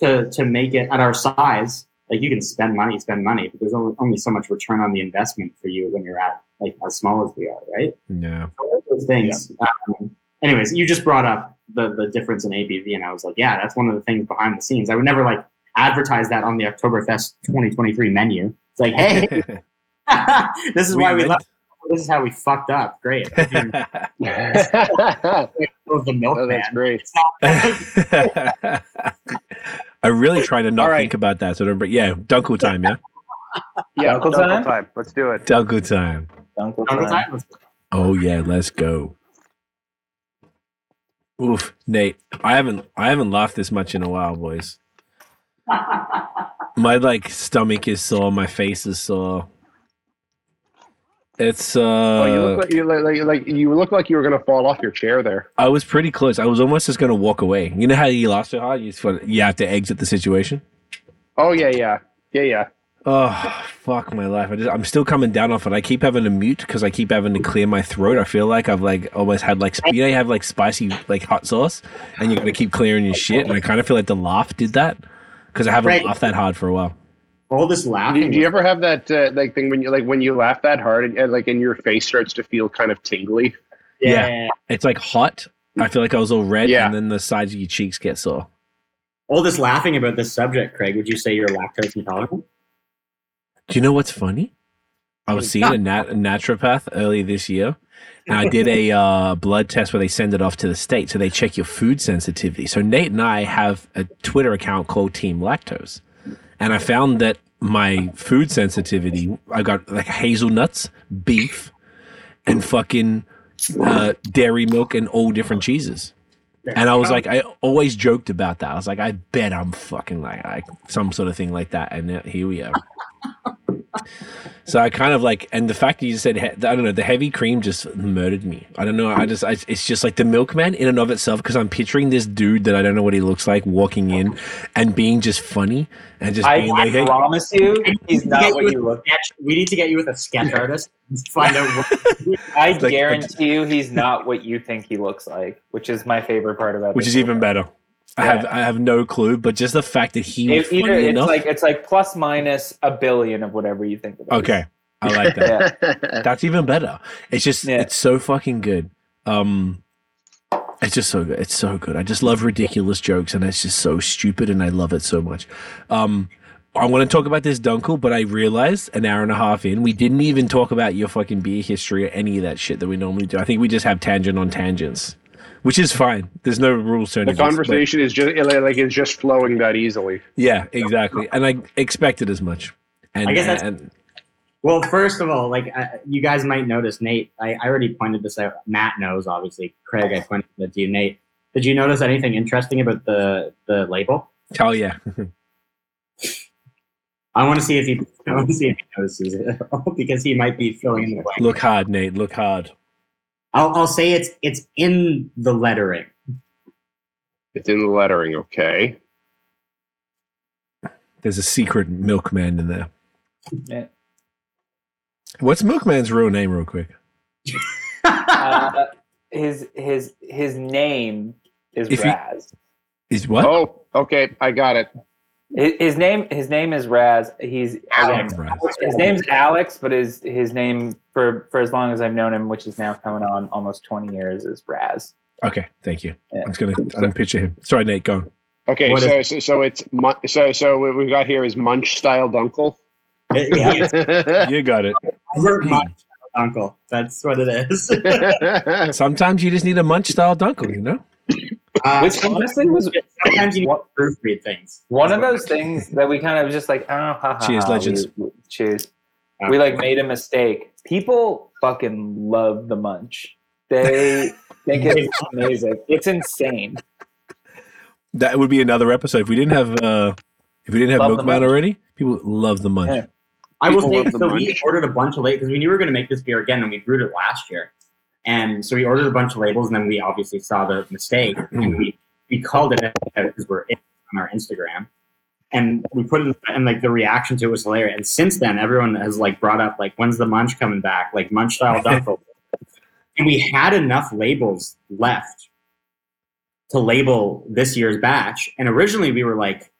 to to make it at our size. Like you can spend money, spend money, but there's only, only so much return on the investment for you when you're at like as small as we are, right? Yeah. all those things. Um, anyways, you just brought up the the difference in ABV, and I was like, yeah, that's one of the things behind the scenes. I would never like advertise that on the Oktoberfest 2023 menu. It's like, hey, this is why we went- left. This is how we fucked up. Great. oh, Of the milkman. that's great. I really try to not All right. think about that. So don't, but yeah, Dunkel time, yeah, Yeah, Uncle Uncle time? time. Let's do it. Dunkel time. Uncle Uncle time. time? Oh yeah, let's go. Oof, Nate, I haven't I haven't laughed this much in a while, boys. My like stomach is sore, my face is sore. It's uh oh, you look like you look like, like you look like you were gonna fall off your chair there. I was pretty close. I was almost just gonna walk away. You know how you laugh so hard, you just you have to exit the situation. Oh yeah, yeah, yeah, yeah. Oh fuck my life! I just, I'm still coming down off it. I keep having to mute because I keep having to clear my throat. I feel like I've like almost had like you know you have like spicy like hot sauce, and you got to keep clearing your shit. And I kind of feel like the laugh did that because I haven't Right. laughed that hard for a while. All this laughing. do you ever have that uh, like thing when you like when you laugh that hard and, and like and your face starts to feel kind of tingly? yeah. It's like hot. I feel like I was all red, Yeah. and then the sides of your cheeks get sore. All this laughing about this subject, Craig. Would you say you're lactose intolerant? Do you know what's funny? I was seeing a, nat- a naturopath earlier this year, and I did a uh, blood test where they send it off to the state, so they check your food sensitivity. So Nate and I have a Twitter account called Team Lactose, and I found that my food sensitivity, I got like hazelnuts, beef, and fucking uh, dairy milk and all different cheeses. And I was like, I always joked about that. I was like, I bet I'm fucking like, like some sort of thing like that. And uh, here we are. So I kind of like, and the fact that you said, I don't know, the heavy cream just murdered me. I don't know. I just, I, it's just like the milkman in and of itself, because I'm picturing this dude that I don't know what he looks like walking in and being just funny and just I, being I like, hey, promise you, he's not you what you look. sketch- We need to get you with a sketch artist. and Find out what I like- guarantee you, he's not what you think he looks like, which is my favorite part about. It. Which is even better. I have, I have no clue, but just the fact that he was It, either funny it's enough. like it's like plus minus a billion of whatever you think. It is. okay, I like that. Yeah. That's even better. It's just Yeah. it's so fucking good. Um it's just so good. It's so good. I just love ridiculous jokes and it's just so stupid and I love it so much. Um I want to talk about this Dunkel, but I realized an hour and a half in, we didn't even talk about your fucking beer history or any of that shit that we normally do. I think we just have tangent on tangents, which is fine. There's no rules to The anything. conversation is just like it's just flowing that easily. Yeah, exactly. And I expected as much. And, I guess that's- and Well, first of all, like uh, you guys might notice, Nate. I, I already pointed this out. Matt knows, obviously. Craig, I pointed it to you, Nate. Did you notice anything interesting about the the label? hell yeah. I want to see if he. I want to see if he notices it because he might be filling in the blank. Look hard, Nate. Look hard. I'll, I'll say it's it's in the lettering. It's in the lettering, okay. There's a secret milkman in there. Yeah. What's Milkman's real name, real quick? Uh, his his his name is If you- Raz. Is what? Oh, okay, I got it. His, his name his name is Raz. He's again, Raz. his name's Alex, but his his name for for as long as I've known him, which is now coming on almost twenty years, is Raz. Okay, thank you. Yeah. I'm just gonna. I don't picture him. Sorry, Nate. Go. On. Okay, What so, so so it's so so what we've got here is Munch style Dunkel. yeah, You got it. over my uncle. That's what it is. Sometimes you just need a munch style dunkel, you know. Uh, Which honestly was sometimes you need proofread things. one of those things that we kind of just like, oh, ha, ha, Cheers, ha, legends. we- we- cheers. We like made a mistake. People fucking love the munch. They think it's amazing. It's insane. That would be another episode if we didn't have. uh If we didn't have Love Milkman already, people love the munch. Yeah. I will say love the so. We ordered a bunch of labels because we knew we were going to make this beer again, and we brewed it last year. And so we ordered a bunch of labels, and then we obviously saw the mistake, and mm-hmm. we we called it because we're on our Instagram, and we put it, and like the reaction to it was hilarious. And since then, everyone has like brought up like, when's the munch coming back? Like munch style dunkel. and we had enough labels left to label this year's batch, and originally we were like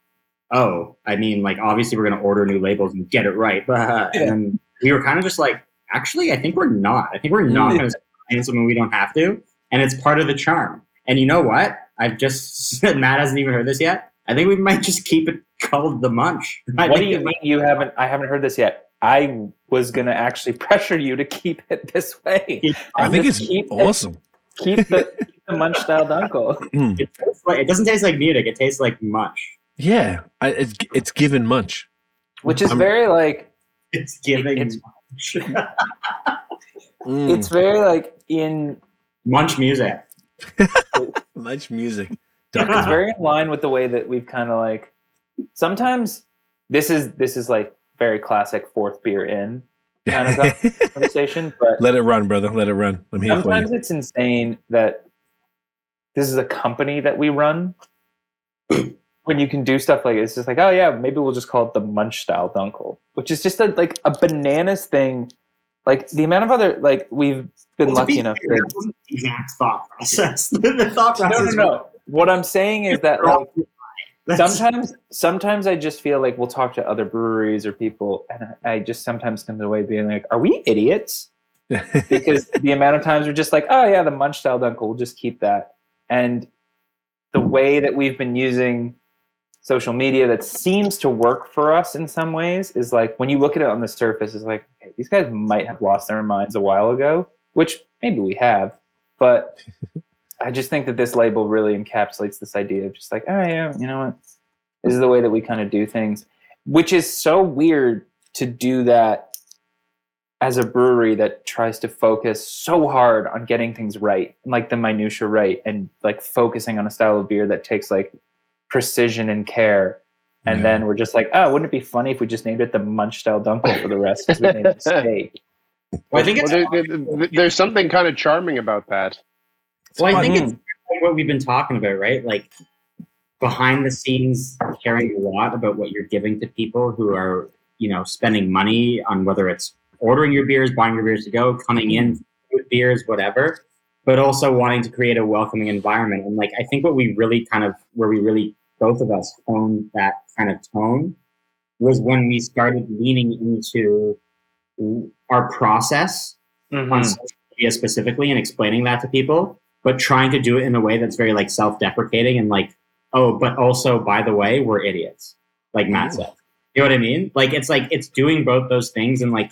oh, I mean, like obviously we're going to order new labels and get it right. But and we were kind of just like, actually, I think we're not. I think we're not going to sign something we don't have to, and it's part of the charm. And you know what? I've just said Matt hasn't even heard this yet. I think we might just keep it called the Munch. I What do you mean you haven't? I haven't heard this yet. I was gonna actually pressure you to keep it this way. I think it's keep it- awesome. keep the, keep the munch style dunkel. Mm. It, like, it doesn't taste like Munich. It tastes like Munch. Yeah, I, it's it's given munch. which is I'm- very like It's giving It's- Munch. Mm. it's very like in Munch music. munch music. it's very in line with the way that we've kind of like sometimes this is this is like very classic fourth beer in kind of conversation, but Let it run, brother. Let it run. I'm here sometimes it's insane that this is a company that we run. when you can do stuff like it's just like, oh yeah, maybe we'll just call it the munch style dunkel, which is just a like a bananas thing. Like the amount of other like we've been Well, to lucky be enough. fair, To, that thought process. the thought no, process. no, no. What I'm saying is that like sometimes sometimes I just feel like we'll talk to other breweries or people, and I I just sometimes come away being like, are we idiots? because the amount of times we're just like, oh yeah, the munch style dunkel, we'll just keep that. And the way that we've been using social media that seems to work for us in some ways is like when you look at it on the surface, it's like, okay, these guys might have lost their minds a while ago, which maybe we have, but I just think that this label really encapsulates this idea of just like, oh yeah, you know what? This is the way that we kind of do things, which is so weird to do that as a brewery that tries to focus so hard on getting things right, like the minutia right, and like focusing on a style of beer that takes like precision and care. And Yeah. then we're just like, oh, wouldn't it be funny if we just named it the Munch Style Dunkel for the rest? Because we made a mistake. Well, I think it's Well, there- there- there's something kind of charming about that. well, I think it's what we've been talking about, right? Like behind the scenes, caring a lot about what you're giving to people who are, you know, spending money on whether it's ordering your beers, buying your beers to go, coming in with beers, whatever, but also wanting to create a welcoming environment. And like, I think what we really kind of, where we really, both of us honed that kind of tone was when we started leaning into our process on Mhm. social media specifically and explaining that to people, but trying to do it in a way that's very like self-deprecating and like, oh, but also by the way, we're idiots, like Matt said. You know what I mean? Like it's like it's doing both those things in like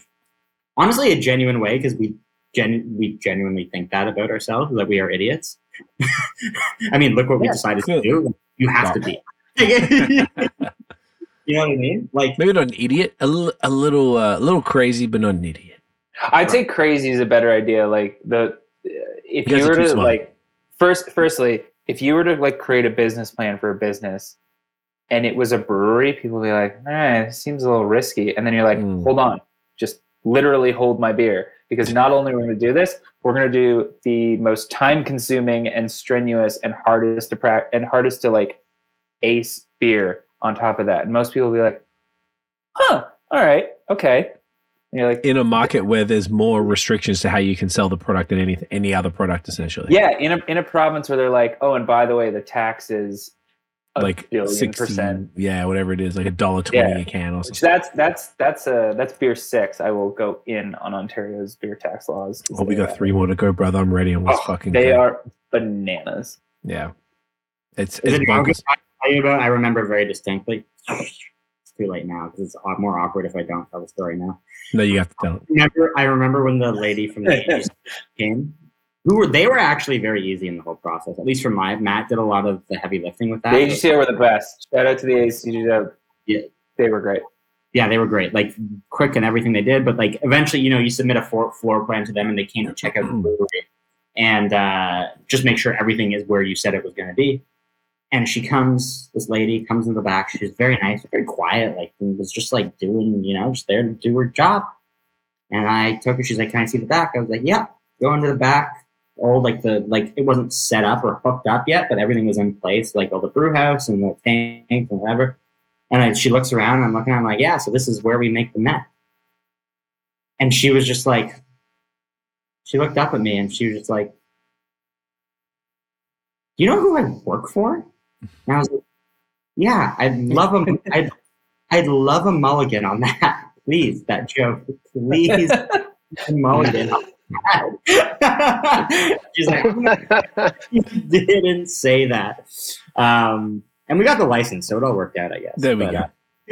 honestly a genuine way because we gen we genuinely think that about ourselves that we are idiots. I mean, look what we decided good. to do. You have to be. you know what I mean? Like Maybe not an idiot, a, a little, uh, a little crazy, but not an idiot. I'd say crazy is a better idea. Like the if You you, were to smart. like first firstly, if you were to like create a business plan for a business and it was a brewery, people would be like, eh, it seems a little risky. And then you're like, Mm. hold on, just literally hold my beer. Because not only are we gonna do this, we're gonna do the most time consuming and strenuous and hardest to pra- and hardest to like ace beer on top of that. And most people will be like, huh, all right, okay. And you're like, In a market where there's more restrictions to how you can sell the product than any any other product, essentially. Yeah, in a in a province where they're like, oh, and by the way, the tax is like billion 60, percent. yeah, whatever it is, like a dollar twenty Yeah. a can or Which something. that's that's that's uh that's beer six. I will go in on Ontario's beer tax laws. Oh, we got are- three more to go, brother. I'm ready. And let's Oh, fucking They go. are bananas. Yeah, it's Is it's it. I tell you about? I remember very distinctly. It's too late now because it's a- more awkward if I don't tell the story now. No, you have to tell it. Remember, I remember when the lady from the agency came. Who were they? Were actually very easy in the whole process. At least for my Matt did a lot of the heavy lifting with that. The AGCO were the best. Shout out to the AGCO. Yeah. They were great. yeah, they were great. Like quick and everything they did. But like eventually, you know, you submit a floor, floor plan to them, and they came to check out the brewery and uh, just make sure everything is where you said it was going to be. And she comes, this lady comes in the back. She's very nice, very quiet, like and was just like doing, you know, just there to do her job. And I took her. She's like, "Can I see the back?" I was like, "Yeah." Go into the back. All like the like it wasn't set up or hooked up yet, but everything was in place, like all the brew house and the tank and whatever. And I, she looks around, and I'm looking, I'm like, yeah, so this is where we make the meth. And she was just like, she looked up at me and she was just like, you know who I work for? And I was like, yeah, I'd love a, I'd, I'd love a mulligan on that. Please, that joke. Please, mulligan that. She's like, you didn't say that. Um, and we got the license, so it all worked out, I guess. There we But, go.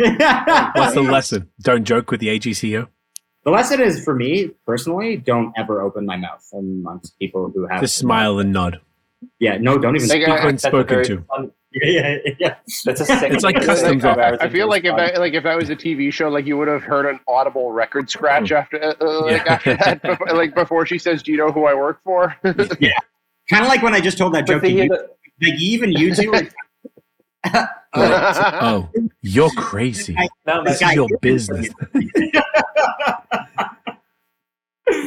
uh, What's the lesson? Don't joke with the AGCO. The lesson is for me personally, don't ever open my mouth amongst people who have Just smile and nod. Yeah, no, don't even. Speak. When spoken to. fun- yeah, yeah, yeah. That's a sick. It's like customs five office. I feel like if I like if that was a TV show, like you would have heard an audible record scratch after uh, uh, like Yeah. after that, before, like before she says, "Do you know who I work for?" Yeah, kind of like when I just told that But joke to the- Like even you two. Are, Oh, you're crazy. no, This is your business.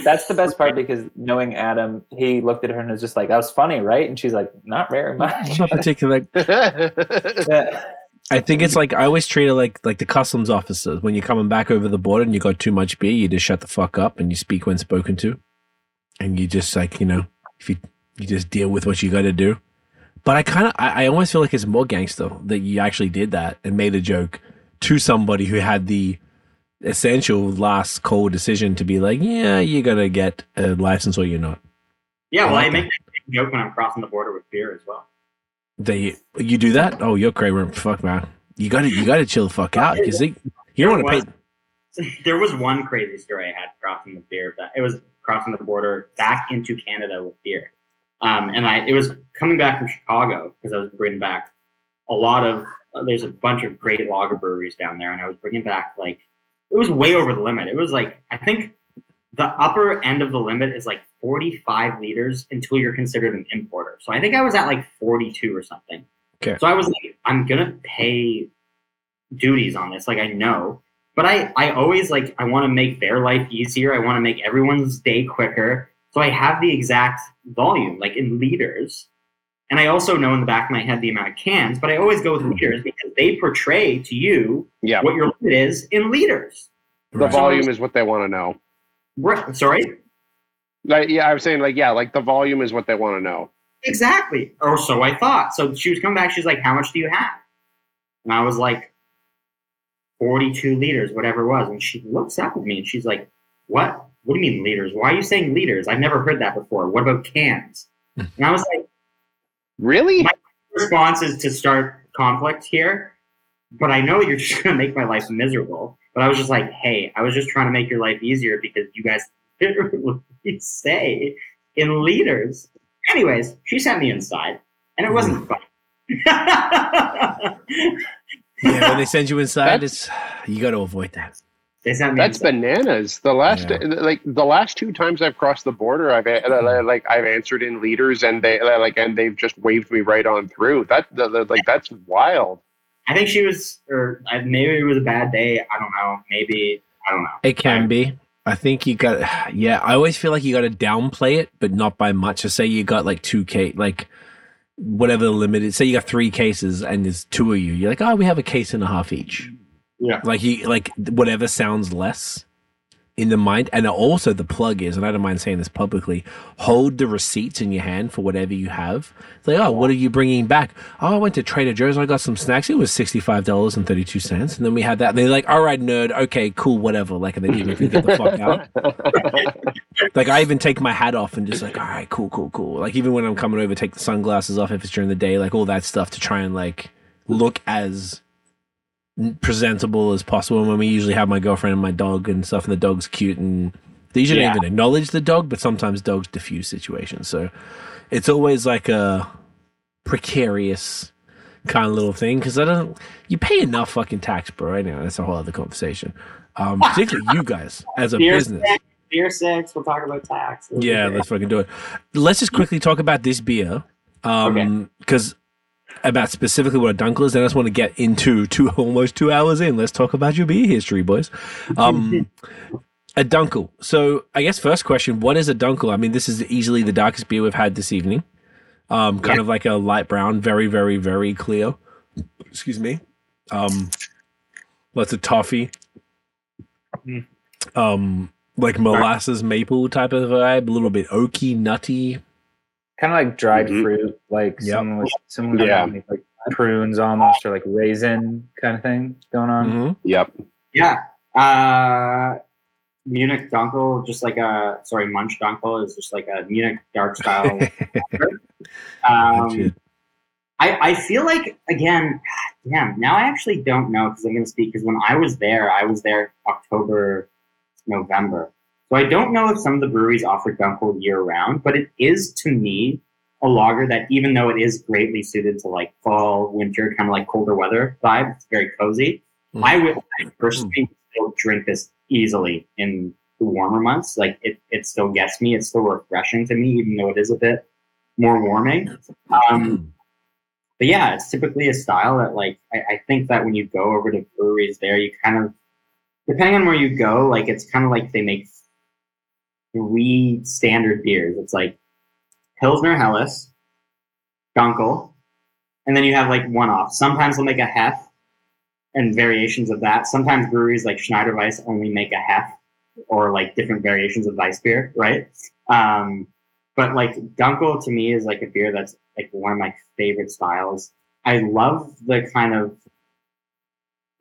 That's the best part because knowing Adam, he looked at her and was just like, "That was funny, right?" And she's like, "Not very much." Not particular. Yeah. I think it's like I always treat it like like the customs officers. When you're coming back over the border and you got too much beer, you just shut the fuck up and you speak when spoken to, and you just like you know if you you just deal with what you got to do. But I kind of I, I almost feel like it's more gangster that you actually did that and made a joke to somebody who had the essential last call decision to be like, yeah, you're gonna get a license or you're not. yeah, well, I Okay. make that joke when I'm crossing the border with beer as well. They you do that? Oh, you're crazy. Fuck man, you got to you got to chill the fuck out because you don't want to pay. there was one crazy story I had crossing the beer. That it was crossing the border back into Canada with beer, um, and I it was coming back from Chicago because I was bringing back a lot of. There's a bunch of great lager breweries down there, and I was bringing back like it was way over the limit. It was like I think the upper end of the limit is like 45 liters until you're considered an importer. So I think I was at like 42 or something. Okay. So I was like, I'm gonna pay duties on this. Like I know, but I I always like I want to make their life easier. I want to make everyone's day quicker. So I have the exact volume, like in liters. And I also know in the back of my head the amount of cans, but I always go with mm. liters because they portray to you Yeah. what your limit is in liters. The Right. volume is what they want to know. Right. Sorry? Like, yeah, I was saying, like, yeah, like the volume is what they want to know. Exactly. Or so I thought. So she was coming back. She's like, How much do you have? And I was like, 42 liters, whatever it was. And she looks up at me and she's like, What? What do you mean liters? Why are you saying liters? I've never heard that before. What about cans? Hmm. And I was like, Really? My- Response is to start conflict here, but I know you're just going to make my life miserable. But I was just like, Hey, I was just trying to make your life easier because you guys literally say in liters. Anyways, she sent me inside, and it hmm. wasn't fun. Yeah, when they send you inside, it's you got to avoid that. They sent me That's inside. bananas. The last, Yeah. like the last two times I've crossed the border, I've uh, like I've answered in leaders, and they uh, like and they've just waved me right on through. That the, the- like that's wild. I think she was, or maybe it was a bad day. I don't know. Maybe I don't know. It can be. I think you got. Yeah, I always feel like you got to downplay it, but not by much. So say you got like two K, like whatever the limit is. Say you got three cases and there's two of you. You're like, oh, we have a case and a half each. Yeah. Like he like whatever sounds less in the mind, and also the plug is, and I don't mind saying this publicly. Hold the receipts in your hand for whatever you have. It's like, oh, what are you bringing back? Oh, I went to Trader Joe's. and I got some snacks. It was sixty five dollars and thirty two cents, and then we had that. And they're like, all right, nerd. Okay, cool, whatever. Like, and then even you get the fuck out. Like I even take my hat off and just like, all right, cool, cool, cool. Like even when I'm coming over, take the sunglasses off if it's during the day, like all that stuff to try and like look as presentable as possible. When we usually have my girlfriend and my dog and stuff, and the dog's cute, and they usually Yeah. don't even acknowledge the dog, but sometimes dogs diffuse situations. So it's always like a precarious kind of little thing because I don't. You pay enough fucking tax, bro. Right now, that's a whole other conversation. Um, particularly you guys as a Beer business. six, beer six. We'll talk about tax. Yeah, let's fucking do it. Let's just quickly talk about this beer. Um, because about specifically what a dunkel is, then I just want to get into two almost two hours in. Let's talk about your beer history, boys. Um, a dunkel. So I guess first question: What is a dunkel? I mean, this is easily the darkest beer we've had this evening. Um, kind Yeah. of like a light brown, very, very, very clear. Excuse me. Um, lots of toffee. Mm. Um, like molasses maple type of vibe, a little bit oaky, nutty. Kind of like dried Mhm. fruit, like Yep. someone was someone had Yeah. like prunes almost, or like raisin kind of thing going on. Mhm. Yep. Yeah. Uh, Munich Dunkel, just like a sorry, Munch Dunkel is just like a Munich dark style. um, I, I feel like again, damn. Now I actually don't know because I'm going to speak because when I was there, I was there October, November. So I don't know if some of the breweries offer Dunkel year round, but it is to me a lager that even though it is greatly suited to like fall, winter, kind of like colder weather vibe, it's very cozy. Mm. I would I personally still drink this easily in the warmer months. Like it, it still gets me. It's still refreshing to me, even though it is a bit more warming. Um, but yeah, it's typically a style that like I, I think that when you go over to breweries there, you kind of depending on where you go, like it's kind of like they make three standard beers. It's like Pilsner Helles, Dunkel, and then you have like one off. Sometimes they'll make a Hef and variations of that. Sometimes breweries like Schneider Weisse only make a Hef or like different variations of Weiss beer, right? Um, but like Dunkel to me is like a beer that's like one of my favorite styles. I love the kind of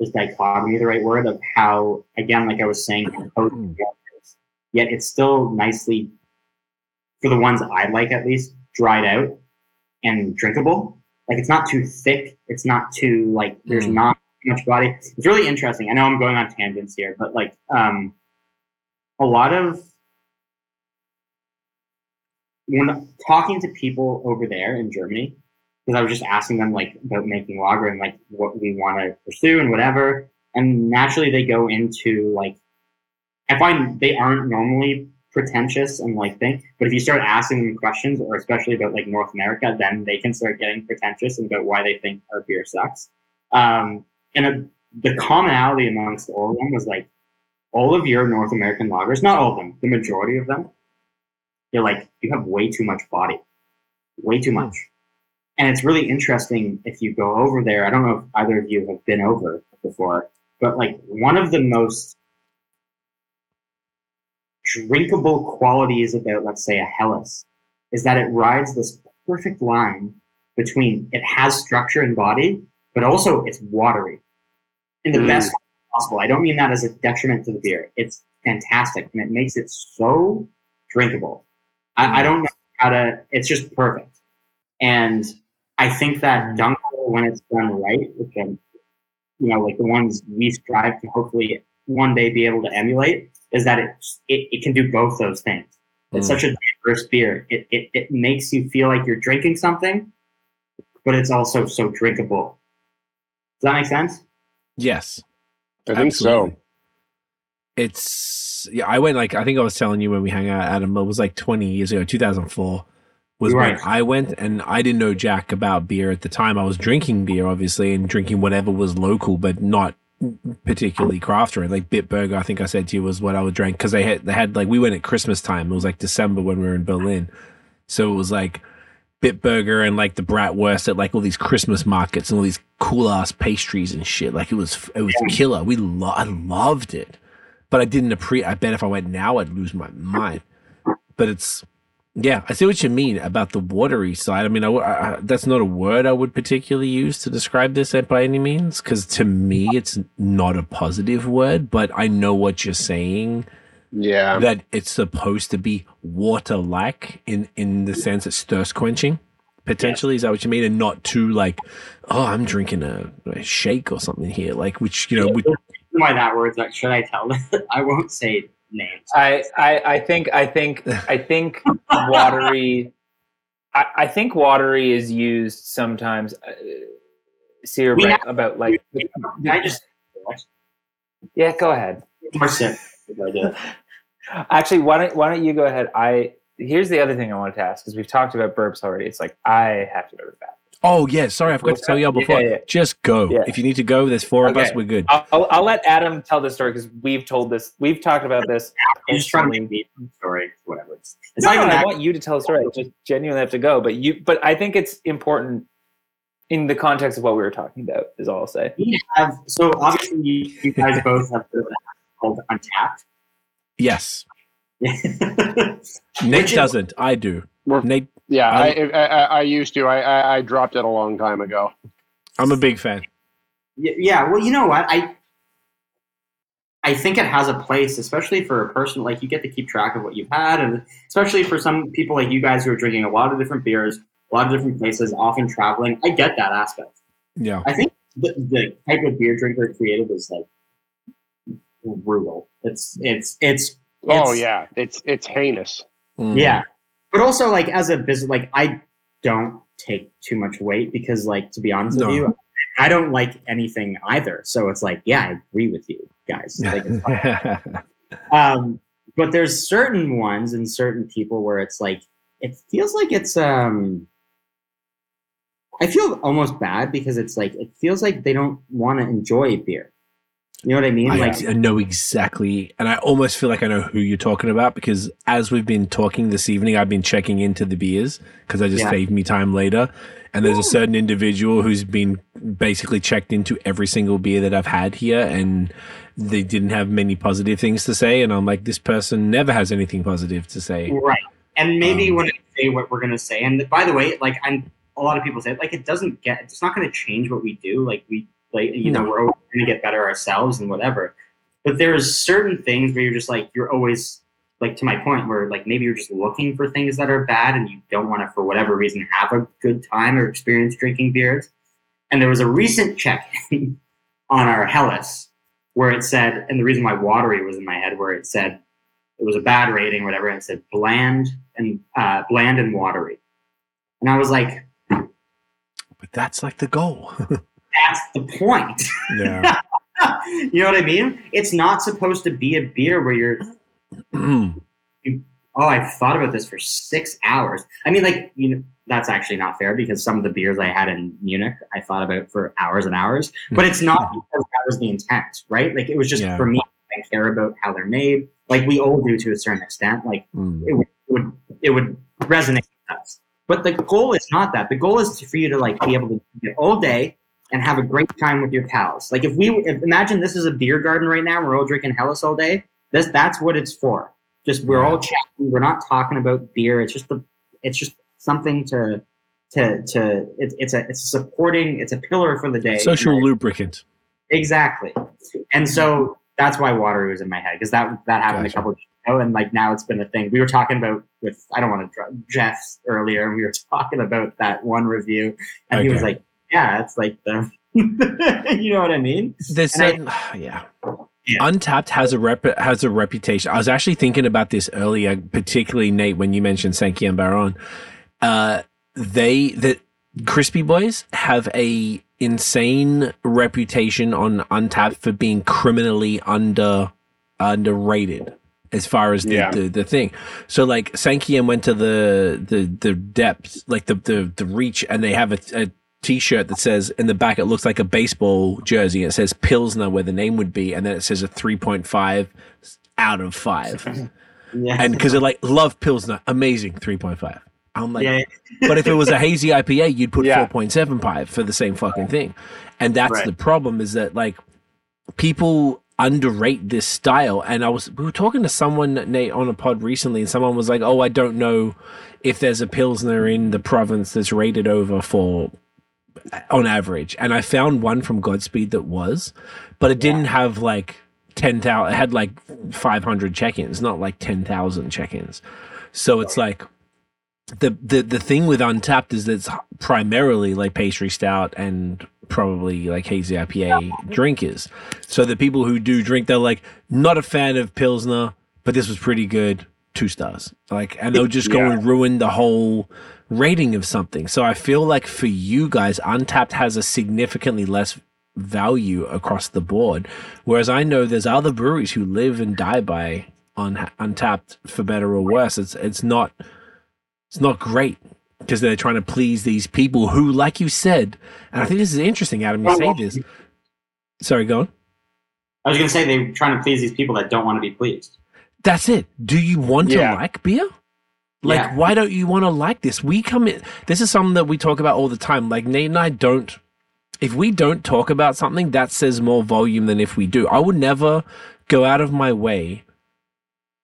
is dichotomy the right word of how again, like I was saying, cozy it is, yet it's still nicely for the ones I like at least dried out and drinkable. Like it's not too thick. It's not too like there's Mm. not much body. It's really interesting. I know I'm going on tangents here, but like um a lot of when talking to people over there in Germany, because I was just asking them like about making lager and like what we want to pursue and whatever, and naturally they go into like I find they aren't normally pretentious and like think, but if you start asking them questions, or especially about like North America, then they can start getting pretentious about why they think our beer sucks. Um, and a the commonality amongst all of them was like all of your North American lagers, not all of them, the majority of them, they're like, you have way too much body, way too much. And it's really interesting if you go over there. I don't know if either of you have been over before, but like one of the most drinkable qualities about, let's say, a Helles is that it rides this perfect line between it has structure and body, but also it's watery in the Mm. best way possible. I don't mean that as a detriment to the beer. It's fantastic and it makes it so drinkable. I, I don't know how to, it's just perfect. And I think that Dunkel, when it's done right, which I'm, you know, like the ones we strive to hopefully one day be able to emulate, is that it, it, it can do both those things. It's Mm. such a diverse beer. It, it, it makes you feel like you're drinking something, but it's also so drinkable. Does that make sense? Yes. I think Absolutely. so. It's yeah. I went like I think I was telling you when we hung out, Adam. It was like twenty years ago, two thousand four. Was Right. when I went, and I didn't know jack about beer at the time. I was drinking beer, obviously, and drinking whatever was local, but not particularly craft or like Bitburger. I think I said to you was what I would drink because they had they had like we went at Christmas time. It was like December when we were in Berlin, so it was like Bitburger and like the Bratwurst at like all these Christmas markets and all these cool ass pastries and shit. Like it was it was killer. We lo- I loved it, but I didn't appreciate. I bet if I went now, I'd lose my mind. But it's yeah, I see what you mean about the watery side. I mean, I, I- that's not a word I would particularly use to describe this by any means, because to me, it's not a positive word. But I know what you're saying Yeah. that it's supposed to be water like in in the sense it's thirst quenching potentially is that what you mean and not too like oh i'm drinking a, a shake or something here like which you know would, Why that word's like, should I tell them? I won't say names. I, I, I think I think I think watery. I, I think watery is used sometimes. Uh, see, you're We right about like. Can I just Yeah, go ahead. more sip? if I did? Actually, why don't why don't you go ahead? I here's the other thing I wanted to ask because we've talked about burps already. It's like I have to go to the bathroom. Oh yeah sorry i forgot to tell you all before Yeah, yeah. just go Yeah. if you need to go there's four of us we're good I'll, I'll, I'll let Adam tell the story because we've told this. We've talked about this. I'm just trying to make me story, whatever. It's, it's no, not even no, I want you to tell the story. I just genuinely have to go, but you. But I think it's important in the context of what we were talking about. Is all I'll say. We have so obviously you, you guys both have the called Untappd. yes Which nate doesn't i do nate Yeah, I, I- I, I, I used to. I, I, I dropped it a long time ago. i'm a big fan Y- Yeah, well, you know what? I I think it has a place, especially for a person like you get to keep track of what you've had, and especially for some people like you guys who are drinking a lot of different beers, a lot of different places, often traveling. I get that aspect. yeah I think the, the type of beer drinker created is like brutal. It's it's it's. Oh yeah, it's it's heinous. Mm. yeah, but also like as a business, like I don't take too much weight because, like, to be honest No. with you, I don't like anything either. So it's like, yeah, I agree with you guys. Like, it's fine. um, but there's certain ones and certain people where it's like it feels like it's um. I feel almost bad because it's like it feels like they don't want to enjoy beer. You know what I mean? I, like I know exactly, and I almost feel like I know who you're talking about because as we've been talking this evening, I've been checking into the beers because I just Yeah. saved me time later. And there's a certain individual who's been basically checked into every single beer that I've had here, and they didn't have many positive things to say. And I'm like, this person never has anything positive to say. Right. And maybe Um, when I say what we're gonna say, and by the way, like I'm a lot of people say like it doesn't get it's not gonna change what we do. Like we like you know, we're always gonna get better ourselves and whatever. But there's certain things where you're just like you're always like to my point where like maybe you're just looking for things that are bad and you don't want to for whatever reason have a good time or experience drinking beers. And there was a recent check on our Helles where it said, and the reason why watery was in my head, where it said it was a bad rating, or whatever. And it said bland and uh, bland and watery, and I was like, But that's like the goal. that's the point. yeah. you know what I mean? It's not supposed to be a beer where you're oh, I've thought about this for six hours. I mean, like, you know, that's actually not fair because some of the beers I had in Munich, I thought about for hours and hours. But it's not because that was the intent, right? Like, it was just Yeah. for me, I care about how they're made. Like we all do to a certain extent. Like Mm. it would, it would it would resonate with us. But the goal is not that. The goal is for you to like be able to do it all day and have a great time with your pals. Like if we if, imagine this is a beer garden right now, we're all drinking Helles all day. This that's what it's for. Just we're all chatting. We're not talking about beer. It's just the it's just something to to to it's it's a it's a supporting it's a pillar for the day. Social lubricant. Exactly. And so that's why water was in my head because that that happened Gotcha. a couple of years ago, and like now it's been a thing. We were talking about with I don't want to drug Jeff earlier, and we were talking about that one review, and he was like, "Yeah, it's like the, you know what I mean?" There's And I- yeah. Yeah. Untappd has a rep has a reputation. I was actually thinking about this earlier, particularly Nate when you mentioned Sankey and Baron. Uh, they the Crispy Boys have a insane reputation on Untappd for being criminally under underrated as far as the, Yeah. the, the thing. So like Sankian went to the the the depths, like the the, the reach, and they have a, a t-shirt that says in the back it looks like a baseball jersey. It says Pilsner where the name would be, and then it says a three point five out of five. Yeah, And because they're like love Pilsner, amazing three point five. I'm like, yeah, but if it was a hazy IPA, you'd put Yeah. four point seven five for the same fucking thing. And that's Right. the problem is that like people underrate this style. And I was we were talking to someone Nate on a pod recently, and someone was like, "Oh, I don't know if there's a pilsner in the province that's rated over for." On average, and I found one from Godspeed that was, but it didn't have like ten thousand. It had like five hundred check-ins, not like ten thousand check-ins. So it's like the the the thing with Untappd is that it's primarily like pastry stout and probably like hazy IPA drinkers. So the people who do drink, they're like not a fan of Pilsner, but this was pretty good, two stars. Like, and they'll just go Yeah. and ruin the whole rating of something. So I feel like for you guys, Untappd has a significantly less value across the board. Whereas I know there's other breweries who live and die by on Untappd for better or worse. It's it's not it's not great because they're trying to please these people who, like you said, and I think this is interesting, Adam. You say this. Sorry, go on. I was gonna say they're trying to please these people that don't want to be pleased. That's it. Do you want Yeah. to like beer? Like, Yeah. why don't you want to like this? We come in. This is something that we talk about all the time. Like Nate and I don't. If we don't talk about something, that says more volume than if we do. I would never go out of my way,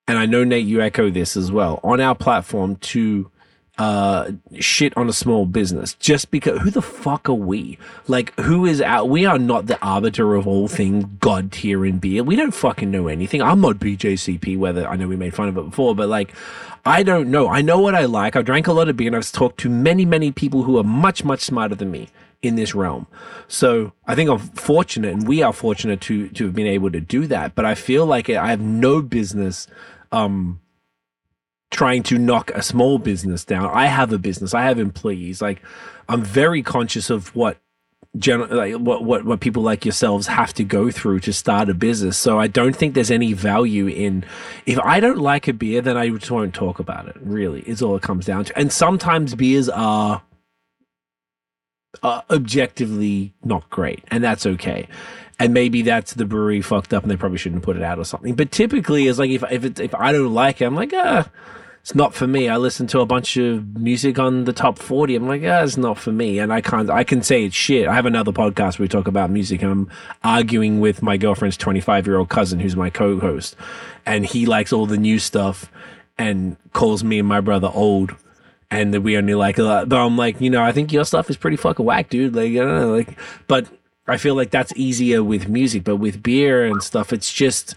and I know Nate, you echo this as well on our platform to uh shit on a small business just because who the fuck are we? Like who is out we are not the arbiter of all things god tier in beer. We don't fucking know anything. I'm not bjcp whether i know we made fun of it before but like i don't know. I know what i like. I drank a lot of beer and i've talked to many many people who are much much smarter than me in this realm. So i think i'm fortunate and we are fortunate to to have been able to do that but i feel like i have no business um trying to knock a small business down. I have a business. I have employees. Like I'm very conscious of what gen- like what, what what people like yourselves have to go through to start a business. So I don't think there's any value in if I don't like a beer, then I just won't talk about it. Really, is all it comes down to. And sometimes beers are uh, objectively not great, and that's okay. And maybe that's the brewery fucked up, and they probably shouldn't put it out or something. But typically, it's like if if it, if I don't like it, I'm like ah it's not for me. I listen to a bunch of music on the top 40. I'm like, ah, it's not for me. And I can't, I can say it's shit. I have another podcast where we talk about music. and I'm arguing with my girlfriend's 25 year old cousin, who's my co host. And he likes all the new stuff and calls me and my brother old. And we only like a lot. But I'm like, you know, I think your stuff is pretty fucking whack, dude. Like, I don't know. Like, but I feel like that's easier with music. But with beer and stuff, it's just,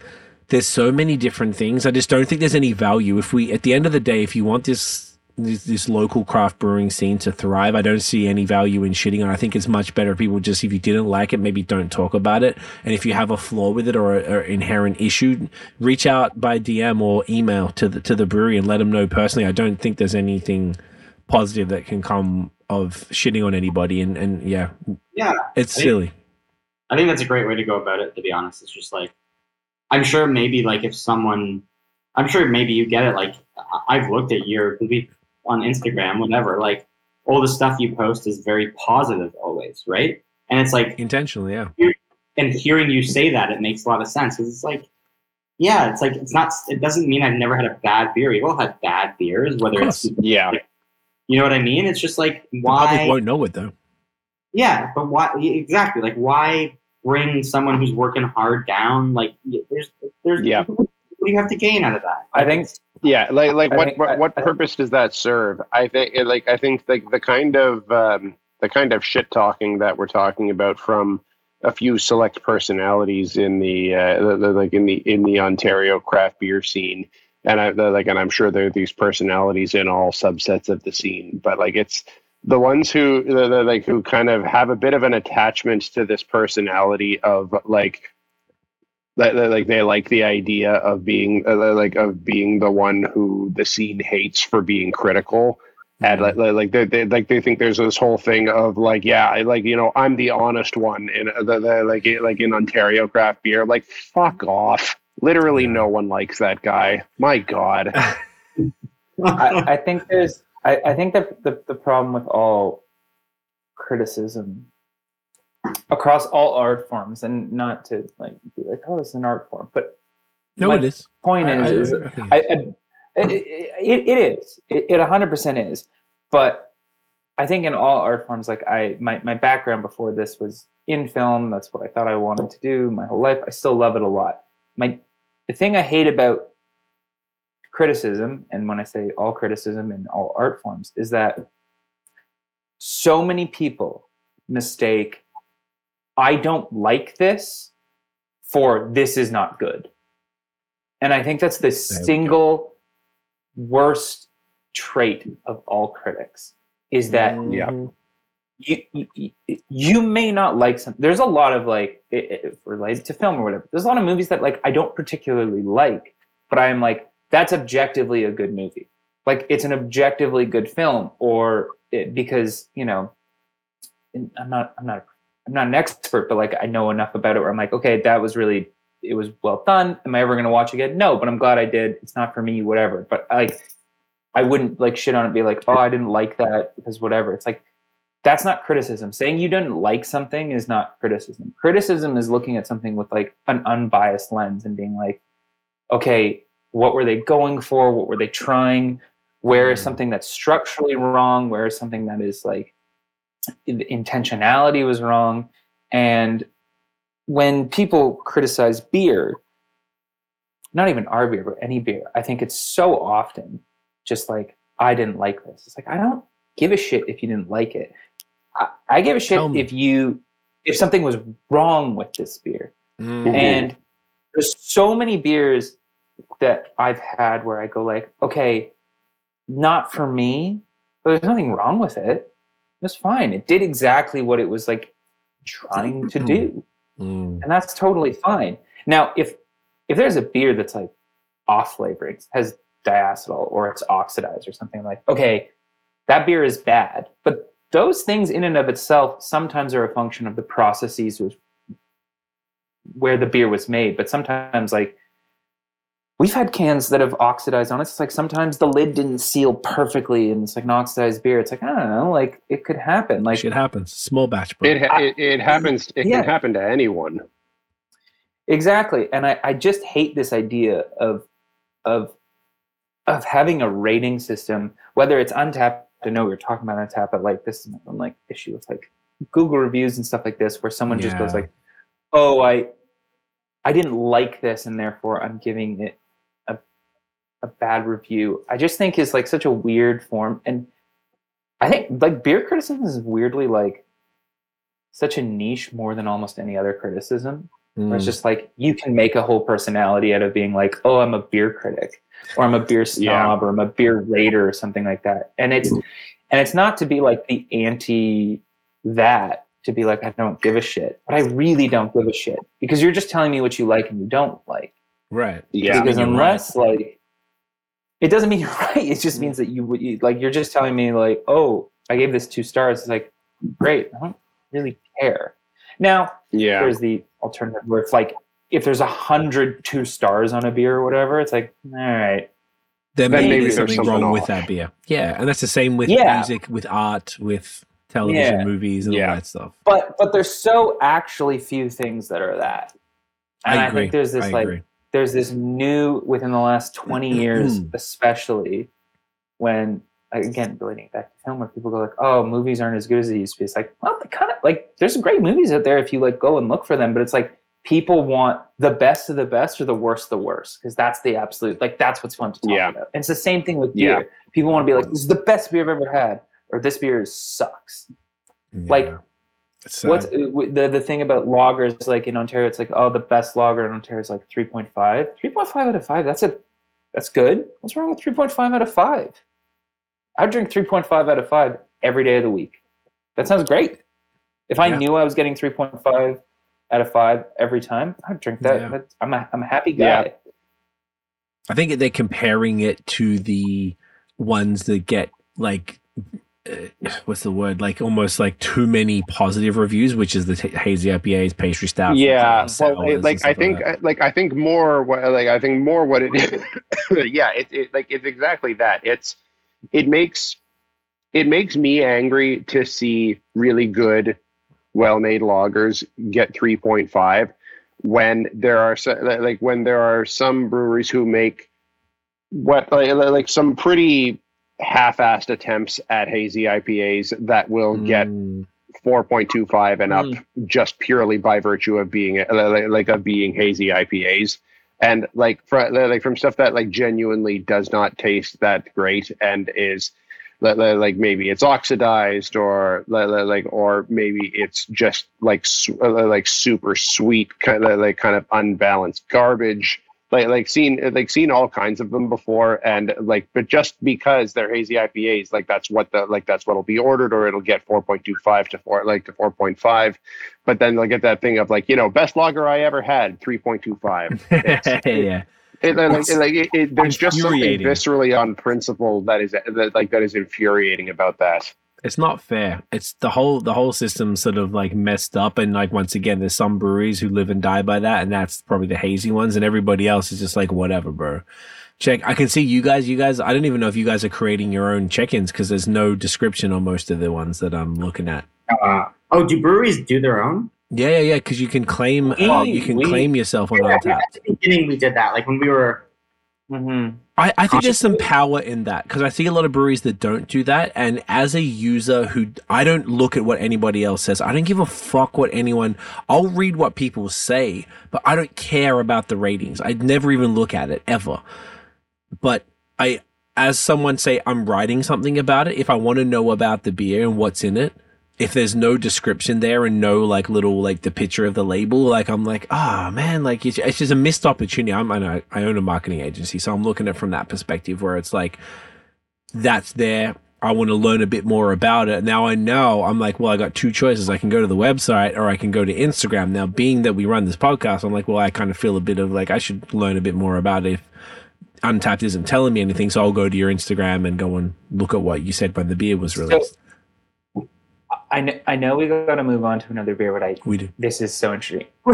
there's so many different things. I just don't think there's any value. If we, at the end of the day, if you want this, this, this local craft brewing scene to thrive, I don't see any value in shitting on. I think it's much better if people just, if you didn't like it, maybe don't talk about it. And if you have a flaw with it or an inherent issue, reach out by DM or email to the to the brewery and let them know personally. I don't think there's anything positive that can come of shitting on anybody. And and yeah, Yeah, it's I think- silly. I think that's a great way to go about it. To be honest, it's just like I'm sure maybe like if someone, I'm sure maybe you get it. Like I've looked at your on Instagram, whatever. Like all the stuff you post is very positive always, right? And it's like, Intentionally, yeah. and hearing you say that, it makes a lot of sense. 'Cause It's like, yeah, it's like it's not. It doesn't mean I've never had a bad beer. We've all had bad beers, whether it's. Yeah. you know what I mean. It's just like The why public won't know it though. Yeah, but why exactly? Like, why bring someone who's working hard down? Like, there's, there's, Yeah. What do you have to gain out of that? I think Yeah, like like what think- what, what I- purpose does that serve? I think like I think like the kind of um, the kind of shit talking that we're talking about from a few select personalities in the, uh, the, the like in the in the Ontario craft beer scene, and I the, like and I'm sure there are these personalities in all subsets of the scene, but like it's the ones who the, the, like who kind of have a bit of an attachment to this personality of like that that, like they like the idea of being uh, like of being the one who the scene hates for being critical. And like like- like they, they like they think there's this whole thing of like yeah I- like you know I'm the honest one in uh, the, the like like in Ontario craft beer. Like fuck off. Literally no one likes that guy. My god. I, I think there's I, I think that the, the problem with all criticism across all art forms and not to like be like oh it's an art form but No, it is. point I- is, I- is I it, it is. It, it 100% is. But i think in all art forms like i my, my background before this was in film. That's what i thought i wanted to do my whole life. I still love it a lot. My the thing i hate about criticism and when i say all criticism in all art forms is that so many people mistake i don't like this for this is not good. And i think that's the single worst trait of all critics is that mm-hmm. Yeah. you, you you may not like some there's a lot of like i- i- related to film or whatever there's a lot of movies that like i don't particularly like but i'm like that's objectively a good movie. Like it's an objectively good film or it, because you know i'm not i'm not i'm not an expert but like i know enough about it where i'm like okay that was really it was well done. Am i ever going to watch again? No but i'm glad i did. It's not for me whatever. But like i wouldn't like shit on it be like oh i didn't like that because whatever. It's like that's not criticism. Saying you didn't like something is not criticism. Criticism is looking at something with like an unbiased lens and being like, okay, what were they going for? What were they trying? Where is something that's structurally wrong? Where is something that is like the intentionality was wrong? And when people criticize beer, not even our beer, but any beer, I think it's so often just like, I didn't like this. It's like, I don't give a shit if you didn't like it. I, I give a shit Tell me. if you if something was wrong with this beer. Mm. And there's so many beers that I've had where I go like, okay, not for me, but there's nothing wrong with it. It was fine. It did exactly what it was like trying to do Mm. and that's totally fine. Now, if if there's a beer that's like off flavoring, has diacetyl or it's oxidized or something like, okay, that beer is bad. But those things in and of itself sometimes are a function of the processes with where the beer was made. But sometimes like we've had cans that have oxidized on it. It's like sometimes the lid didn't seal perfectly and it's like an oxidized beer. It's like, I don't know, like it could happen. Like Shit happens. Small batch, but it ha- it, it happens it Yeah. can happen to anyone Exactly. And I, I just hate this idea of of of having a rating system, whether it's Untappd. I know we were talking about Untappd, but like this is an like issue with like Google reviews and stuff like this, where someone just goes like, "Oh, I I didn't like this, and therefore I'm giving it a a bad review." I just think is like such a weird form, and I think like beer criticism is weirdly like such a niche more than almost any other criticism. Where it's Mm. just like you can make a whole personality out of being like, oh, I'm a beer critic, or I'm a beer snob, Yeah. or I'm a beer raider, or something like that. And it's and it's not to be like the anti that to be like I don't give a shit, but I really don't give a shit because you're just telling me what you like and you don't like. right. yeah because you're right. unless like it doesn't mean you're right. It just means that you would you, like you're just telling me like, oh, I gave this two stars. It's like great. I don't really care. Now yeah there's the alternative where it's like if there's a hundred two stars on a beer or whatever, it's like, all right, then, Then maybe, maybe there's there's something something wrong with that beer. Yeah, and that's the same with Yeah. music, with art, with television, Yeah. movies, and Yeah. all that stuff. but but there's so actually few things that are that. And I I, agree. think there's this I like agree. There's this new within the last 20 years especially when again relating back to film where people go like oh movies aren't as good as they used to be it's like well they kind of like there's great movies out there if you like go and look for them but it's like people want the best of the best or the worst of the worst because that's the absolute like that's what's fun to talk Yeah. about and it's the same thing with Yeah. beer people want to be like this is the best beer i've ever had or this beer sucks like, Yeah. It's sad. What's uh, the the thing about lagers like in Ontario? It's like oh, the best lager in Ontario is like 3.5. 3.5 out of five. That's a that's good. What's wrong with 3.5 out of five? I drink 3.5 out of five every day of the week. That sounds great. If I Yeah. knew I was getting 3.5 out of five every time, I'd drink that. Yeah. I'm a I'm a happy guy. Yeah. I think they're comparing it to the ones that get like Uh, what's the word like almost like too many positive reviews, which is the t- hazy IPAs, pastry stouts. yeah well it- like i think that. like i think more what like i think more what it is yeah it, it like it's exactly that it's it makes it makes me angry to see really good well-made lagers get 3.5 when there are so- like when there are some breweries who make what like, like some pretty half-assed attempts at hazy IPAs that will get Mm, 4.25 and up just purely by virtue of being uh, like, of being hazy IPAs and like fr- like from stuff that like genuinely does not taste that great and is li- li- like maybe it's oxidized or li- li- like or maybe it's just like uh, like super sweet kind of like kind of unbalanced garbage like like seen like seen all kinds of them before and like but just because they're hazy IPAs like that's what the like that's what'll be ordered or it'll get 4.25 to 4 like to 4.5 but then they'll get that thing of like you know best lager I ever had 3.25 yeah, it, like, it, like it, it, there's just something viscerally on principle that is that, like that is infuriating about that it's not fair. It's the whole the whole system sort of like messed up, and like once again, there's some breweries who live and die by that, and that's probably the hazy ones, and everybody else is just like whatever, bro. Check. I can see you guys. You guys. I don't even know if you guys are creating your own check-ins because there's no description on most of the ones that I'm looking at. Uh, oh, do breweries do their own? Yeah, yeah, yeah. Because you can claim, uh, you can we- claim yourself on Yeah, Untappd. at the beginning we did that. Like when we were Mm-hmm. I, I think there's some power in that because I see a lot of breweries that don't do that. And as a user who I don't look at what anybody else says, I don't give a fuck what anyone. I'll read what people say, but I don't care about the ratings. I'd never even look at it ever. But I, as someone say, I'm writing something about it. If I want to know about the beer and what's in it, if there's no description there and no like little like the picture of the label, like I'm like, ah man, like it's, it's just a missed opportunity. I'm I, know, I own a marketing agency, so I'm looking at it from that perspective where it's like that's there. I want to learn a bit more about it. Now I know I'm like, well, I got two choices. I can go to the website or I can go to Instagram. Now, being that we run this podcast, I'm like, well, I kind of feel a bit of like I should learn a bit more about it if Untappd isn't telling me anything. So I'll go to your Instagram and go and look at what you said when the beer was released. I know, I know we got to move on to another beer, but I we do. this is so interesting.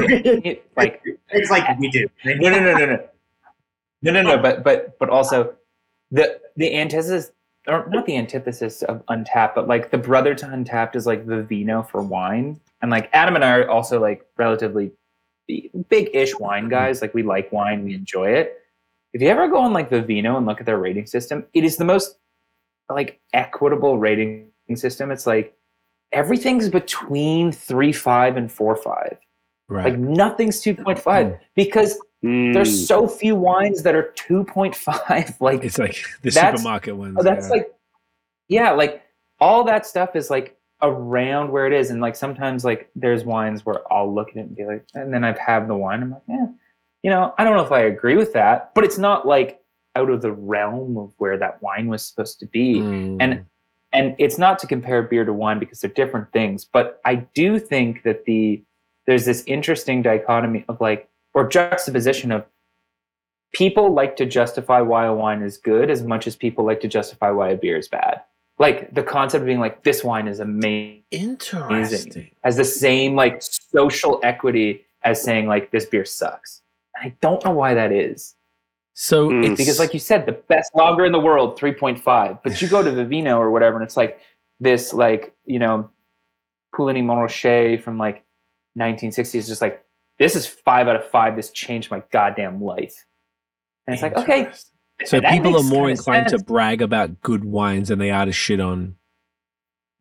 like it's like like we do. no, no, no, no, no, no, no, no. But but but also the the antithesis, or not the antithesis of Untappd, but like the brother to Untappd is like Vivino for wine, and like Adam and I are also like relatively big-ish wine guys. Like we like wine, we enjoy it. If you ever go on like Vivino and look at their rating system, it is the most like equitable rating system. It's like everything's between three five and four five. Right. Like nothing's two point five because Mm. there's so few wines that are 2.5 like it's like the That's- supermarket ones. oh, that's yeah. like yeah like all that stuff is like around where it is and like sometimes like there's wines where i'll look at it and be like and then i've had the wine i'm like yeah you know i don't know if i agree with that but it's not like out of the realm of where that wine was supposed to be Mm. and and it's not to compare beer to wine because they're different things but i do think that the there's this interesting dichotomy of like or juxtaposition of people like to justify why a wine is good as much as people like to justify why a beer is bad. Like the concept of being like this wine is amazing interesting. has the same like social equity as saying like this beer sucks. I don't know why that is So Mm. it's because like you said the best lager in the world 3.5 but you go to vivino or whatever and it's like this like you know Puligny Montrachet from like 1960s just like this is five out of five this changed my goddamn life and it's like okay So people are more inclined to brag about good wines than they are to shit on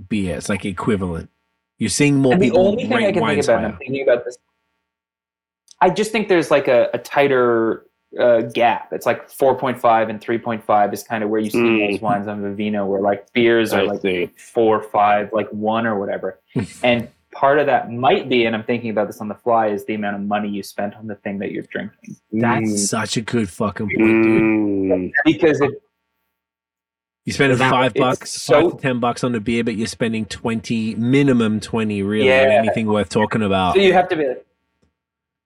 beer. It's like equivalent. You're seeing more and the people only thing I can think about. I'm thinking about this I just think there's like a, a tighter uh, gap. It's like 4.5 and 3.5 is kind of where you see Mm. most wines on Vivino, where like beers are I like see. four, five, like one or whatever. and part of that might be, and I'm thinking about this on the fly, is the amount of money you spent on the thing that you're drinking. That's such a good fucking point, dude. Mm. Because it, You spending Is five bucks, so- five to ten bucks on a beer, but you're spending twenty, minimum twenty, really, on Yeah. anything worth talking about. so you have to be like,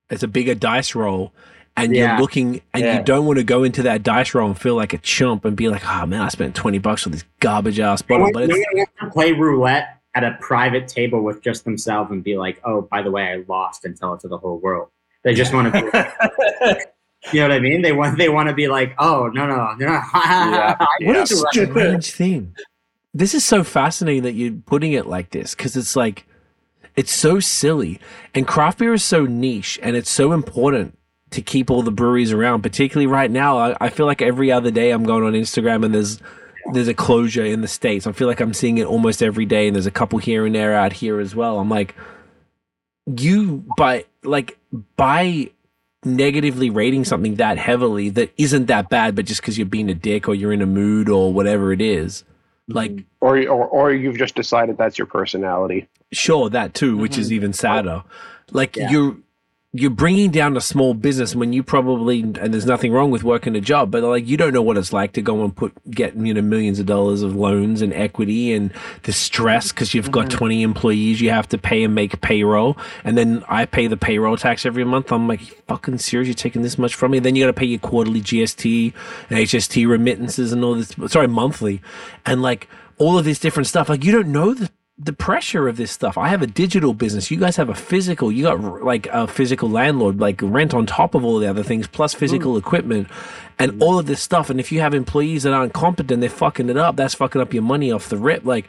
It's a bigger dice roll, and Yeah. you're looking, and Yeah. you don't want to go into that dice roll and feel like a chump and be like, "Oh man, I spent twenty bucks on this garbage ass bottle." But They it's, want to play roulette at a private table with just themselves and be like, "Oh, by the way, I lost," and tell it to the whole world. They just want to, be, you know what I mean? They want they want to be like, "Oh, no, no, no, Yeah. What Yeah. a strange thing. This is so fascinating that you're putting it like this because it's like, it's so silly. And craft beer is so niche and it's so important to keep all the breweries around, particularly right now. I, I feel like every other day I'm going on Instagram and there's there's a closure in the States. I feel like I'm seeing it almost every day and there's a couple here and there out here as well. I'm like, you by like by negatively rating something that heavily that isn't that bad, but just because you're being a dick or you're in a mood or whatever it is, mm-hmm. like Or, or or you've just decided that's your personality. sure that too, which is mm-hmm. even sadder. Like Yeah. you're you're bringing down a small business when you probably and there's nothing wrong with working a job, but like you don't know what it's like to go and put get you know millions of dollars of loans and equity and the stress because you've got mm-hmm. 20 employees you have to pay and make payroll, and then I pay the payroll tax every month. I'm like, fucking serious? You're taking this much from me? Then you got to pay your quarterly GST and HST remittances and all this. Sorry, monthly, and like all of this different stuff. Like you don't know the the pressure of this stuff. I have a digital business. You guys have a physical. You got like a physical landlord, like rent on top of all the other things, plus mm. physical equipment and mm. all of this stuff. And if you have employees that aren't competent, they're fucking it up. That's fucking up your money off the rip. Like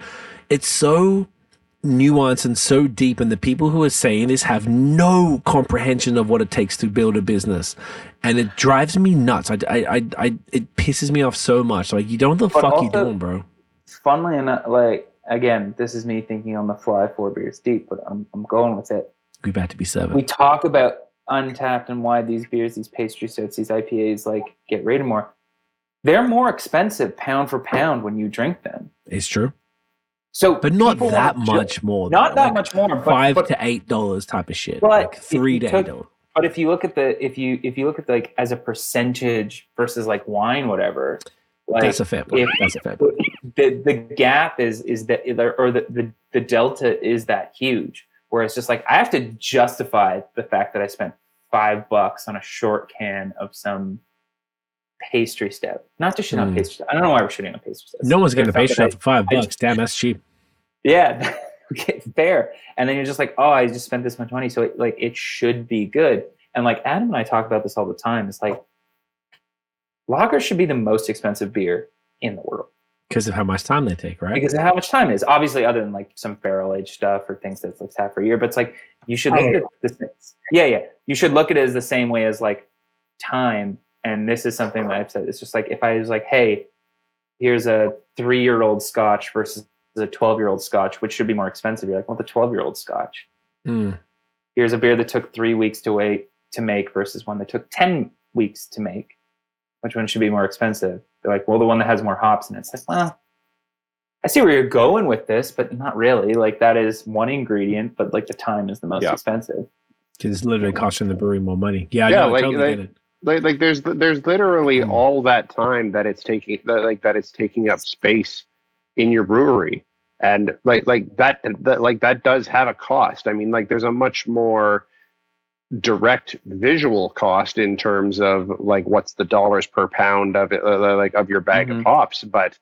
it's so nuanced and so deep. And the people who are saying this have no comprehension of what it takes to build a business. And it drives me nuts. I, I, I, I it pisses me off so much. Like you don't know what the But fuck you doing, bro. funnily enough, like again, this is me thinking on the fly, four beers deep, but I'm I'm going with it. We about to be seven. We talk about Untappd and why these beers, these pastry stouts, these IPAs like get rated more. They're more expensive pound for pound when you drink them. it's true. So, but not that wanna ju- much more. Not though. that Like much more. But, five but, to eight dollars type of shit. But like three to took- eight dollars. but if you look at the if you if you look at like as a percentage versus like wine, whatever, like That's a fair point. if- That's a fair point. the the gap is is that or the, the the delta is that huge where it's just like i have to justify the fact that i spent five bucks on a short can of some pastry stout not to shit on Hmm. pastry stout. i don't know why we're shooting on pastry stout No one's getting a pastry shop for five I bucks. just- Damn, that's cheap. yeah okay fair and then you're just like oh i just spent this much money so it, like it should be good and like adam and i talk about this all the time it's like lager should be the most expensive beer in the world Because of how much time they take, right? because of how much time it is. Obviously, other than like some barrel aged stuff or things that's like half a year, but it's like you should look Oh, at it this yeah, yeah. You should look at it as the same way as like time. And this is something that I've said. It's just like if I was like, hey, here's a three year old scotch versus a twelve year old scotch, which should be more expensive? You're like, well, the twelve year old scotch. Mm. Here's a beer that took three weeks to wait to make versus one that took ten weeks to make. Which one should be more expensive? They're like, well, the one that has more hops, and it's like, well, I see where you're going with this, but not really. Like that is one ingredient, but like the time is the most Yeah. expensive. Because it's literally costing the brewery more money. Yeah, Yeah, know, I like- totally like- get it. like like there's there's literally Hmm. all that time that it's taking that like that it's taking up space in your brewery and like like that, that like that does have a cost i mean like there's a much more direct visual cost in terms of like what's the dollars per pound of it uh, like of your bag Mhm. of hops but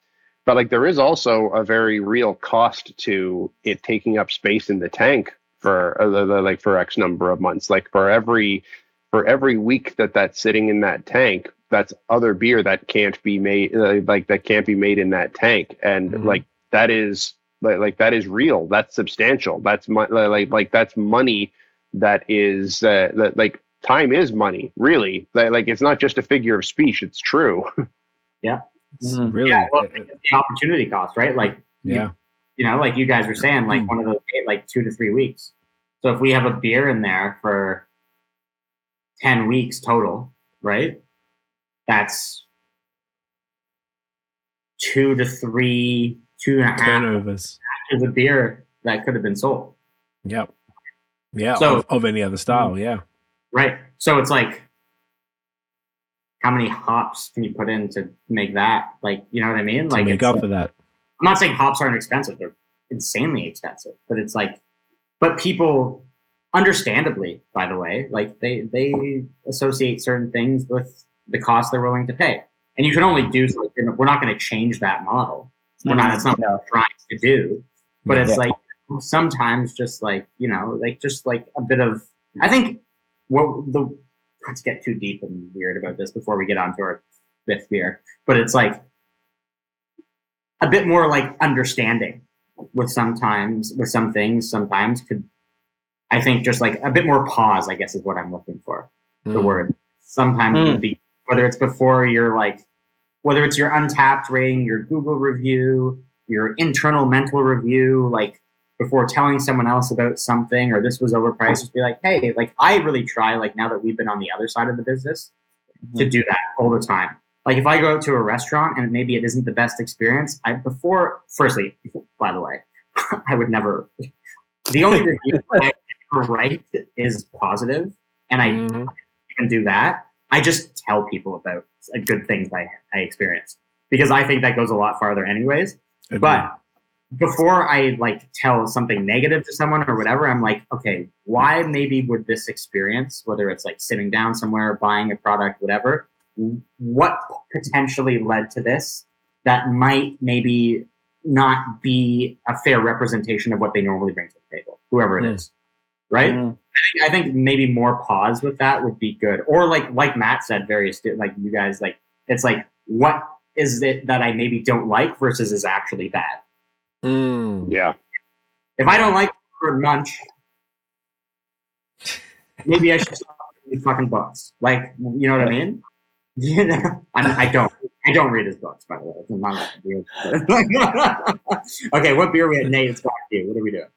but like there is also a very real cost to it taking up space in the tank for uh, like for x number of months like for every for every week that that's sitting in that tank that's other beer that can't be made uh, like that can't be made in that tank and Mhm. like that is like, like that is real that's substantial that's mon- like like that's money that is uh, that like time is money really like, like it's not just a figure of speech it's true Mhm. Really? Yeah, well, the opportunity cost, right? Like, yeah. you know, like you guys were saying, like Mm. one of those take like two to three weeks. So if we have a beer in there for ten weeks total, right? That's two to three, two and a half Turnovers. batches of beer that could have been sold. Yep. Yeah. So- of, of any other style. Yeah. Right. So it's like how many hops can you put in to make that? Like, you know what I mean? Like make up for that. I'm not saying hops aren't expensive; they're insanely expensive. But it's like, but people, understandably, by the way, like they they associate certain things with the cost they're willing to pay, and you can only do so. We're not going to change that model. We're not. Mm-hmm. It's not what we're trying to do. But it's like sometimes just like you know, like just like a bit of. I think what the let's get too deep and weird about this before we get on to our fifth beer. But it's like a bit more like understanding with sometimes with some things sometimes could I think just like a bit more pause, I guess is what I'm looking for. The Mm. word. Sometimes Mm. would be whether it's before your like whether it's your Untappd rating, your Google review, your internal mental review, like before telling someone else about something or this was overpriced, just be like, hey, like I really try, like now that we've been on the other side of the business, to do that all the time. Like if I go out to a restaurant and maybe it isn't the best experience, I before firstly, by the way, I would never the only review I write is positive and I Mhm. even do that. I just tell people about good things I, I experienced because I think that goes a lot farther anyways. But before I like tell something negative to someone or whatever, I'm like, okay, why maybe would this experience, whether it's like sitting down somewhere, buying a product, whatever, what potentially led to this that might maybe not be a fair representation of what they normally bring to the table, whoever it is, right? Mhm. I think maybe more pause with that would be good. Or like like Matt said, various like you guys like it's like what is it that I maybe don't like versus is actually bad. Mm. yeah If I don't like for lunch, maybe I should stop reading fucking books. Like you know what I mean? You know, I, I don't. I don't read his books, by the way. It's not weird. okay, what beer we at? Nate, it's back to you. What are we doing?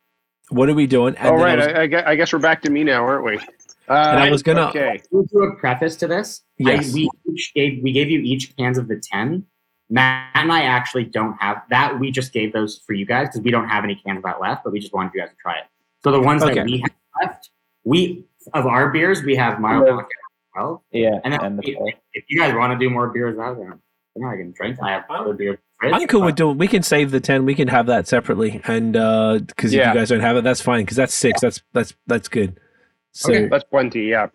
What are we doing? And all then I right was- I, I, I guess we're back to me now aren't we uh, And I was gonna- okay We'll do a preface to this. Yes. I, we each gave we gave you each cans of the ten. Matt and I actually don't have that. We just gave those for you guys because we don't have any cans of that left, but we just wanted you guys to try it. So the ones Okay. that we have left, we of our beers, we have Mild Yeah. Lockout as well. Yeah. And then And the- if, if you guys want to do more beers, out there, you know, I can drink. I have other beers. in the I'm cool with doing. We can save the ten. We can have that separately, and uh, because Yeah. if you guys don't have it, that's fine. Because that's six. That's that's that's good. So okay that's plenty yeah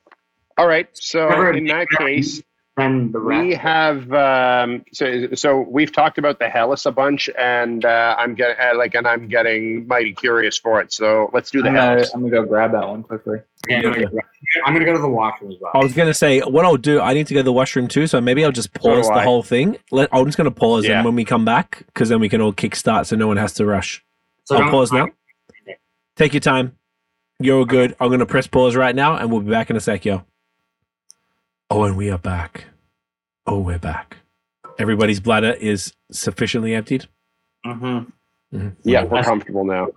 all right so in that case Then the rest. We have um, so so we've talked about the Helles a bunch, and uh, I'm getting uh, like, and I'm getting mighty curious for it. So let's do the I'm gonna, Helles. I'm gonna go grab that one quickly. Yeah, I'm gonna- I'm gonna go to the washroom as well. I was gonna say what I'll do. I need to go to the washroom too, so maybe I'll just do pause the I. whole thing. Let, I'm just gonna pause, Yeah. and when we come back, because then we can all kickstart, so no one has to rush. So I'll don't- pause now. Take your time. You're all good. I'm gonna press pause right now, and we'll be back in a sec, yo. Oh, and we are back. Oh, we're back. Everybody's bladder is sufficiently emptied. Mhm. Mhm. Yeah, we're comfortable now.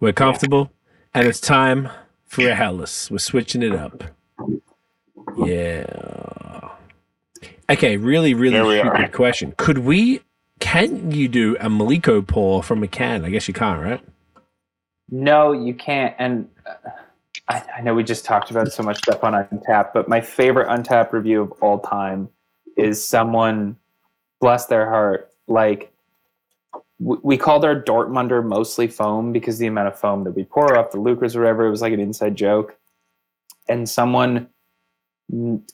We're comfortable, and it's time for a Helles. We're switching it up. Yeah. Okay, really, really There stupid question. Could we? Can you do a Mliko pour from a can? I guess you can't, right? No, you can't. And uh, I, I know we just talked about so much stuff on Untappd, but my favorite Untappd review of all time is someone, bless their heart, like we called our Dortmunder mostly foam because the amount of foam that we pour up, the LUKRs or whatever, it was like an inside joke. And someone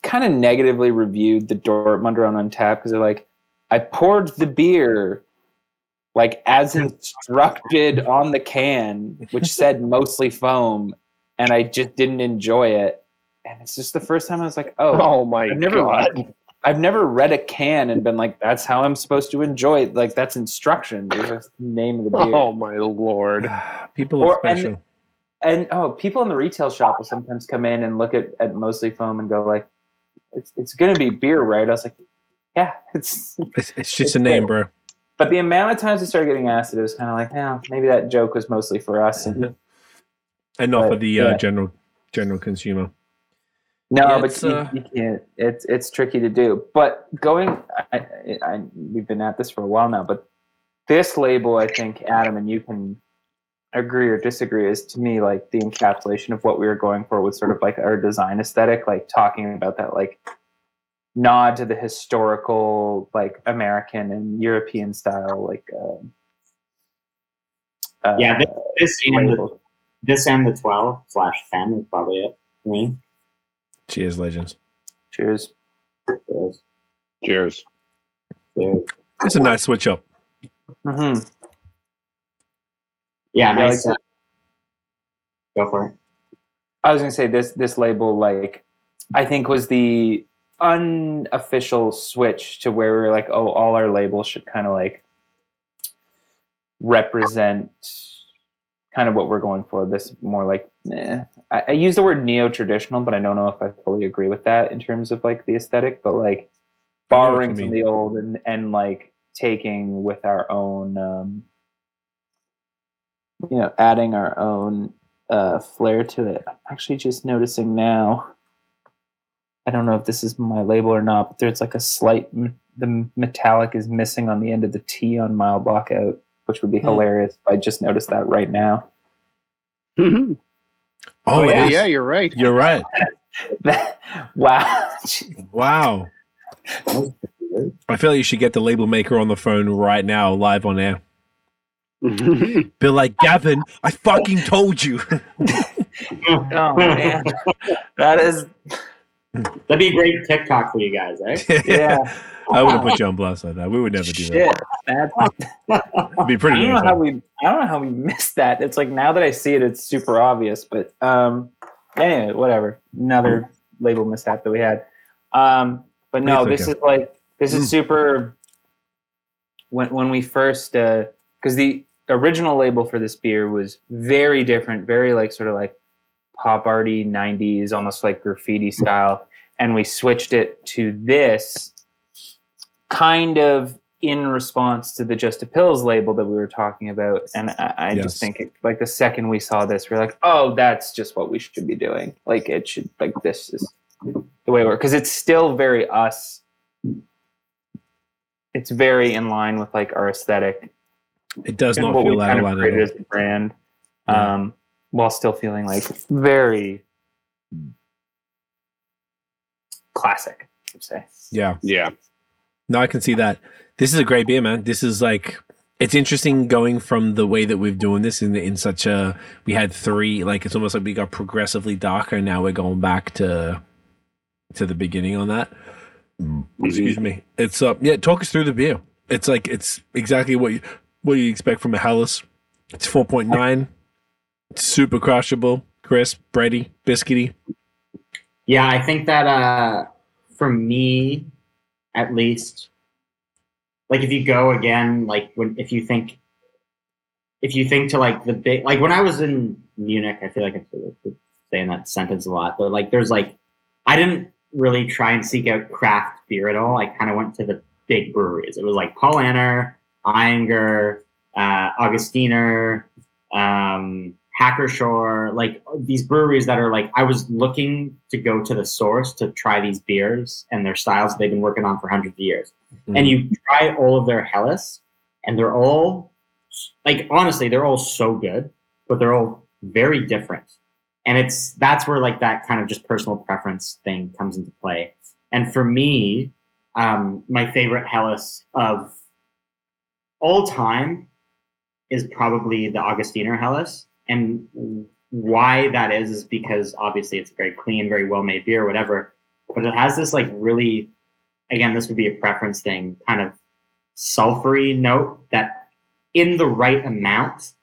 kind of negatively reviewed the Dortmunder on Untappd because they're like, I poured the beer like as instructed on the can, which said mostly foam, and I just didn't enjoy it. And it's just the first time I was like, oh, Oh my I've never god! I've never read a can and been like, "That's how I'm supposed to enjoy it." Like that's instruction. There's name of the beer. Oh my lord! People are Or- and- special. And oh, people in the retail shop will sometimes come in and look at, at mostly foam and go like, "It's it's gonna be beer, right?" I was like, "Yeah, it's." It's, it's just a name, bro. But the amount of times I started getting asked it, it was kind of like, "Yeah, maybe that joke was mostly for us." And And not for Right, the uh, general general consumer. No, Yeah, but you, uh, you can't. It's it's tricky to do. But going, I, I, I, we've been at this for a while now. But this label, I think, Adam, and you can agree or disagree, is to me like the encapsulation of what we were going for with sort of like our design aesthetic, like talking about that like nod to the historical, like American and European style, like. um uh, Yeah, this, this and the, labels. This and the twelve slash ten is probably it for me. Cheers, legends. Cheers. Cheers. Cheers. Cheers. It's a nice switch up. hmm Yeah, Yeah, nice. like- uh, go for it. I was gonna say this this label like I think was the unofficial switch to where we are like, oh, all our labels should kind of like represent kind of what we're going for. This more like eh. I, I use the word neo traditional, but I don't know if I fully agree with that in terms of like the aesthetic, but like I know what you borrowing from the old and and like taking with our own um you know adding our own uh, flair to it. I'm actually just noticing now. I don't know if this is my label or not, but there's like a slight the metallic is missing on the end of the T on Mild Lockout, which would be Hmm. hilarious. I just noticed that right now. oh Oh, yeah, yeah, you're right. You're right. wow. Wow. I feel like you should get the label maker on the phone right now, live on air. Be like, Gavin, I fucking told you. oh man, that is That'd be a great TikTok for you guys, eh? yeah. I wouldn't put you on blast like that. We would never do Shit. that. That's, It'd be pretty. I don't know how we I don't know how we missed that. It's like now that I see it, it's super obvious. But um, anyway, whatever. Another label mishap that we had. Um, but no, this okay. is like this Mm. is super. When when we first because the original label for this beer was very different, very like sort of like pop arty '90s, almost like graffiti style, and we switched it to this kind of in response to the Just a Pils label that we were talking about. And I, I Yes. just think, it, like, the second we saw this, we're like, oh, that's just what we should be doing. Like, it should, like, this is the way we're Because it's still very us. It's very in line with, like, our aesthetic It does and not what we feel out of of line created at as a brand, Yeah. um, while still feeling, like, very classic, I would say. Yeah. yeah. No, I can see that. This is a great beer, man. This is like it's interesting going from the way that we're doing this in in such a we had three like it's almost like we got progressively darker. Now we're going back to to the beginning on that. Excuse me. It's uh yeah. Talk us through the beer. It's like it's exactly what you what you expect from a Helles. It's four point nine. Super crushable, crisp, bready, biscuity. Yeah, I think that uh, for me, at least, like if you go again, like when if you think, if you think to like the big, like when I was in Munich, I feel like I'm saying that sentence a lot, but like there's like, I didn't really try and seek out craft beer at all. I kind of went to the big breweries. It was like Paul Anner, Ayinger, uh, Augustiner, um, Hacker-Pschorr, like these breweries that are like I was looking to go to the source to try these beers and their styles they've been working on for hundreds of years. And you try all of their Helles, and they're all like honestly, they're all so good, but they're all very different. And it's that's where like that kind of just personal preference thing comes into play. And for me, um, my favorite Helles of all time is probably the Augustiner Helles. And why that is is because obviously it's very clean, very well made beer, whatever. But it has this like really, again, this would be a preference thing, kind of sulfury note that in the right amount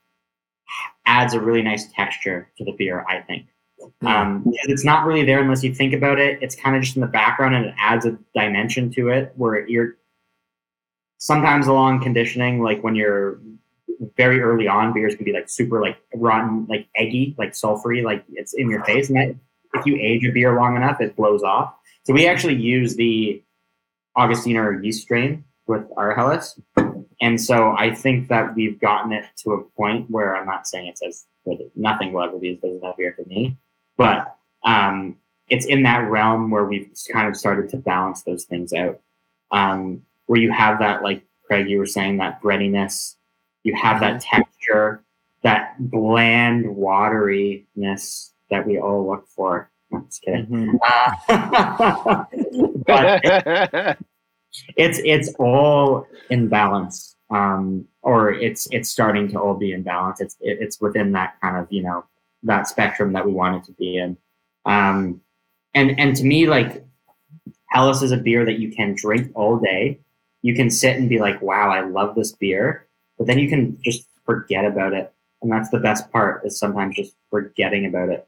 adds a really nice texture to the beer, I think. Um, because it's not really there unless you think about it. It's kind of just in the background and it adds a dimension to it where you're sometimes along conditioning, like when you're very early on, beers can be like super like rotten, like eggy, like sulfury, like it's in your face. And that, if you age a beer long enough, it blows off. So we actually use the Augustiner yeast strain with our Helles. And so I think that we've gotten it to a point where I'm not saying it's as good. Nothing will ever be as good as that beer for me, but um, it's in that realm where we've kind of started to balance those things out. Um, where you have that, like Craig, you were saying, that breadiness, you have that texture, that bland wateriness that we all look for. I'm just kidding. Mhm. Uh, but it's it's all in balance um or it's it's starting to all be in balance it's it, it's within that kind of you know that spectrum that we want it to be in um and and to me like Helles is a beer that you can drink all day you can sit and be like wow I love this beer but then you can just forget about it and that's the best part is sometimes just forgetting about it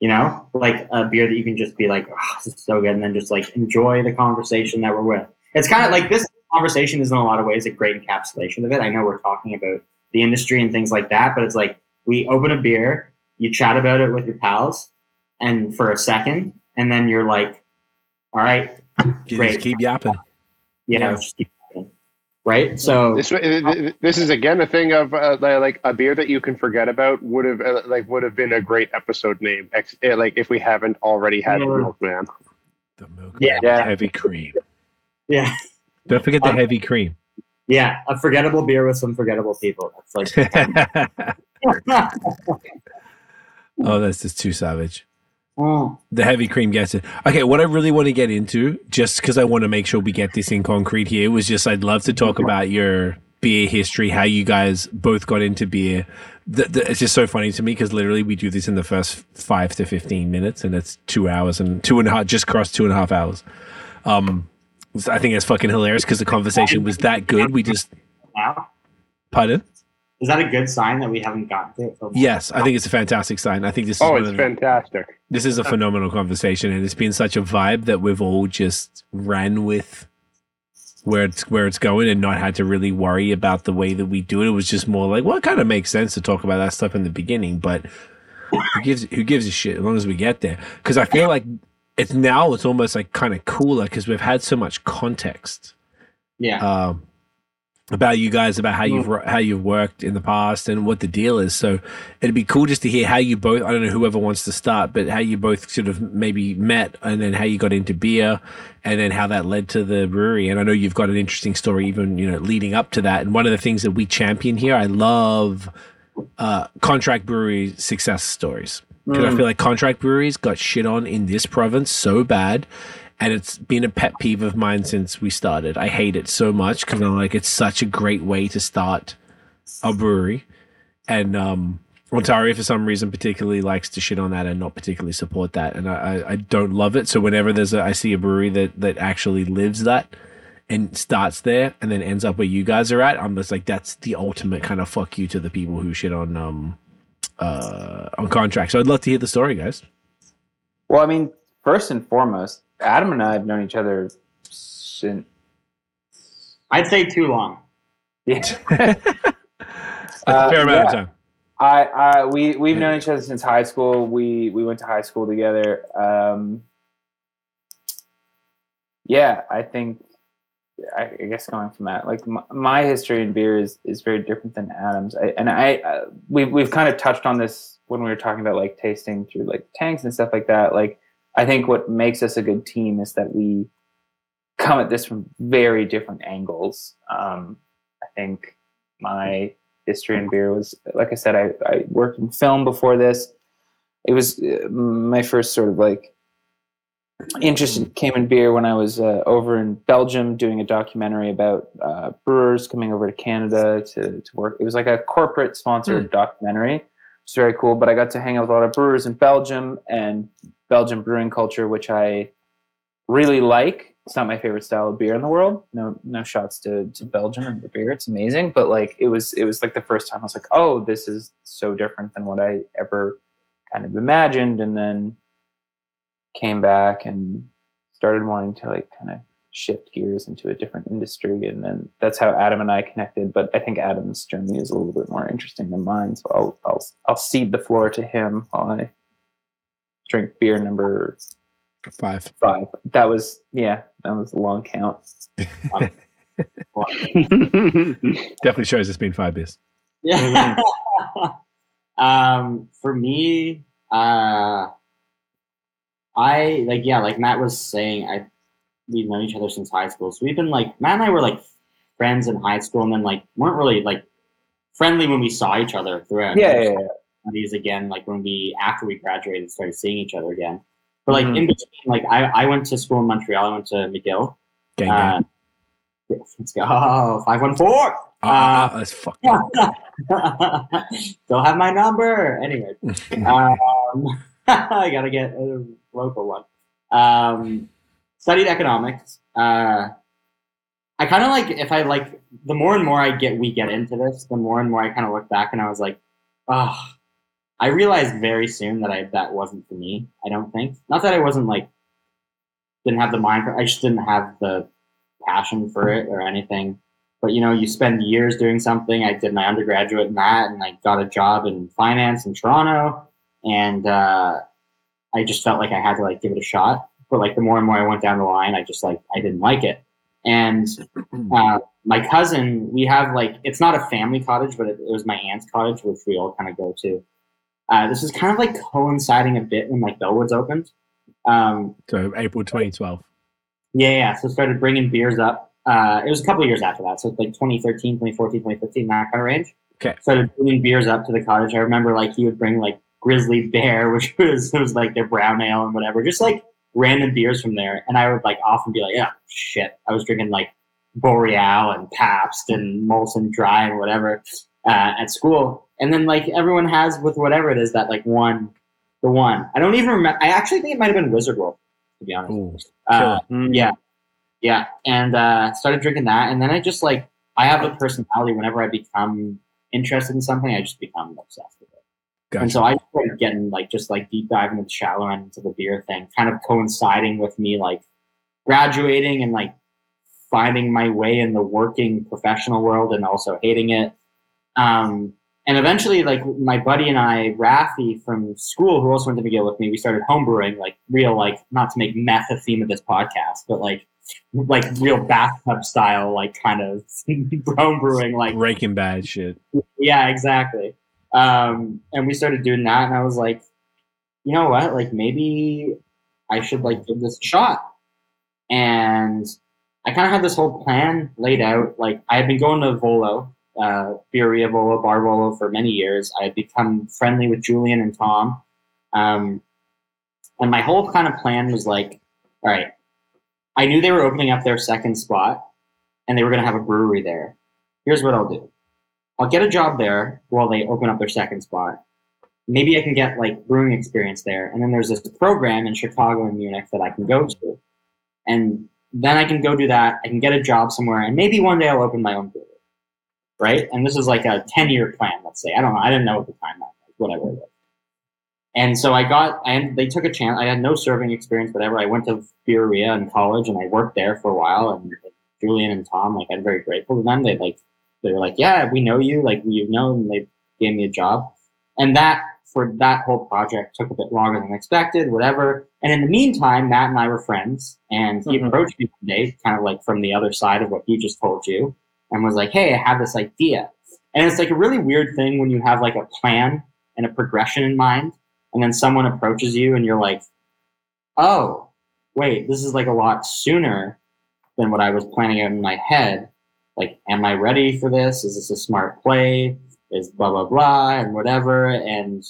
you know like a beer that you can just be like oh, this is so good and then just like enjoy the conversation that we're with it's kind of like this conversation is in a lot of ways a great encapsulation of it. I know we're talking about the industry and things like that, but it's like we open a beer, you chat about it with your pals, and for a second, and then you're like, "All right, You Great. just keep yapping. you know, just keep going." Right." So This this is again a thing of uh, like a beer that you can forget about would have uh, like would have been a great episode name. Ex- uh, like if we haven't already had Yeah. Milkman. The milk. Yeah. Yeah. Heavy cream. yeah, Don't forget the Um, heavy cream. yeah, a forgettable beer with some forgettable people. That's like, oh, that's just too savage. Oh, The heavy cream gets it. Okay, what I really want to get into, just because I want to make sure we get this in concrete here, was just I'd love to talk about your beer history, how you guys both got into beer. The, the, it's just so funny to me because literally we do this in the first five to fifteen minutes, and it's two hours and two and a half, just crossed two and a half hours. Um, I think it's fucking hilarious because the conversation was that good. We just, pardon. Is that a good sign that we haven't gotten to it? so far? Yes, I think it's a fantastic sign. I think this is Oh, one it's of the- fantastic. this is a phenomenal conversation and it's been such a vibe that we've all just ran with where it's where it's going and not had to really worry about the way that we do it. It was just more like, well, it kind of makes sense to talk about that stuff in the beginning, but who gives who gives a shit as long as we get there? Because I feel like it's now it's almost like kind of cooler because we've had so much context Yeah. um, about you guys, about how you've how you've worked in the past and what the deal is. So it'd be cool just to hear how you both. I don't know whoever wants to start, but how you both sort of maybe met, and then how you got into beer, and then how that led to the brewery. And I know you've got an interesting story, even you know, leading up to that. And one of the things that we champion here, I love uh, contract brewery success stories because I feel like contract breweries got shit on in this province so bad. And it's been a pet peeve of mine since we started. I hate it so much because I'm like, it's such a great way to start a brewery. And um, Ontario, for some reason, particularly likes to shit on that and not particularly support that. And I, I, don't love it. So whenever there's a, I see a brewery that, that actually lives that and starts there and then ends up where you guys are at, I'm just like, that's the ultimate kind of fuck you to the people who shit on um uh on contracts. So I'd love to hear the story, guys. Well, I mean, first and foremost, Adam and I have known each other since. I'd say too long. Yeah. a Uh, fair amount of time. I, I we we've known each other since high school. We we went to high school together. Um, yeah, I think I, I guess going from that, like my, my history in beer is is very different than Adam's. I, and I uh, we we've kind of touched on this when we were talking about like tasting through like tanks and stuff like that. Like I think what makes us a good team is that we come at this from very different angles. Um, I think my history in beer was like I said, I, I worked in film before this. It was uh, my first sort of like interest in- came in beer when I was uh, over in Belgium doing a documentary about uh, brewers coming over to Canada to, to work. It was like a corporate sponsored documentary. It's very cool, but I got to hang out with a lot of brewers in Belgium and Belgian brewing culture, which I really like. It's not my favorite style of beer in the world. No, no shots to, to Belgium and the beer. It's amazing, but like it was, it was like the first time I was like, oh, this is so different than what I ever kind of imagined, and then came back and started wanting to like kind of shift gears into a different industry, and then that's how Adam and I connected. But I think Adam's journey is a little bit more interesting than mine, so I'll I'll I'll cede the floor to him while I drink beer number Five. five. That was yeah, that was a long count. Definitely shows it's been five beers. Yeah. um, for me, uh, I like yeah, like Matt was saying, I we've known each other since high school, so we've been like Matt and I were like friends in high school, and then like weren't really like friendly when we saw each other throughout. Yeah, yeah, yeah. These again, like when we after we graduated, started seeing each other again. But like Mhm. in between, like I, I went to school in Montreal. I went to McGill. Gang, gang. Uh, let's go. Oh, 514. Ah, ah, that's fucked up. Don't have my number. Anyway, um, I gotta get a local one. Um, studied economics. Uh, I kind of like if I like the more and more I get we get into this, the more and more I kind of look back and I was like, oh, I realized very soon that I that wasn't for me. I don't think. Not that I wasn't like didn't have the mind for. I just didn't have the passion for it or anything but you know you spend years doing something i did my undergraduate in that and i got a job in finance in toronto and uh, i just felt like i had to like give it a shot but like the more and more i went down the line i just like i didn't like it and uh, my cousin we have like it's not a family cottage but it, it was my aunt's cottage which we all kind of go to uh, this is kind of like coinciding a bit when like bellwoods opened um, So April 2012. yeah, yeah. So started bringing beers up. Uh, it was a couple of years after that. So it's like 2013, 2014, 2015, that kind of range. Okay. Started bringing beers up to the cottage. I remember like he would bring like Grizzly Bear, which was, it was like their brown ale and whatever, just like random beers from there. And I would like often be like, yeah, shit. I was drinking like Boreal and Pabst and Molson Dry and whatever uh, at school. And then like everyone has with whatever it is that like one, the one. I don't even remember. I actually think it might have been Wizard World, to be honest. Ooh, Uh, Mm. yeah, yeah, and uh, started drinking that, and then I just like I have a personality. Whenever I become interested in something, I just become obsessed with it. gotcha. And so I started getting like just like deep diving into the shallow end into the beer thing, kind of coinciding with me like graduating and like finding my way in the working professional world and also hating it. Um, and eventually, like my buddy and I, Rafi from school, who also went to McGill with me, we started homebrewing, like real, like not to make meth a theme of this podcast, but like like real bathtub style, like kind of homebrewing, like Breaking Bad shit. yeah, exactly. Um, and we started doing that, and I was like, you know what? Like maybe I should like give this a shot. And I kind of had this whole plan laid out. Like I had been going to Volo, uh, Birreria Volo, Bar Volo for many years. I had become friendly with Julian and Tom. Um, and my whole kind of plan was like, all right, I knew they were opening up their second spot and they were going to have a brewery there. Here's what I'll do. I'll get a job there while they open up their second spot. Maybe I can get like brewing experience there. And then there's this program in Chicago and Munich that I can go to. And then I can go do that. I can get a job somewhere and maybe one day I'll open my own brewery. Right? And this is like a 10 year plan, let's say. I don't know. I didn't know at the time, that, whatever it was. And so I got, and they took a chance. I had no serving experience, whatever. I went to Birreria in college and I worked there for a while. And Julian and Tom, like, I'm very grateful to them. They like, they were like, yeah, we know you, like, you know, and they gave me a job. And that, for that whole project, took a bit longer than expected, whatever. And in the meantime, Matt and I were friends, and he Mhm. approached me one day, kind of like from the other side of what he just told you, and was like, hey, I have this idea. And it's like a really weird thing when you have like a plan and a progression in mind, and then someone approaches you and you're like, oh, wait, this is like a lot sooner than what I was planning out in my head. Like, am I ready for this? Is this a smart play? Is blah, blah, blah, and whatever. And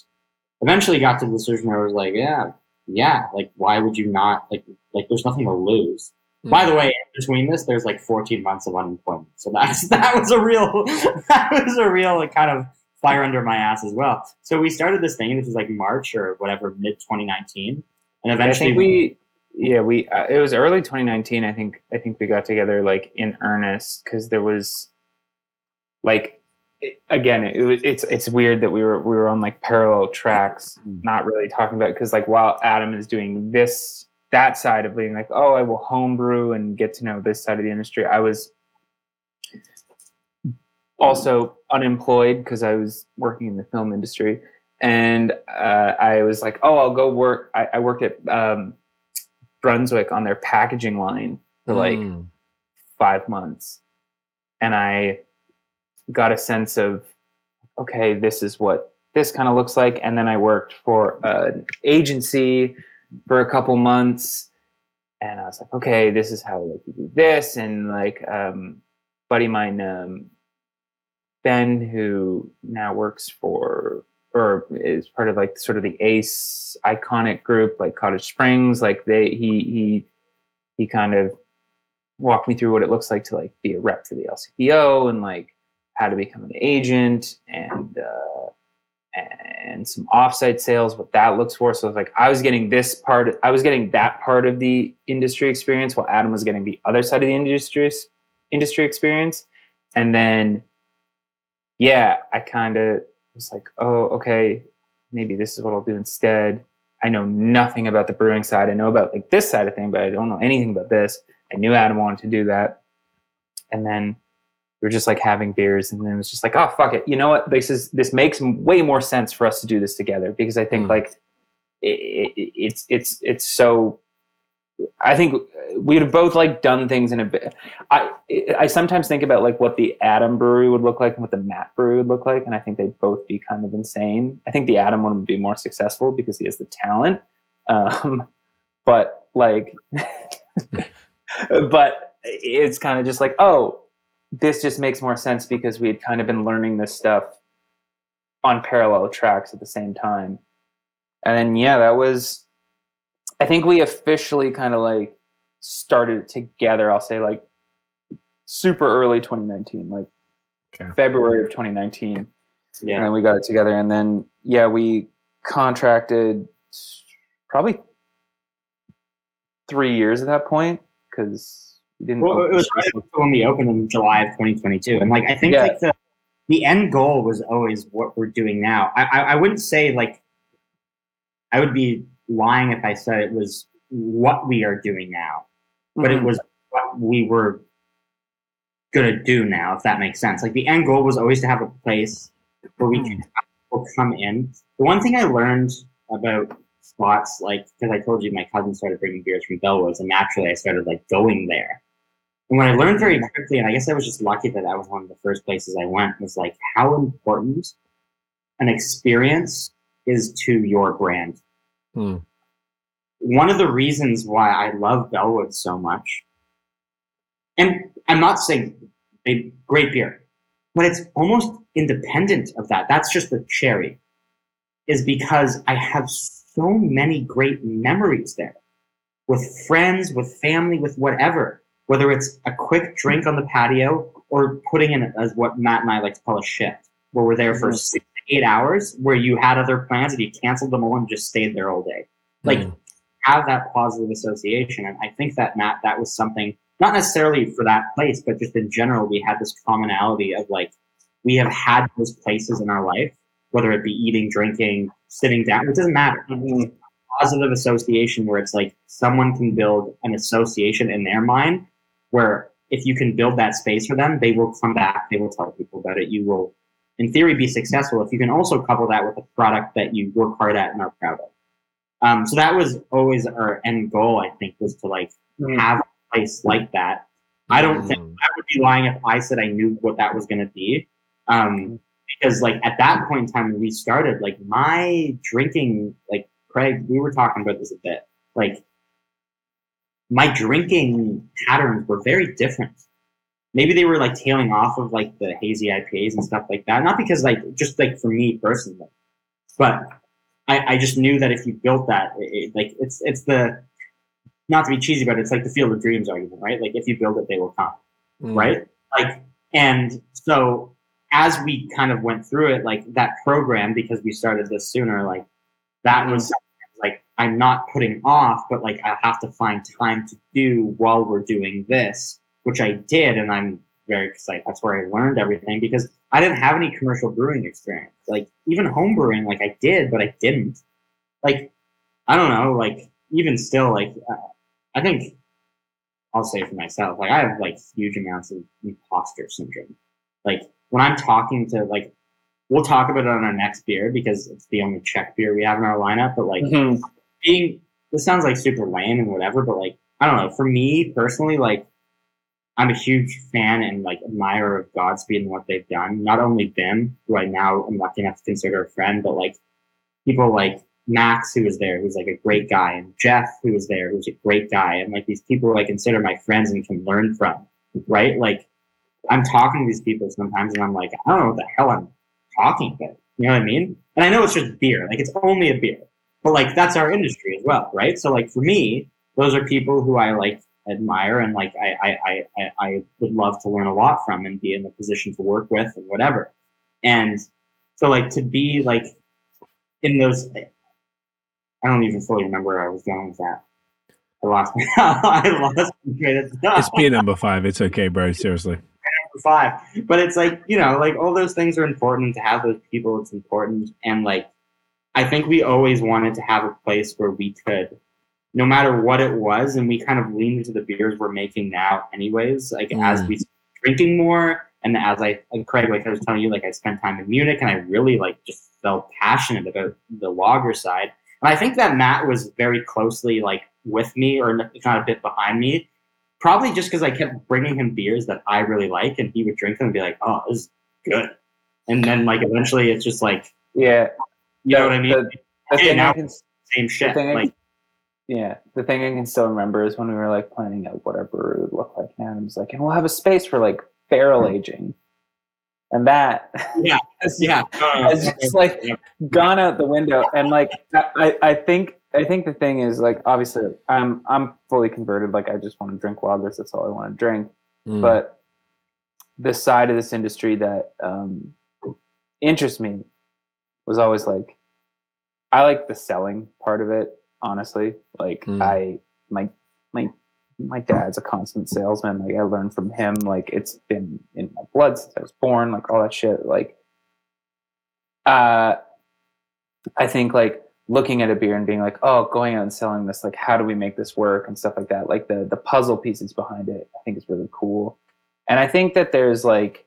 eventually got to the decision where I was like, yeah, yeah, like, why would you not? Like, like there's nothing to lose. By the way, between this, there's like 14 months of unemployment. So that's, that was a real, that was a real like, kind of fire under my ass as well. So we started this thing. This was like March or whatever, mid 2019. And I eventually think we, yeah, we. Uh, it was early 2019. I think. I think we got together like in earnest because there was, like, it- again, it, was- it's it's weird that we were we were on like parallel tracks, not really talking about because like while Adam is doing this that side of being like, oh, I will homebrew and get to know this side of the industry, I was also unemployed because I was working in the film industry, and uh, I was like, oh, I'll go work. I, I worked at um, Brunswick on their packaging line for like Mm. five months and i got a sense of okay this is what this kind of looks like and then i worked for an agency for a couple months and i was like okay this is how like you do this and like um buddy mine um ben who now works for or is part of like sort of the ace iconic group like cottage springs like they he he he kind of walked me through what it looks like to like be a rep for the LCBO and like how to become an agent and uh, and some offsite sales, what that looks for. So like I was getting this part, I was getting that part of the industry experience, while Adam was getting the other side of the industry industry experience. And then, yeah, I kind of was like, oh, okay, maybe this is what I'll do instead. I know nothing about the brewing side. I know about like this side of thing, but I don't know anything about this. I knew Adam wanted to do that. And then we were just like having beers and then it was just like, oh fuck it. You know what? This is this makes way more sense for us to do this together because I think Mm. like it, it, it's it's it's so I think we'd have both like done things in a bit. I I sometimes think about like what the Adam brewery would look like and what the Matt brewery would look like, and I think they'd both be kind of insane. I think the Adam one would be more successful because he has the talent, um, but like, but it's kind of just like oh, this just makes more sense because we had kind of been learning this stuff on parallel tracks at the same time, and then yeah, that was I think we officially kind of like started together. I'll say like super early 2019, like Okay. February of 2019, and then we got it together. And then yeah, we contracted probably three years at that point because we didn't. Well, it was when we opened in July of 2022, and like I think Yeah. like the the end goal was always what we're doing now. I, I I wouldn't say like I would be lying if I said it was what we are doing now, but it Mhm. was what we were gonna do now, if that makes sense. Like the end goal was always to have a place where we can people come in. The one thing I learned about spots, like because I told you my cousin started bringing beers from Bellwoods, and naturally I started like going there. And what I learned very quickly, and I guess I was just lucky that that was one of the first places I went, was like how important an experience is to your brand. Hmm. One of the reasons why I love Bellwood so much, and I'm not saying they great beer, but it's almost independent of that. That's just the cherry, is because I have so many great memories there with friends, with family, with whatever. Whether it's a quick drink on the patio or putting in as what Matt and I like to call a shift, where we're there for Mhm. six to eight hours, where you had other plans and you canceled them all and just stayed there all day. Like Mm. have that positive association. And I think that Matt, that was something not necessarily for that place, but just in general, we had this commonality of like we have had those places in our life, whether it be eating, drinking, sitting down, it doesn't matter. Mhm. Positive association where it's like someone can build an association in their mind where if you can build that space for them, they will come back, they will tell people about it. You will, in theory, be successful if you can also couple that with a product that you work hard at and are proud of. Um, so that was always our end goal, I think, was to like Mhm. have a place like that. I don't think Mm. I would be lying if I said I knew what that was going to be. Um, because like at that point in time when we started, like my drinking, like Craig, we were talking about this a bit. Like my drinking patterns were very different. Maybe they were like tailing off of like the hazy IPAs and stuff like that. Not because like just like for me personally, but I, I just knew that if you built that, it, it- like it's it's the not to be cheesy, but it's like the field of dreams argument, right? Like if you build it, they will come Mm. right? Like, and so as we kind of went through it, like that program, because we started this sooner, like that was I'm not putting off, but like I have to find time to do while we're doing this, which I did, and I'm very excited. That's where I learned everything because I didn't have any commercial brewing experience. Like even home brewing, like I did, but I didn't. Like I don't know. Like even still, like uh, I think I'll say for myself, like I have like huge amounts of imposter syndrome. Like when I'm talking to like, we'll talk about it on our next beer because it's the only Czech beer we have in our lineup. But like Mhm. Being, this sounds like super lame and whatever, but like I don't know. For me personally, like I'm a huge fan and like admirer of Godspeed and what they've done. Not only them, who I now am lucky enough to consider a friend, but like people like Max, who was there, who's like a great guy, and Jeff, who was there, who's a great guy, and like these people who I consider my friends and can learn from, right? Like I'm talking to these people sometimes, and I'm like, I don't know what the hell I'm talking about. You know what I mean? And I know it's just beer, like it's only a beer, but like that's our industry as well, right? So like for me, those are people who I like admire and like I I I I, would love to learn a lot from and be in a position to work with and whatever. And so like to be like in those I don't even fully remember where I was going with that. I lost I lost my. It's beer number five. It's okay, bro. Seriously. Number five. But it's like, you know, like all those things are important to have those people, it's important. And like I think we always wanted to have a place where we could, no matter what it was, and we kind of leaned into the beers we're making now anyways, like as we started drinking more and as I and Craig, like I was telling you, like I spent time in Munich and I really like just felt passionate about the lager side. And I think that Matt was very closely like with me or if not a bit behind me probably just because I kept bringing him beers that I really like, and he would drink them and be like, "Oh, this is good," and then like eventually it's just like, Yeah. You know what I mean? The, the thing I can, Same shit. thing I- Like, yeah, the thing I can still remember is when we were like planning out what our brewery would look like, and Adam's like, and we'll have a space for like barrel aging, and that Yeah. has- yeah, has just like gone out the window. And like, I, I I think I think the thing is like, obviously, I'm I'm fully converted. Like, I just want to drink lagers. That's all I want to drink. Mm. but the side of this industry that um, interests me was always like I like the selling part of it. Honestly, like Mm. I my my my dad's a constant salesman. Like I learned from him. Like it's been in my blood since I was born. Like all that shit. Like uh, I think like looking at a beer and being like, oh, going out and selling this, like, how do we make this work and stuff like that. Like the the puzzle pieces behind it, I think is really cool. And I think that there's like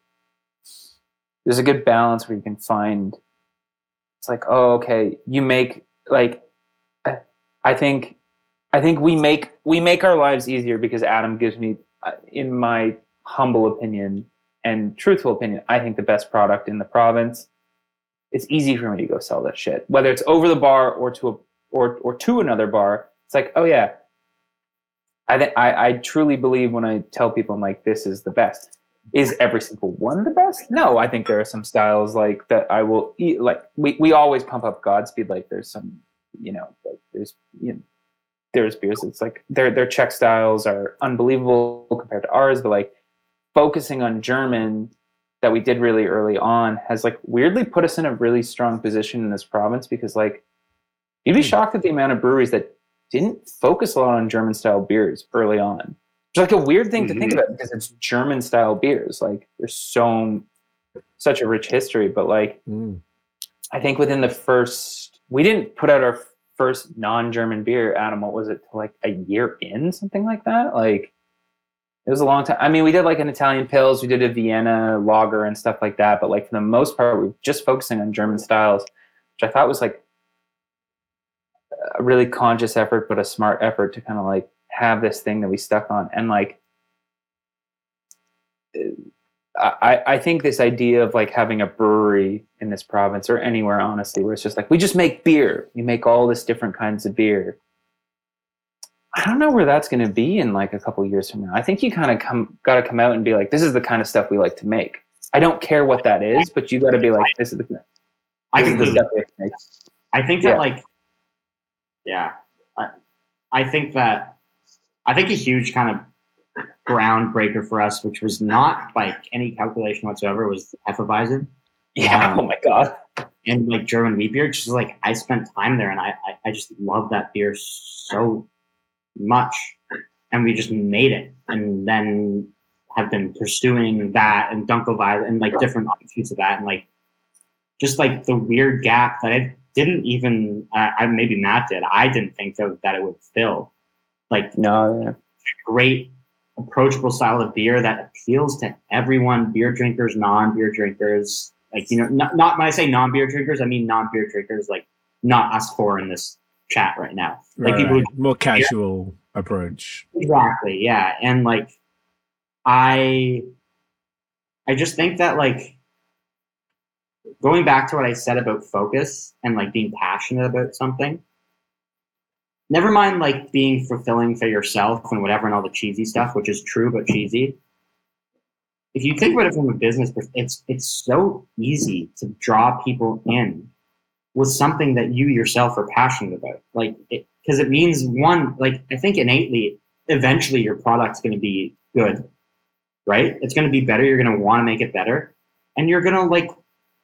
there's a good balance where you can find. It's like, oh, okay, you make like, I- think, I think we make we make our lives easier because Adam gives me, uh, in my humble opinion and truthful opinion, I think the best product in the province it's easy for me to go sell that shit. Whether it's over the bar or to a or or to another bar, it's like, oh yeah. I think I, I truly believe when I tell people I'm like, this is the best. Is every single one the best? No, I think there are some styles like that I will eat like we, we always pump up Godspeed, like there's some, you know, like there's you know there's beers it's like their their Czech styles are unbelievable compared to ours, but like focusing on German that we did really early on has like weirdly put us in a really strong position in this province because like you'd be hmm. shocked at the amount of breweries that didn't focus a lot on German style beers early on. It's like a weird thing to think about because it's German style beers. Like there's so such a rich history, but like Mm. I think within the first we didn't put out our first non-German beer, Adam, what was it, like a year in, something like that? Like it was a long time. I mean, we did like an Italian pils, we did a Vienna lager and stuff like that, but like for the most part, we were just focusing on German styles, which I thought was like a really conscious effort, but a smart effort to kind of like have this thing that we stuck on. And like, uh, I, I think this idea of like having a brewery in this province or anywhere, honestly, where it's just like we just make beer, we make all this different kinds of beer. I don't know where that's going to be in like a couple years from now. I think you kind of come got to come out and be like, this is the kind of stuff we like to make. I don't care what that is, but you got to be like, this is the I this is the stuff we make. I think that Yeah. like, yeah, I, I think that I think a huge kind of groundbreaker for us, which was not like any calculation whatsoever, was Hefeweizen Yeah. Um, oh my god. and like German wheat beer. Just like I spent time there, and I I, I just love that beer so much, and we just made it, and then have been pursuing that and Dunkelweiss and like different offshoots of that and like just like the weird gap that I didn't even uh, I maybe Matt did I didn't think that, that it would fill like No, yeah. great approachable style of beer that appeals to everyone beer drinkers non-beer drinkers like you know not, not when i say non-beer drinkers i mean non-beer drinkers like not us four in this chat right now like Right, people right. more casual approach. exactly yeah and like i i just think that like going back to what i said about focus and like being passionate about something never mind like being fulfilling for yourself and whatever and all the cheesy stuff which is true but cheesy. If you think about it from a business perspective it's it's so easy to draw people in with something that you yourself are passionate about. Like because it, means one like i think innately eventually your product's going to be good right? It's going to be better you're going to want to make it better and you're going to like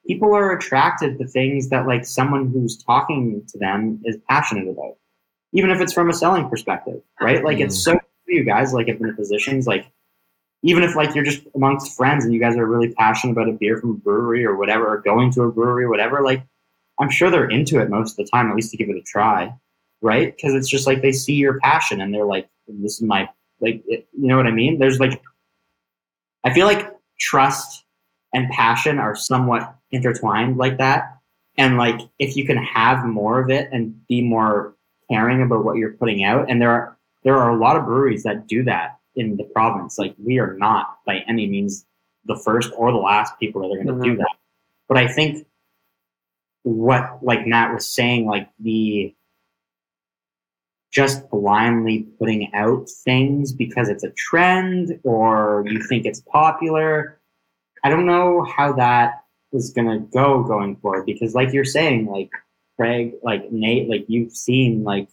people are attracted to things that like someone who's talking to them is passionate about even if it's from a selling perspective, right? Like it's mm. so for you guys, like if in positions, like even if like you're just amongst friends and you guys are really passionate about a beer from a brewery or whatever, or going to a brewery or whatever, like I'm sure they're into it most of the time, at least to give it a try, right? Because it's just like they see your passion and they're like, this is my like, it, you know what I mean? There's like, I feel like trust and passion are somewhat intertwined like that. And like, if you can have more of it and be more caring about what you're putting out, and there are there are a lot of breweries that do that in the province. Like we are not by any means the first or the last people that are going to do mm-hmm. that. But I think what like Matt was saying, like the just blindly putting out things because it's a trend or you think it's popular. I don't know how that is going to go going forward because, like you're saying, like Craig, like Nate, like you've seen like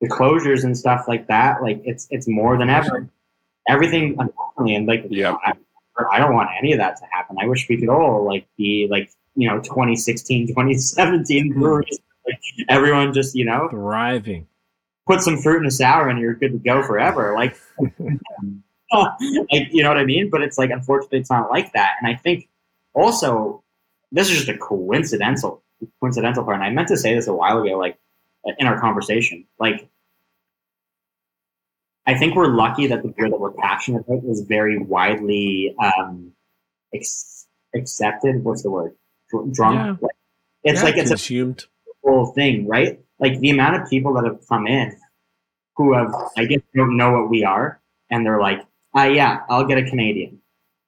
the closures and stuff like that. Like it's it's more than ever. Everything, unfortunately, and like Yeah. I, I don't want any of that to happen. I wish we could all like be like you know 2016, 2017 mm-hmm. breweries. Like everyone just you know Thriving. put some fruit in a sour and you're good to go forever. Like, like you know what I mean? But it's like unfortunately it's not like that. And I think also this is just a coincidental coincidental part. And I meant to say this a while ago, like in our conversation. Like I think we're lucky that the beer that we're passionate about is very widely um, ex- accepted. What's the word? Dr- Drunk. It's Yeah, like it's a whole thing, right? Like the amount of people that have come in who have, I guess, don't know what we are, and they're like, ah, yeah, I'll get a Canadian.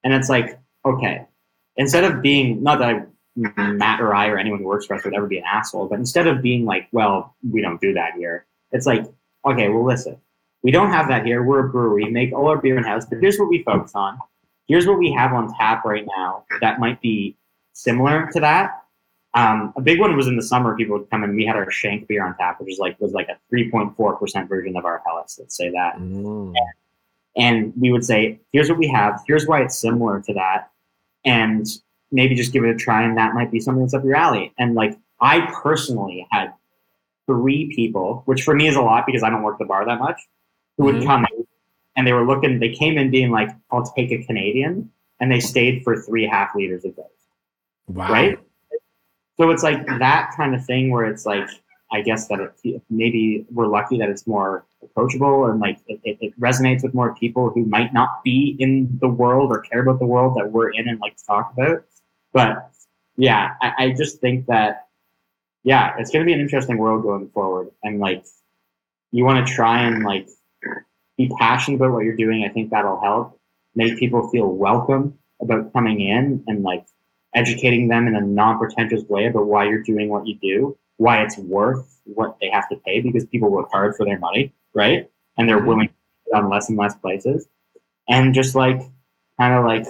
And it's like, okay, instead of being, not that I, Matt or I or anyone who works for us would ever be an asshole, but instead of being like, well, we don't do that here, it's like, okay, well, listen, we don't have that here. We're a brewery, we make all our beer in house, but here's what we focus on. Here's what we have on tap right now that might be similar to that. Um, a big one was in the summer. People would come and we had our Schankbier on tap, which is like was like a three point four percent version of our Helles. Let's say that, Mm. and we would say, "Here's what we have. Here's why it's similar to that, and maybe just give it a try, and that might be something that's up your alley." And like I personally had three people, which for me is a lot because I don't work the bar that much, who would Mhm. come in and they were looking. They came in being like, "I'll take a Canadian," and they stayed for three half liters of those Wow. right? So it's like that kind of thing where it's like, I guess that it, maybe we're lucky that it's more approachable and like it, it, it resonates with more people who might not be in the world or care about the world that we're in and like to talk about. But yeah, I, I just think that, yeah, it's going to be an interesting world going forward. And like, you want to try and like be passionate about what you're doing. I think that'll help make people feel welcome about coming in and like educating them in a non-pretentious way about why you're doing what you do, why it's worth what they have to pay because people work hard for their money, right? And they're mm-hmm. willing to put on less and less places. And just like kind of like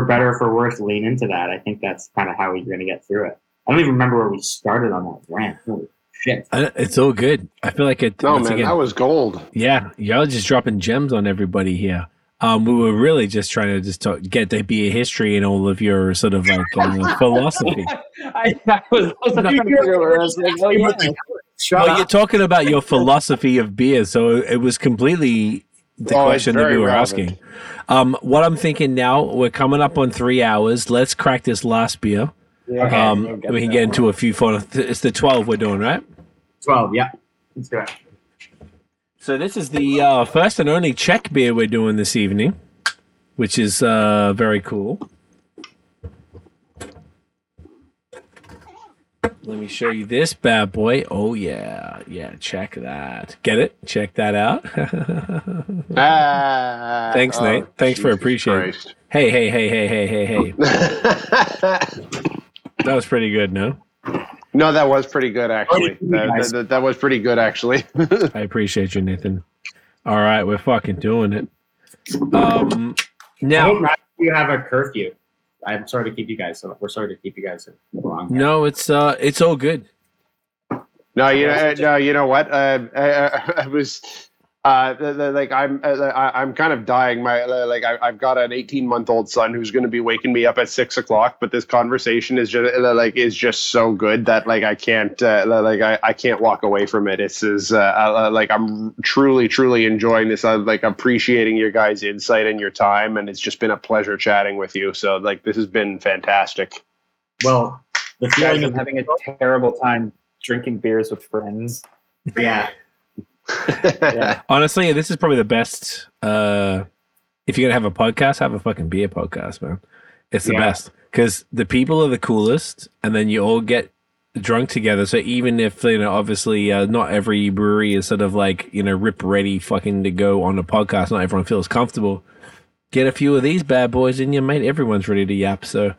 for better or for worse, lean into that. I think that's kind of how you're going to get through it. I don't even remember where we started on that rant. Holy shit. I- It's all good. I feel like it. No, once man, again- that was gold. Yeah, y'all just dropping gems on everybody here. Um, we were really just trying to just talk, get the beer history and all of your sort of like uh, philosophy. I, I was, I was trying to figure out where I was like, oh yeah. Shut well, you're talking about your philosophy of beer, so it was completely the Oh, question that we were relevant. asking. Um, what I'm thinking now, we're coming up on three hours. Let's crack this last beer. Okay. Um, we'll we can get into a few fun. It's the 12 we're doing, right? Twelve. Yeah. Let's do it. So this is the uh, first and only Czech beer we're doing this evening, which is uh, very cool. Let me show you this bad boy. Oh yeah, yeah. Check that. Get it? Check that out. Ah, Thanks, Nate. Thanks for appreciating. Christ. hey, hey, hey, hey, hey, hey, hey. That was pretty good. No, no, that was pretty good, actually. you That, guys. that, that was pretty good, actually. I appreciate you, Nathan. All right, we're fucking doing it. Um, I now. hope you have a curfew. I'm sorry to keep you guys. So we're sorry to keep you guys so long. No, it's uh, it's all good. No, you know, no, you know what? Uh, I, I, I was uh, the, the, like I'm uh, I, I'm kind of dying. My like I, I've got an 18 month old son who's going to be waking me up at six o'clock. But this conversation is just uh, like is just so good that like I can't uh, like I, I can't walk away from it. It's is uh, uh, like I'm truly truly enjoying this. I'm like appreciating your guys' insight and your time, and it's just been a pleasure chatting with you. So like this has been fantastic. Well, the feeling I'm of having a terrible time drinking beers with friends. yeah. Yeah. Honestly, this is probably the best. Uh, if you're gonna have a podcast, have a fucking beer podcast, man. It's the Yeah. best because the people are the coolest, and then you all get drunk together. So even if you know, obviously, uh, not every brewery is sort of like you know rip ready, fucking to go on a podcast. Not everyone feels comfortable. Get a few of these bad boys in you, mate. Everyone's ready to yap. So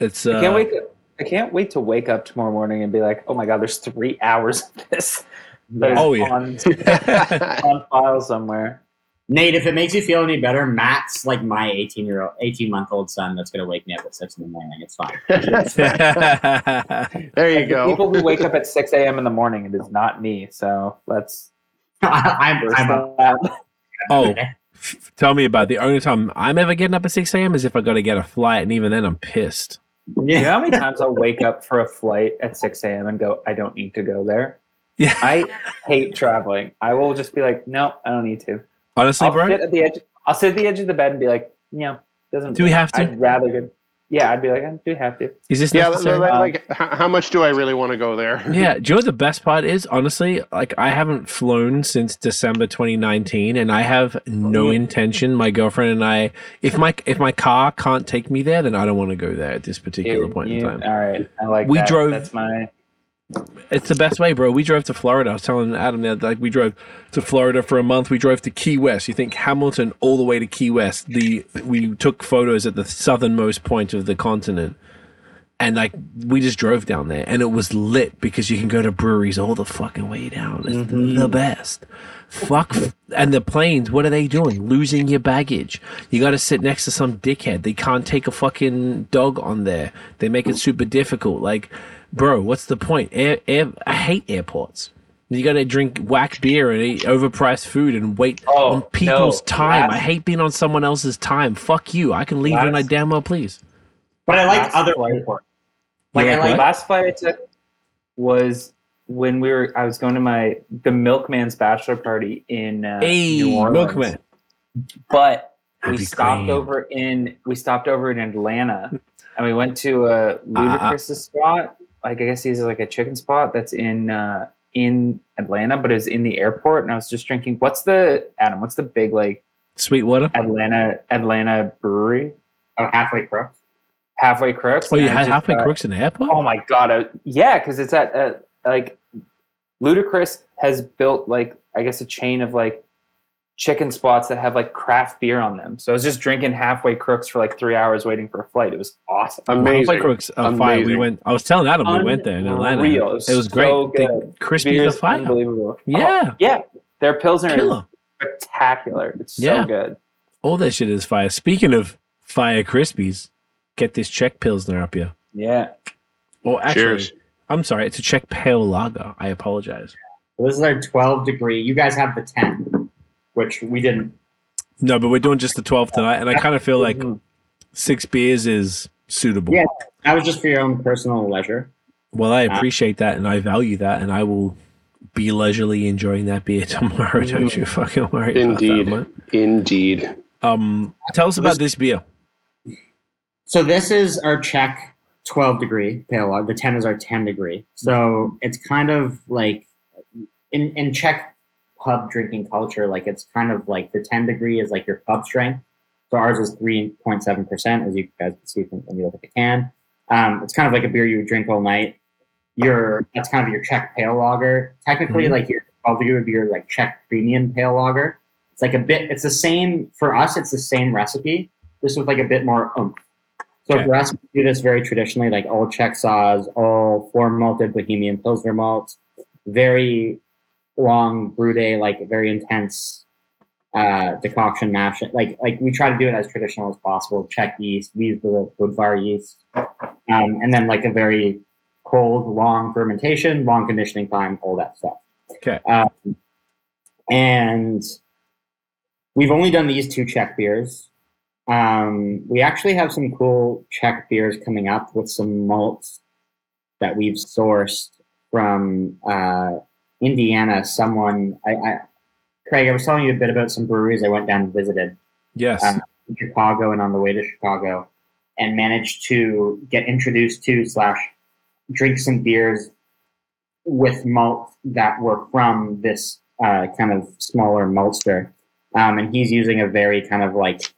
it's. Uh, I can't wait. To, I can't wait to wake up tomorrow morning and be like, "Oh my god, there's three hours of this." That is Oh, yeah. on, on file somewhere. Nate, if it makes you feel any better, Matt's like my 18 year old, 18 month old son that's going to wake me up at six in the morning. It's fine. there you The go. People who wake up at six a.m. in the morning, it is not me. So let's. I'm, first I'm up. that. oh, tell me about it. the only time I'm ever getting up at six a.m. is if I got to get a flight, and even then I'm pissed. You know how many times I'll wake up for a flight at six a.m. and go, "I don't need to go there." Yeah. I hate traveling. I will just be like, "No, I don't need to." Honestly, I'll bro, sit at the edge. I'll sit at the edge of the bed and be like, "No, doesn't." Do we have to? I'd rather go. Yeah, I'd be like, "Do we have to?" is this Yeah, necessary? like, um, like, how much do I really want to go there? Yeah, do you know what the best part is? Honestly, like I haven't flown since December 2019, and I have no intention. My girlfriend and I, if my if my car can't take me there, then I don't want to go there at this particular You- point you- in time. All right, I like. We that. drove- That's my. It's the best way, bro. We drove to Florida. I was telling Adam that like we drove to Florida for a month. We drove to Key West. You think Hamilton all the way to Key West? The we took photos at the southernmost point of the continent, and like we just drove down there, and it was lit because you can go to breweries all the fucking way down. It's mm-hmm. the best. Fuck. And the planes, what are they doing? Losing your baggage. You got to sit next to some dickhead. They can't take a fucking dog on there. They make it super difficult. Like, bro, what's the point? Air, air, I hate airports. You got to drink whack beer and eat overpriced food and wait Oh, on people's no. time. Last- I hate being on someone else's time. Fuck you. I can leave when I damn well please. But I like Last other flight. airports. Like, You I like like what? last flight I took was when we were. I was going to my the Milkman's bachelor party in uh, Hey, New Orleans. milkman. but That'd we stopped great. over in we stopped over in Atlanta, and we went to a Uh, spot. Like I guess he's like a chicken spot that's in uh, in Atlanta, but it's in the airport. And I was just drinking. What's the Adam? What's the big like Sweetwater. Atlanta Atlanta brewery? oh, halfway crook. Halfway Crooks. Oh, you had halfway got- crooks in the airport? Oh my god! I, yeah, because it's at uh, like Ludacris has built like I guess a chain of like chicken spots that have like craft beer on them. So I was just drinking halfway crooks for like three hours waiting for a flight. It was awesome. Halfway uh, Amazing. crooks are fire. We went. I was telling Adam we went there in Atlanta. It was, It was great. so The good. Crispies Beer's are fire. unbelievable. Yeah. Oh, yeah. Their pilsner Killer. is spectacular. It's so Yeah. good. All that shit is fire. Speaking of fire Krispies, get this Czech Pilsner up here. Yeah. Or actually, Cheers. I'm sorry, it's a Czech Pale Lager. I apologize. This is our 12 degree. You guys have the 10, which we didn't. No, but we're doing just the 12 tonight, and I kind of feel like Mhm. six beers is suitable. Yeah. That was just for your own personal leisure. Well, I appreciate that, and I value that, and I will be leisurely enjoying that beer tomorrow. Don't you fucking worry. Indeed. About that. Indeed. Um, tell us about this beer. So this is our Czech 12 degree pale lager. The 10 is our 10 degree. So it's kind of like in, in Czech pub drinking culture, like it's kind of like the 10 degree is like your pub strength. So ours is 3.7%, as you guys can see when you look at the can. Um, it's kind of like a beer you would drink all night. Your that's kind of your Czech pale lager. Technically, Mhm. like your 12 degree would be your like Czech premium pale lager. It's like a bit. It's the same for us. It's the same recipe, just with like a bit more oomph. So Okay. for us, we do this very traditionally, like all Czech Saaz, all four malted Bohemian Pilsner malts, very long brew day, like very intense uh, decoction mash. Like like we try to do it as traditional as possible. Czech yeast, we use the wood fire yeast, um, and then like a very cold, long fermentation, long conditioning time, all that stuff. Okay. Um, and we've only done these two Czech beers. Um, we actually have some cool Czech beers coming up with some malts that we've sourced from uh, Indiana. Someone, I, I, Craig, I was telling you a bit about some breweries I went down and visited Yes. Um, in Chicago and on the way to Chicago, and managed to get introduced to slash drink some beers with malt that were from this uh, kind of smaller maltster. Um, and he's using a very kind of like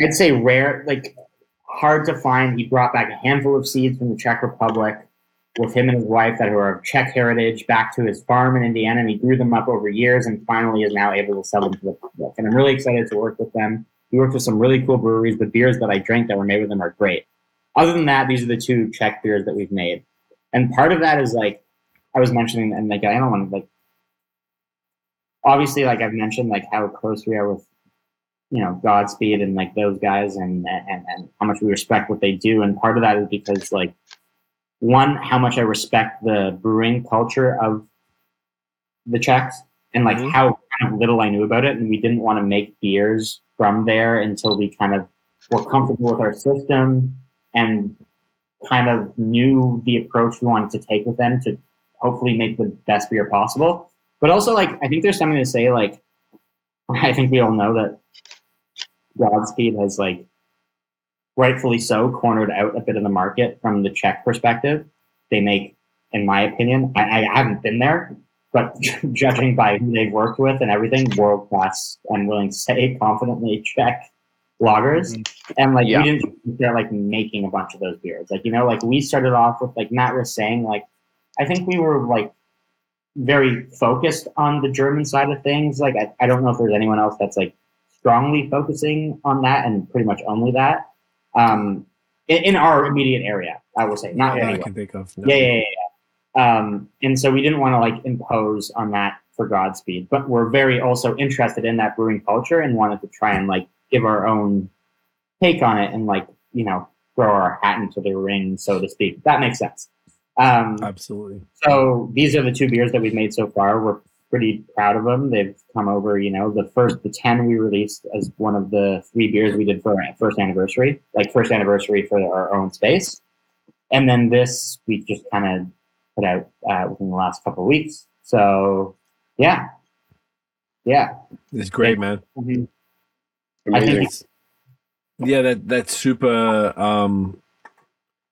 I'd say rare, like hard to find. He brought back a handful of seeds from the Czech Republic with him and his wife that are of Czech heritage back to his farm in Indiana, and he grew them up over years and finally is now able to sell them to the public. And I'm really excited to work with them. He worked with some really cool breweries. The beers that I drank that were made with them are great. Other than that, these are the two Czech beers that we've made. And part of that is like I was mentioning, and like I don't want to like obviously like I've mentioned like how close we are with you know Godspeed and like those guys and and and how much we respect what they do. And part of that is because like one, how much I respect the brewing culture of the Czechs and like Mhm. how kind of little I knew about it. And we didn't want to make beers from there until we kind of were comfortable with our system and kind of knew the approach we wanted to take with them to hopefully make the best beer possible. But also, like, I think there's something to say, like, I think we all know that Godspeed has, like, rightfully so, cornered out a bit of the market from the Czech perspective. They make, in my opinion, I, I haven't been there, but judging by who they've worked with and everything, world class, I'm willing to say confidently Czech lagers. Mm-hmm. And like Yeah. we didn't they're like making a bunch of those beers. Like, you know, like we started off with like Matt was saying, like I think we were like very focused on the German side of things. Like I, I don't know if there's anyone else that's like strongly focusing on that and pretty much only that. Um in, in our immediate area, I will say. Not Yeah, I can think of. Yeah, yeah, yeah, yeah. Um, and so we didn't want to like impose on that for Godspeed, but we're very also interested in that brewing culture and wanted to try and like give our own take on it and like you know throw our hat into the ring, so to speak. That makes sense. Um, Absolutely. so these are the two beers that we've made so far. We're pretty proud of them. They've come over, you know, the first, the 10 we released as one of the three beers we did for our first anniversary, like first anniversary for our own space. And then this we just kind of put out uh, within the last couple of weeks. So yeah. Yeah. It's great, man. Mhm. Amazing. I think yeah, that that's super. Um,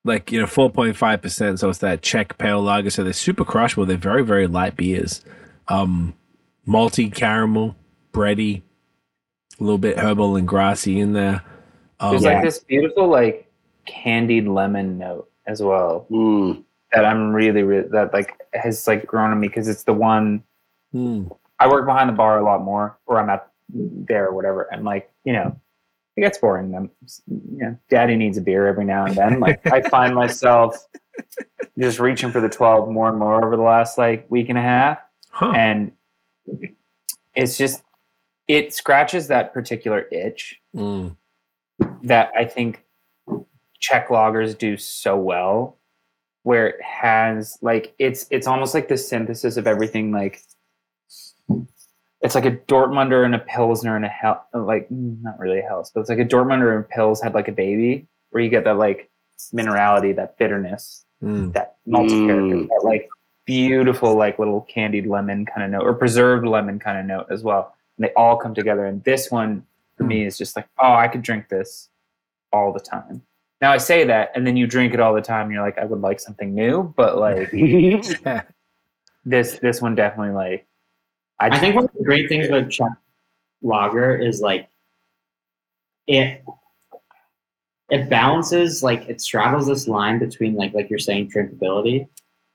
like you know, four point five percent. So it's that Czech pale lager. So they're super crushable. They're very very light beers. Um, malty caramel, bready, a little bit herbal and grassy in there. Um, There's Yeah. like this beautiful like candied lemon note as well Mm. that I'm really, really that like has like grown on me because it's the one hmm. I work behind the bar a lot more, or I'm at there or whatever, and like you know, it gets boring. Them, you know, Daddy needs a beer every now and then. Like I find myself just reaching for the twelve more and more over the last like week and a half, Huh. and it's just it scratches that particular itch Mm. that I think Czech lagers do so well, where it has like it's it's almost like the synthesis of everything. Like it's like a Dortmunder and a Pilsner and a Hell, like not really a Helles, but it's like a Dortmunder and Pils had like a baby, where you get that like minerality, that bitterness, Mm. that malty Mm. character, that like beautiful like little candied lemon kind of note or preserved lemon kind of note as well. And they all come together. And this one for me hmm. is just like, oh, I could drink this all the time. Now I say that, and then you drink it all the time. And you're like, I would like something new, but like this this one definitely like. I think one of the great things about Czech lager is like it it balances like it straddles this line between like like you're saying drinkability,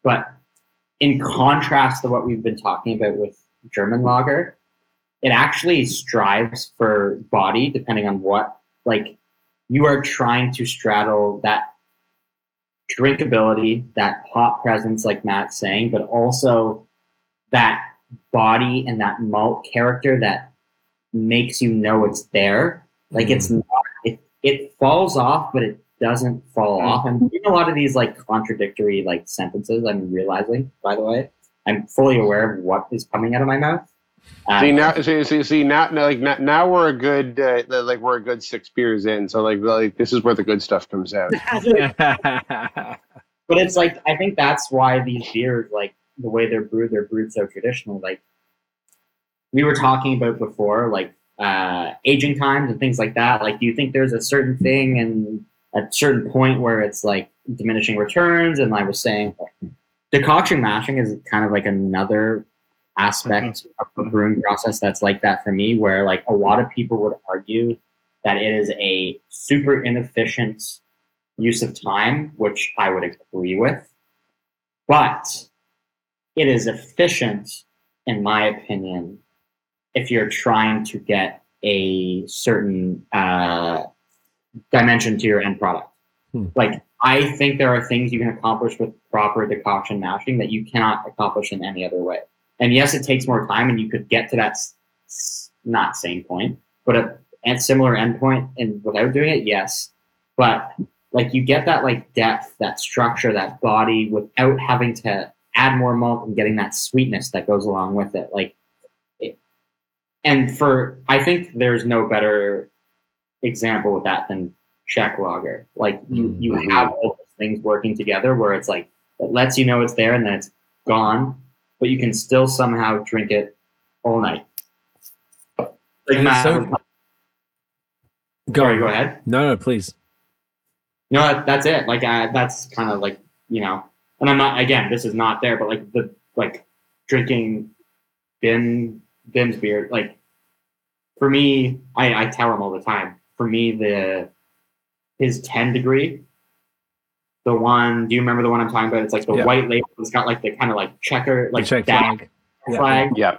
but in contrast to what we've been talking about with German lager, it actually strives for body depending on what like you are trying to straddle that drinkability, that hop presence, like Matt's saying, but also that body and that malt character that makes you know it's there. Like it's mm. not, it, it falls off, but it doesn't fall off. I'm doing a lot of these like contradictory like sentences. I'm realizing, by the way, I'm fully aware of what is coming out of my mouth. Um, See now, see, see, see now, now, like now, now we're a good, uh, like we're a good six beers in. So like, like this is where the good stuff comes out. but it's like I think that's why these beers, like the way they're brewed, they're brewed so traditional. Like we were talking about before, like uh, aging times and things like that. Like, do you think there's a certain thing and a certain point where it's like diminishing returns? And I was saying, decoction mashing is kind of like another aspect of the brewing process that's like that for me, where like a lot of people would argue that it is a super inefficient use of time, which I would agree with. But it is efficient, in my opinion, if you're trying to get a certain uh, dimension to your end product. Hmm. Like, I think there are things you can accomplish with proper decoction mashing that you cannot accomplish in any other way. And yes, it takes more time, and you could get to that s- s- not same point, but a, a similar endpoint, and without doing it, yes. But like you get that like depth, that structure, that body without having to add more malt and getting that sweetness that goes along with it. Like, it, and for I think there's no better example with that than Czech lager. Like you, you Mhm. have all those things working together where it's like it lets you know it's there and then it's gone, but you can still somehow drink it all night. Like Matt, so- Go, sorry, go ahead. No, no, please. No, that, that's it. Like I, that's kind of like you know, and I'm not again. This is not there, but like the like drinking Bim Bim's beer. Like for me, I, I tell him all the time. For me, the his ten degree, the one. Do you remember the one I'm talking about? It's like the Yeah. white label. It's got like the kind of like checker, like The Czech that flag. Yeah. flag. Yeah.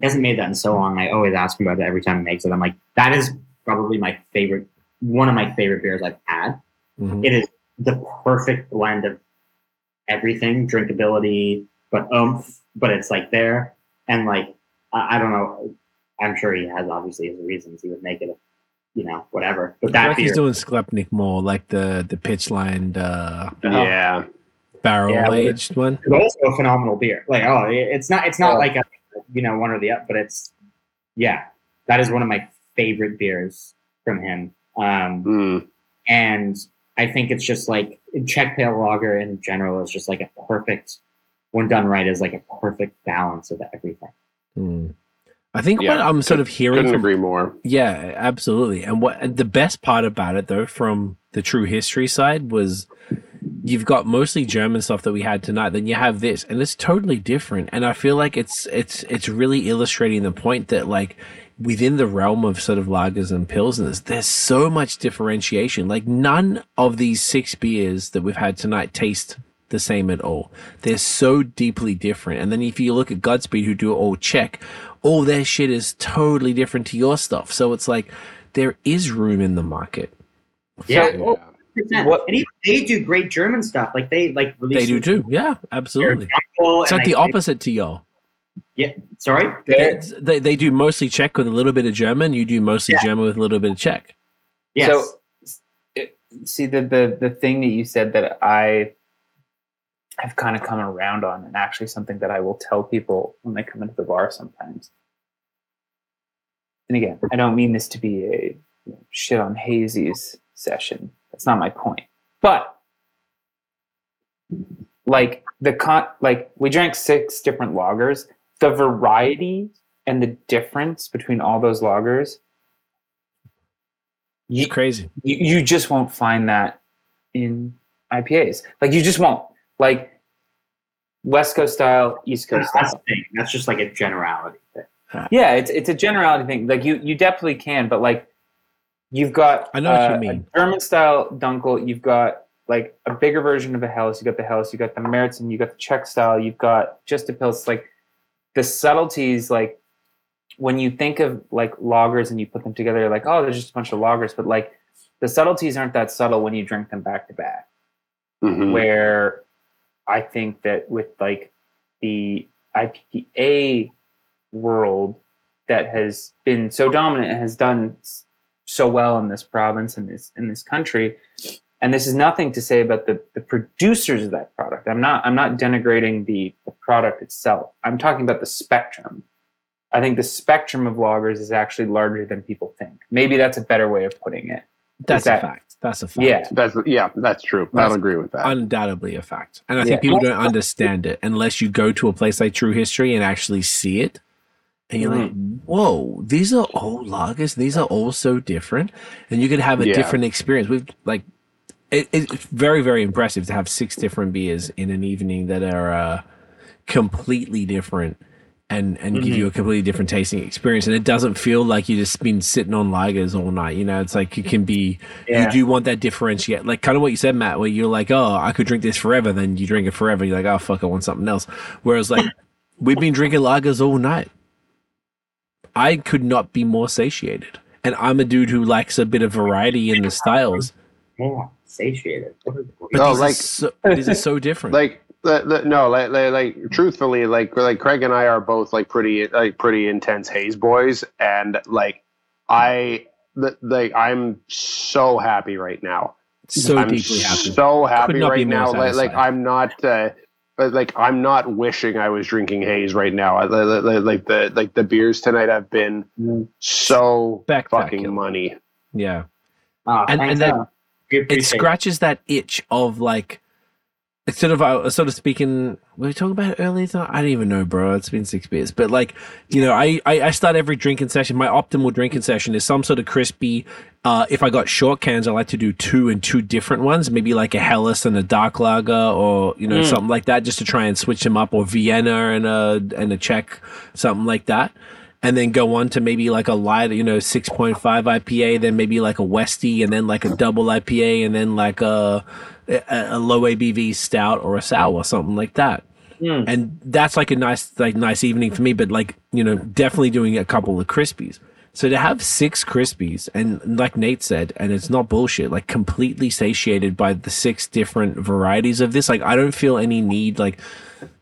He hasn't made that in so long. I always ask him about it every time he makes it. I'm like, that is probably my favorite, one of my favorite beers I've had. Mhm. It is the perfect blend of everything, drinkability, but oomph, but it's like there. And like, I, I don't know. I'm sure he has obviously his reasons he would make it, you know, whatever. But that like beer, he's doing Sklepnik more, like the the pitch lined uh, Yeah. barrel Yeah, but aged one. is also a phenomenal beer. Like, oh, it's not, it's not Oh. like a, you know, one or the other, but it's, yeah, that is one of my favorite beers from him. Um, Mm. and I think it's just like Czech pale lager in general is just like a perfect, when done right, is like a perfect balance of everything. Hmm. I think what I'm sort of hearing Couldn't from agree more. Yeah, absolutely. And what the best part about it though, from the true history side, was you've got mostly German stuff that we had tonight. Then you have this, and it's totally different. And I feel like it's it's it's really illustrating the point that like within the realm of sort of lagers and pilsners, there's so much differentiation. Like none of these six beers that we've had tonight taste the same at all. They're so deeply different. And then if you look at Godspeed, who do it all Czech, all their shit is totally different to your stuff. So it's like there is room in the market. Yeah. So- percent. Oh, what- and even they do great German stuff. Like they like release They do too. Yeah, absolutely. It's like the opposite to y'all. Yeah. Sorry. It's- They, they do mostly Czech with a little bit of German. You do mostly German with a little bit of Czech. Yes. So, it, see the, the the thing that you said that I have kind of come around on, and actually something that I will tell people when they come into the bar sometimes. And again, I don't mean this to be a you know, shit on hazies session. That's not my point. But like the con like we drank six different lagers. The variety and the difference between all those lagers, you, It's crazy. you, you just won't find that in IPAs. Like you just won't. Like West Coast style, East Coast That's style. the thing. That's just like a generality thing. Yeah, it's it's a generality thing. Like you you definitely can, but like you've got I know what you uh, mean. German style Dunkel, you've got like a bigger version of a Helles, you got the Helles, you got the Märzen, you got the Czech style, you've got just a Pils. Like the subtleties, like when you think of like lagers and you put them together, you're like, oh, there's just a bunch of lagers, but like the subtleties aren't that subtle when you drink them back to back Mhm. where I think that with like the IPA world that has been so dominant and has done so well in this province and this in this country, and this is nothing to say about the, the producers of that product. I'm not I'm not denigrating the, the product itself. I'm talking about the spectrum. I think the spectrum of lagers is actually larger than people think. Maybe that's a better way of putting it. That's that- a fact. That's a fact. Yeah. That's yeah, that's true. That's I'll agree with that. undoubtedly a fact. And I Yeah. think people don't understand it unless you go to a place like True History and actually see it. And you're like, whoa, these are all lagers. These are all so different. And you could have a Yeah. different experience. We've like, it, it's very, very impressive to have six different beers in an evening that are uh, completely different and, and give mm-hmm. you a completely different tasting experience. And it doesn't feel like you just been sitting on lagers all night. You know, it's like you can be Yeah. you do want that differentiate, like kind of what you said, Matt, where you're like, oh, I could drink this forever. Then you drink it forever. You're like, oh, fuck, I want something else. Whereas, like, we've been drinking lagers all night. I could not be more satiated. And I'm a dude who likes a bit of variety in the styles. Yeah, satiated. But No, these, like- are so, these are so different. like the, the, no like, like like truthfully like like craig and i are both like pretty like pretty intense haze boys and like i the, like i'm so happy right now so i'm deeply happy. so happy not right more now like, like i'm not uh but like I'm not wishing I was drinking haze right now. I, like, like- like the like the beers tonight have been so Back fucking money. Yeah. Oh, And- and that- uh, It scratches that itch of like, it's sort of, uh, sort of speaking, were we talking about it earlier tonight? I don't even know, bro. It's been six beers. But like, you know, I, I, I start every drinking session. My optimal drinking session is some sort of crispy. Uh, if I got short cans, I like to do two and two different ones, maybe like a Helles and a dark lager or, you know, something like that, just to try and switch them up or Vienna and a, and a Czech, something like that. And then go on to maybe like a light, you know, 6.5 IPA, then maybe like a Westie and then like a double IPA and then like a, a, a low ABV stout or a sour, or something like that. Hmm. And that's like a nice, like nice evening for me. But like you know, definitely doing a couple of crispies. So to have six crispies, and like Nate said, and it's not bullshit, like completely satiated by the six different varieties of this. Like I don't feel any need, like,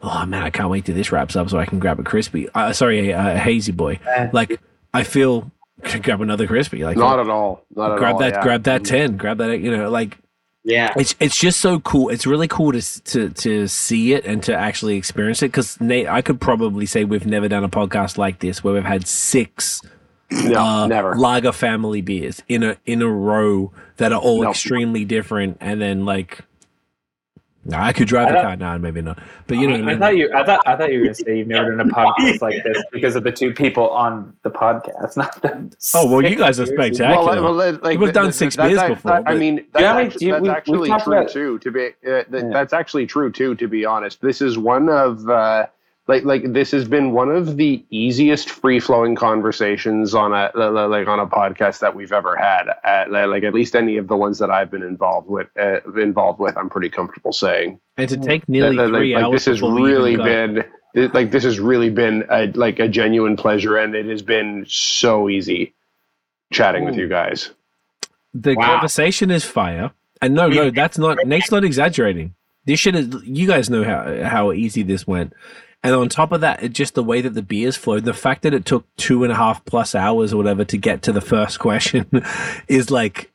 oh man, I can't wait till this wraps up so I can grab a crispy. Uh, sorry, a, a hazy boy. Like I feel grab another crispy. Like Not at all. Not at grab all. that, yeah. grab that ten, grab that. You know, like Yeah, it's it's just so cool. It's really cool to to to see it and to actually experience it. Because Nate, I could probably say we've never done a podcast like this where we've had six No, uh, never. lager family beers in a in a row that are all No. extremely different, and then like. No, I could drive I the thought- car now, maybe not. But you know, what I I mean? thought you. I thought. I thought you were going to say you've never done a podcast like this because of the two people on the podcast. Not the Oh, well, you guys are six beers. spectacular. Well, well, like, like, We've done six that's beers ac- before, I mean, that's, Yeah, I mean, actu- you- that's we- actually true about- too. To be, uh, th- Yeah. that's actually true too. To be honest, this is one of uh, like like this has been one of the easiest free flowing conversations on a li- li- like on a podcast that we've ever had. Li- like at least any of the ones that I've been involved with uh, involved with, I'm pretty comfortable saying. and to take nearly That- that, three like, like, this has before we even really been th- like this has really been a, like a genuine pleasure, and it has been so easy chatting with you guys. the Wow. conversation is fire. And no, no, that's not Nate's not exaggerating. This shit is you guys know how how easy this went. And on top of that, it just the way that the beers flowed, the fact that it took two and a half plus hours or whatever to get to the first question is like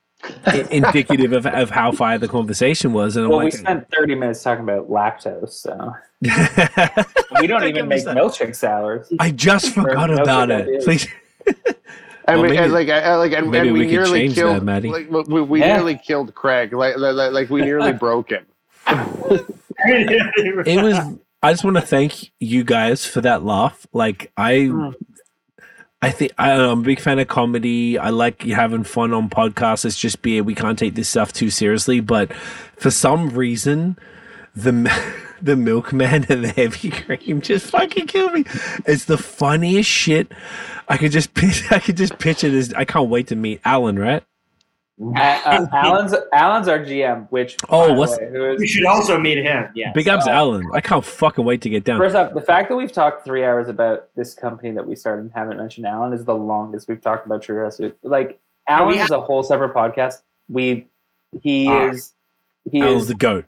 indicative of, of how fire the conversation was. And I'm Well, we spent 30 minutes talking about lactose, so we don't Don't even make that. milkshake sours. I just forgot about okay, it. Please. And, Well, we, maybe- and like, uh, like, and, maybe and we we, could nearly change that, killed, Maddie. like, we, we Yeah. nearly killed Craig. Like, like, like we nearly broke him. it was i just want to thank you guys for that laugh. Like i mm. i think I, i'm a big fan of comedy. I like having fun on podcasts. It's just beer we can't take this stuff too seriously. But for some reason the the milkman and the heavy cream just fucking kill me. It's the funniest shit. I could just i could just picture this. I can't wait to meet alan right Uh, uh, Alan's Alan's our GM, which Oh, what's- way, who is- We should also meet him. Yeah. big ups Uh, alan i can't fucking wait to get down First off, the fact that we've talked three hours about this company that we started and haven't mentioned Alan is the longest we've talked about True House. Like Alan we is a whole separate podcast. We he Ah. is he alan's is the goat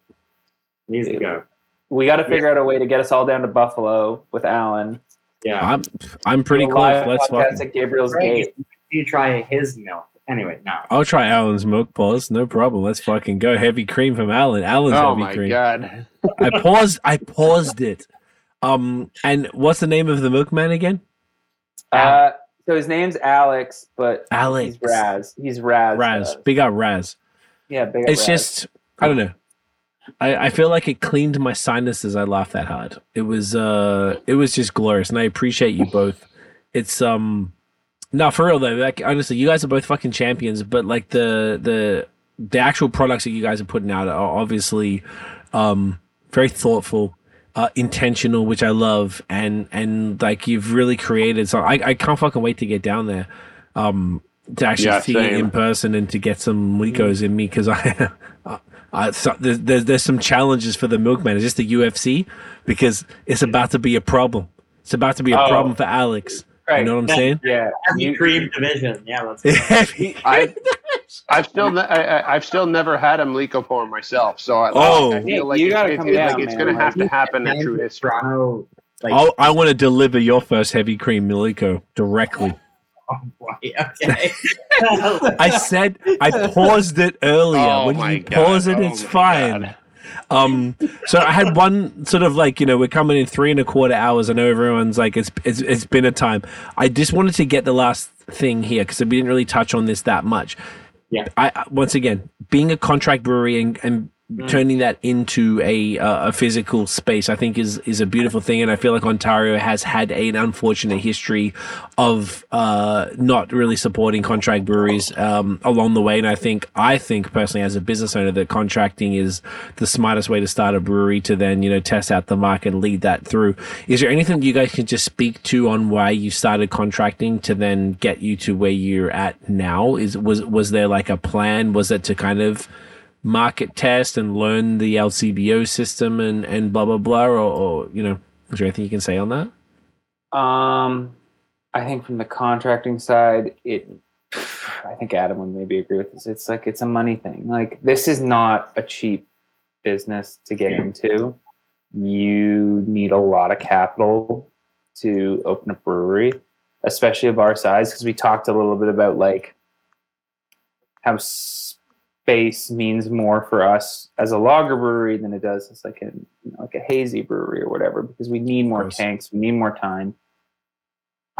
Needs the goat. we got to figure out a way to get us all down to Buffalo with Alan. Yeah. i'm i'm pretty Do a close let's podcast fucking at Gabriel's Great. Gate. You try his milk. Anyway, no. I'll try Alan's milk pause. No problem. Let's fucking go. Heavy cream from Alan. Alan's Oh heavy my cream. god. I paused. I paused it. Um, and what's the name of the milkman again? Uh, so his name's Alex, but Alex. he's Raz. He's Raz. Raz. Big up Raz. yeah, big up It's Raz. just I don't know. I, I feel like it cleaned my sinuses. I laughed that hard. It was uh it was just glorious, and I appreciate you both. It's um no for real though. Like honestly, you guys are both fucking champions. But like the the the actual products that you guys are putting out are obviously um very thoughtful, uh, intentional, which I love, and and like you've really created. So I I can't fucking wait to get down there. Um, to actually Yeah, see it in person and to get some mlikos in me because I, I so, there's, there's there's some challenges for the milkman. It's just the UFC because it's about to be a problem. It's about to be a Oh. problem for Alex. Right. You know what I'm saying? Yeah. Heavy cream division. Yeah, let's I, I've still, ne- I, I- I've still never had a Mliko porn myself, so I, Oh. I feel like You it- gotta it- come it- like it's going to have to happen at True History. Toronto. Like, I'll, I want to deliver your first heavy cream Mliko directly. oh, boy, okay. I said I paused it earlier. Oh when my you God. pause it, Oh it's my fine. God. Um, so I had one sort of like you know we're coming in three and a quarter hours. I know everyone's like it's it's it's been a time. I just wanted to get the last thing here because we didn't really touch on this that much. Yeah. I once again being a contract brewery and, and turning that into a uh, a physical space, I think is is a beautiful thing, and I feel like Ontario has had an unfortunate history of uh, not really supporting contract breweries um, along the way. And I think I think personally, as a business owner, that contracting is the smartest way to start a brewery to then you know test out the market and lead that through. Is there anything you guys can just speak to on why you started contracting to then get you to where you're at now? Is was was there like a plan? Was it to kind of market test and learn the LCBO system and and blah blah blah, or, or you know, is there anything you can say on that? Um, I think from the contracting side, it. I think Adam would maybe agree with this. It's like it's a money thing. Like this is not a cheap business to get into. You need a lot of capital to open a brewery, especially of our size, because we talked a little bit about like how space means more for us as a lager brewery than it does as like a you know, like a hazy brewery or whatever, because we need more tanks, we need more time.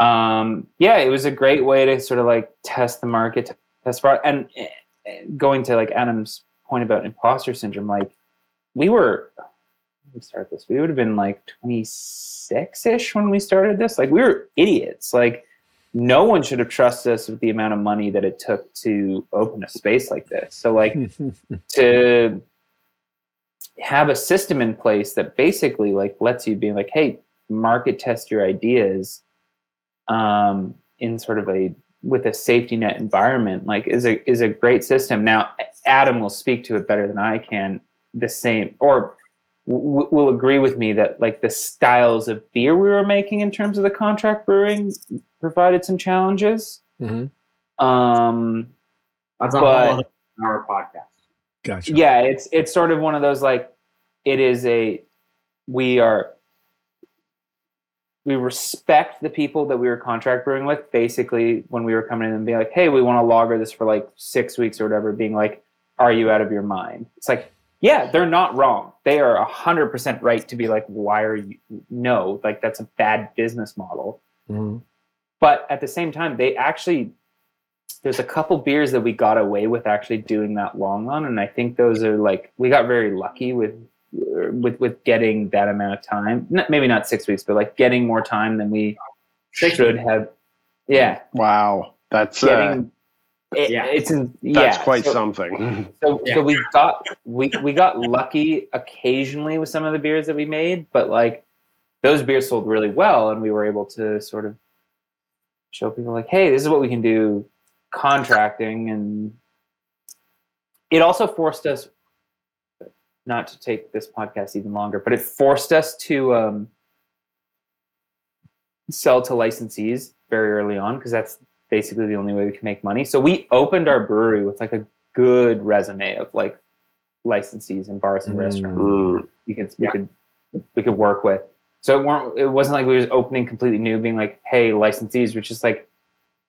Um, yeah, it was a great way to sort of like test the market, test product, and eh, going to like Adam's point about imposter syndrome, like we were. Let me start this. We would have been like 26 ish when we started this. Like we were idiots. Like no one should have trusted us with the amount of money that it took to open a space like this. So like to have a system in place that basically like lets you be like, hey, market test your ideas um, in sort of a with a safety net environment, like is a is a great system. Now, Adam will speak to it better than I can. The same or w- will agree with me that like the styles of beer we were making in terms of the contract brewing provided some challenges. Mhm. Um, That's a But- whole other hour podcast. Gotcha. yeah it's it's sort of one of those like it is a we are we respect the people that we were contract brewing with basically when we were coming in and being like hey we want to lager this for like six weeks or whatever being like are you out of your mind it's like yeah they're not wrong they are 100% right to be like why are you no like that's a bad business model Mhm. but at the same time they actually there's a couple beers that we got away with actually doing that long on and i think those are like we got very lucky with uh, with with getting that amount of time. Not, maybe not six weeks, but like getting more time than we Six should have. Yeah, Wow, that's uh, getting. It- Yeah. it's in, that's yeah, quite so, something. So, Yeah. so we got we we got lucky occasionally with some of the beers that we made, but like those beers sold really well, and we were able to sort of show people like, hey, this is what we can do, contracting, and it also forced us not to take this podcast even longer, but it forced us to um, sell to licensees very early on because that's basically the only way we can make money. So we opened our brewery with like a good resume of like licensees and bars and Mm. restaurants Mm. we could we could we could work with. So it weren't it wasn't like we were just opening completely new, being like, hey, licensees, which is like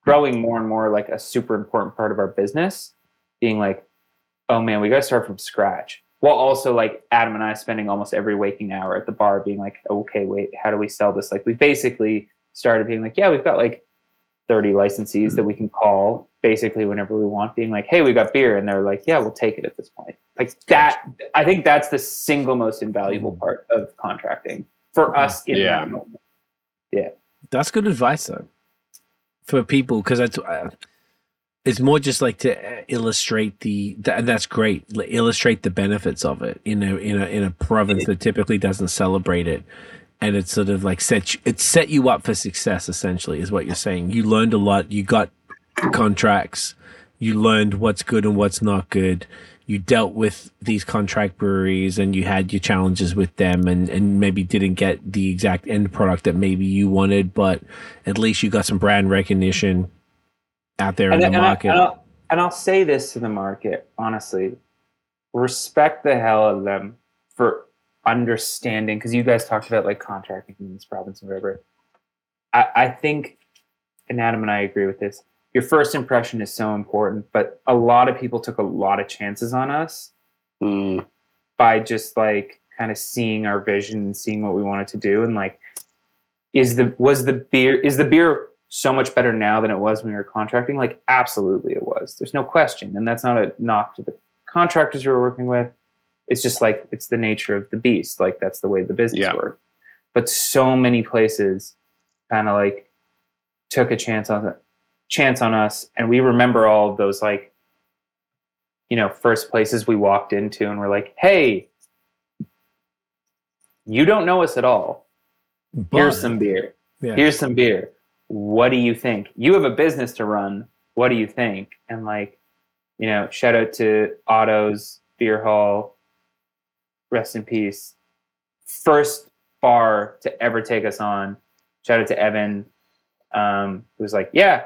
growing more and more like a super important part of our business, being like, oh man, we gotta start from scratch. While also like Adam and I spending almost every waking hour at the bar being like, okay, wait, how do we sell this? Like we basically started being like, yeah, we've got like 30 licensees that we can call basically whenever we want, being like, hey, we got beer. And they're like, yeah, we'll take it at this point. Like that, I think that's the single most invaluable part of contracting for us in Yeah. that moment. Yeah. That's good advice though for people because that's uh, it's more just like to uh, illustrate the th- and that's great illustrate the benefits of it in a in a in a province that typically doesn't celebrate it and it's sort of like set you, it set you up for success essentially is what you're saying you learned a lot you got contracts you learned what's good and what's not good you dealt with these contract breweries and you had your challenges with them and, and maybe didn't get the exact end product that maybe you wanted, but at least you got some brand recognition out there in the and, and I, market. and, I'll, and I'll say this to the market, honestly. Respect the hell out of them for understanding, because you guys talked about like contracting in this province and whatever. I, I think, and Adam and I agree with this, your first impression is so important, but a lot of people took a lot of chances on us Mm. by just like kind of seeing our vision and seeing what we wanted to do and like is the was the beer is the beer so much better now than it was when we were contracting like absolutely it was there's no question and that's not a knock to the contractors we were working with it's just like it's the nature of the beast. Like that's the way the business Yeah. works. But so many places kind of like took a chance on chance on us. And we remember all of those like you know first places we walked into and we're like hey you don't know us at all. Here's some beer. Yeah. here's some beer. What do you think? You have a business to run. What do you think? And like you know shout out to otto's beer hall rest in peace first bar to ever take us on shout out to evan um who was like yeah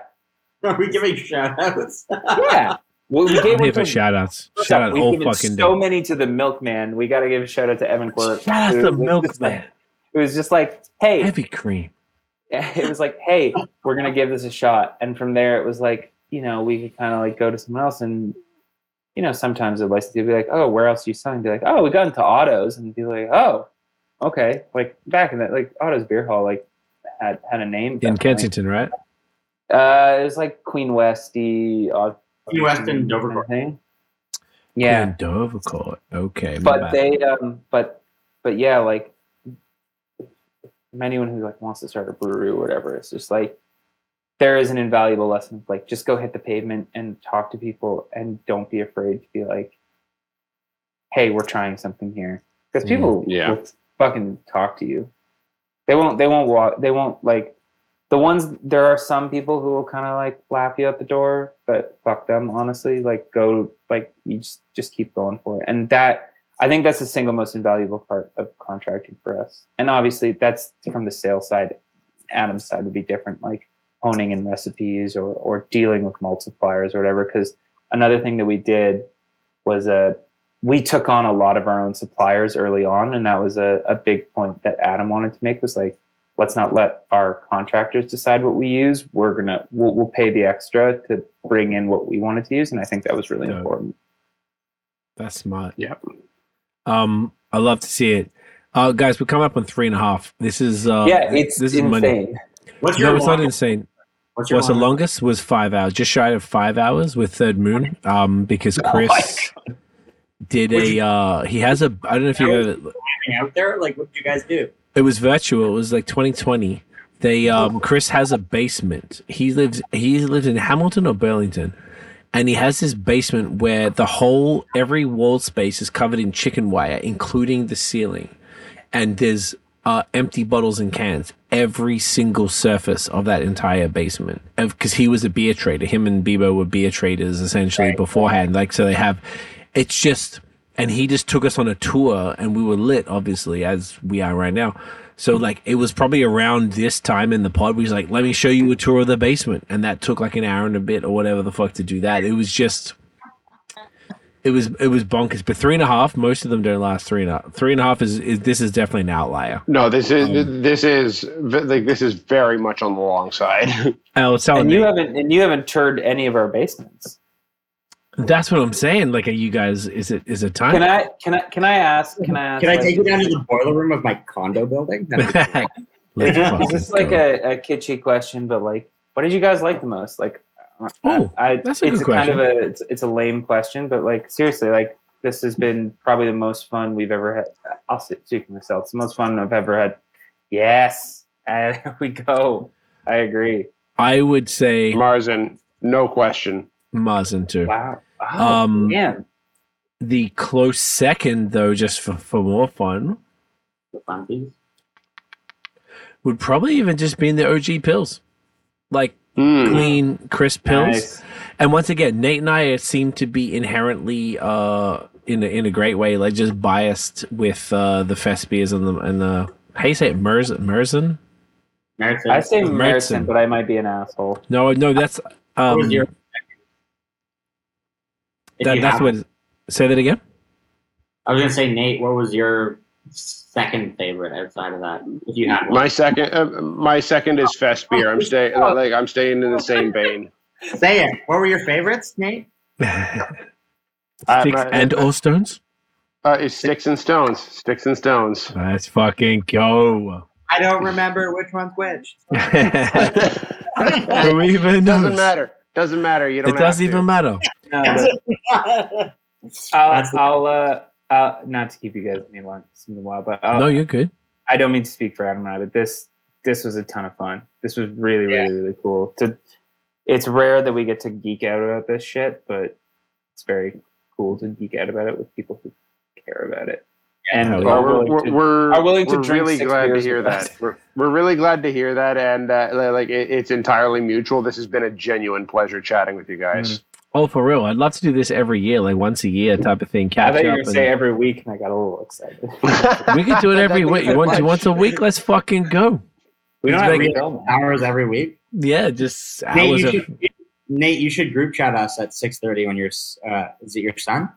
Are we giving shout outs? yeah well, we gave I'm here one for to- shout outs. Shout out We've all given fucking so day. many to the milkman we got to give a shout out to evan quirk Shout out It the was like- it was just like hey Heavy cream. it was like, hey, we're gonna give this a shot. And from there, it was like, you know, we could kind of like go to someone else, and you know, sometimes the licensee would be like, oh, where else do you sign? Be like, oh, we got into Otto's, and be like, oh, okay. Like back in that, like Otto's Beer Hall, like had had a name In. Kensington, right? Uh, it was like Queen Westy, uh, Queen West and Dover kind thing. Yeah, In Dovercourt. Okay. but bad. they um but but yeah like anyone who like wants to start a brewery or whatever it's just like there is an invaluable lesson like just go hit the pavement and talk to people and don't be afraid to be like hey we're trying something here. Because mm-hmm. people Yeah. will fucking talk to you. They won't they won't walk they won't like the ones there are some people who will kind of like lap you out the door but fuck them honestly. Like go like you just just keep going for it. And that i think that's the single most invaluable part of contracting for us. And obviously that's from the sales side adam's side would be different. Like honing in recipes or or dealing with multipliers or whatever because another thing that we did was uh, we took on a lot of our own suppliers early on and that was a, a big point that adam wanted to make was like let's not let our contractors decide what we use. We're gonna we'll, we'll pay the extra to bring in what we wanted to use, and I think that was really Dope. important. That's smart. Yep. Um, I love to see it. Uh, guys, we're coming up on three and a half. This is uh, yeah, it's this is money. What's your No, it's not insane. What's your What's the longest? was five hours, just shy of five hours with Third Moon. Um, because Oh Chris, did a uh he has a I don't know if you ever Hang out there? Like, what did you guys do? it was virtual. It was like 2020. They um Chris has a basement. He lives he lives in Hamilton or Burlington. And he has this basement where the whole every wall space is covered in chicken wire, including the ceiling. And there's uh, empty bottles and cans every single surface of that entire basement. Because he was a beer trader. Him and Bebo were beer traders essentially beforehand. Like so they have it's just and he just took us on a tour and we were lit obviously as we are right now so like it was probably around this time in the pod we was like let me show you a tour of the basement and that took like an hour and a bit or whatever the fuck to do that it was just it was it was bonkers but three and a half most of them don't last three and a half three and a half is, is this is definitely an outlier No, this is Um, this is like this is very much on the long side. I was telling And you you haven't and you haven't toured any of our basements. that's what i'm saying like are you guys is it is it time Can I can I can I ask can I ask Can I like, take you down to the boiler room of my condo building? That'd be cool. Let's Is this- fucking is this like a, a kitschy question, but like, what did you guys like the most? Like, Oh, I, I, that's a it's good kind of a it's, it's a lame question, but like seriously, like this has been probably the most fun we've ever had. I'll sit- speak for myself. It's the most fun I've ever had. Yes, and there we go. I agree. i would say Märzen, no question. Märzen too Wow. Oh, Um, man. The close second, though, just for, for more fun, The fun piece. would probably even just be in the OG Pils. Like Hmm. clean, crisp Pils. Nice. And once again, Nate and I seem to be inherently, uh, in a, in a great way, like just biased with uh, the Festbiers and the, and the, how you say it, Merz, Merzen? Meriton. I say Meriton. Meriton, but I might be an asshole. No, no, that's, um, your- that, you that's what, say that again? I was gonna say, Nate. What was your second favorite outside of that? If you have one, My second, uh, my second is Festbier. I'm staying like I'm staying in the same vein. say it. What were your favorites, Nate? Uh, Sticks my- and or stones? Uh, it's sticks and stones. Sticks and stones. Let's fucking go. I don't remember which one's which. Who even knows? Doesn't matter. Doesn't matter. You don't. It doesn't even matter. No, but I'll, I'll uh, uh, not to keep you guys any long in a while, but I'll, no, you're good. I don't mean to speak for Adam and I, but this this was a ton of fun. This was really, really, really cool. To it's rare that we get to geek out about this shit, but it's very cool to geek out about it with people who care about it. And hell Well, are we're, we're, to- we're, are willing to we're really glad to hear with that. We're, we're really glad to hear that, and uh, like it, it's entirely mutual. This has been a genuine pleasure chatting with you guys. Oh, for real. I'd love to do this every year, like once a year type of thing. I Catch thought you were up. gonna and- say every week, and I got a little excited. we could do it every week. You want to do once a week? Let's fucking go. We don't have make it- real hours every week. Yeah, just Nate, hours you of. should, Nate, you should group chat us at six thirty when you're. Uh, is it your son?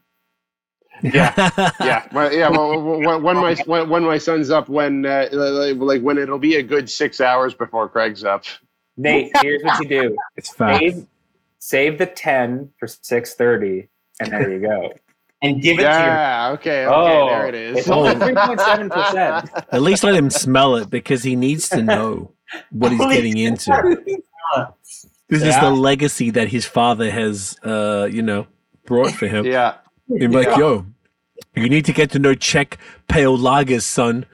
Yeah. yeah, well, yeah. Well, when, when my when, when my son's up, when uh, like, like when it'll be a good six hours before Craig's up. Nate, here's what you do: it's fast. Save save the ten for six thirty, and there you go. And give it to your. Yeah. Okay. Okay. oh, there it is. It's only three point seven percent. At least let him smell it because he needs to know what he's getting into. This is the legacy that his father has, uh, you know, brought for him. yeah. He's like, yo, you need to get to know Czech pale lagers, son.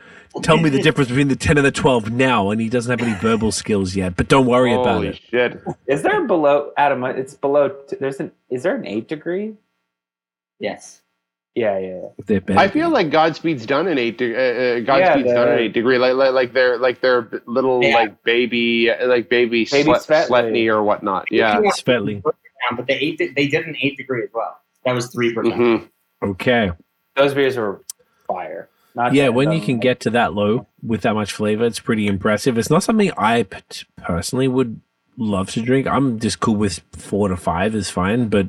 Tell me the difference between the 10 and the 12 now. And he doesn't have any verbal skills yet, but don't worry about Holy it. shit. Is there below Adam? It's below. t- There's an. Is there an eight degree? Yes. Yeah, yeah. yeah. They're better. I feel like Godspeed's done an eight. De- uh, uh, Godspeed's the- done an eight degree, like like like their like their little Yeah. like baby like baby, Baby slet, Svetly. Sletney or whatnot. Yeah. Svetley. But they eight. They did an eight degree as well. That was three percent. hmm Okay. Those beers were fire. Not Yeah, when you can get to that low with that much flavor, it's pretty impressive. It's not something I p- personally would love to drink. I'm just cool with four to five is fine, but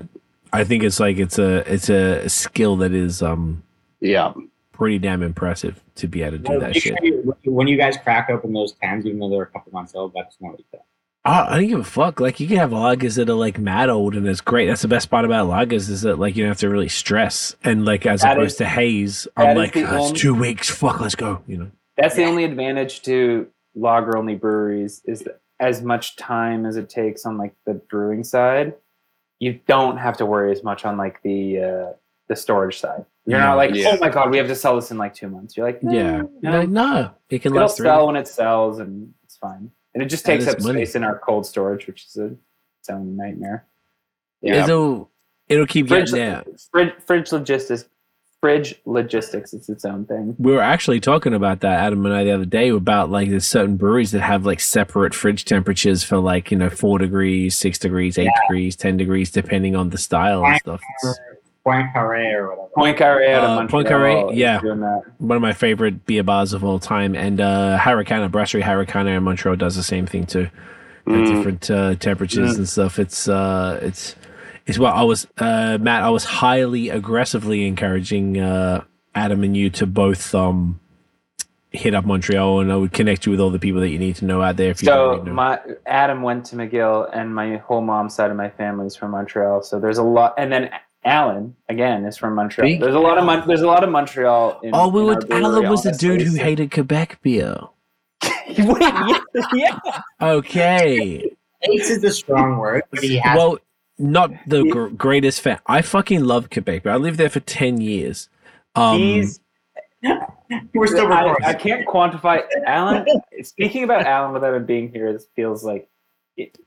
I think it's like it's a it's a skill that is um Yeah. pretty damn impressive to be able to do that shit. sure you- when you guys crack open those cans, even though they're a couple months old, that's not like that. I, I don't give a fuck. Like you can have lagers that are like mad old and it's great. That's the best part about lagers is that like you don't have to really stress. And like as That opposed is- to haze, I'm like the "Ah, it's two weeks. Fuck, let's go. You know. That's the only advantage to lager only breweries is that as much time as it takes on like the brewing side, you don't have to worry as much on like the uh, the storage side. You're Yeah. not like, Yeah. oh my god, we have to sell this in like two months. You're like, Yeah. no, You're like, no, it can it'll last three. sell when it sells, and it's fine. And it just That takes up money. space in our cold storage, which is a its own nightmare. Yeah. It'll it'll keep Fridge, getting there. fridge, fridge logistics, fridge logistics is its own thing. We were actually talking about that, Adam and I, the other day about like there's certain breweries that have like separate fridge temperatures for like you know four degrees, six degrees, eight degrees, ten degrees, depending on the style and stuff. It's Point Carré or whatever. Point Carré out of Uh, Montreal. Poincaré, yeah. doing that. one of my favorite beer bars of all time, and uh, Harricana Brasserie Harricana in Montreal does the same thing too. At Mm. different uh, temperatures and stuff. It's uh, it's it's what I was uh, Matt. I was highly aggressively encouraging uh, Adam and you to both um, hit up Montreal, and I would connect you with all the people that you need to know out there. If you So don't know. my Adam went to McGill, and my whole mom's side of my family is from Montreal. So there's a lot, and then Alan again is from Montreal. Big there's a lot of Mon- there's a lot of Montreal. In, oh, we in were our Alan was the dude who hated Quebec beer. Wait, yeah, yeah. Okay. Hates is a strong word, but he has. well, not the gr- greatest fan. I fucking love Quebec. But I lived there for ten years. Um, He's we're still I, recording. I can't quantify Alan. Speaking about Alan without him being here, it feels like it,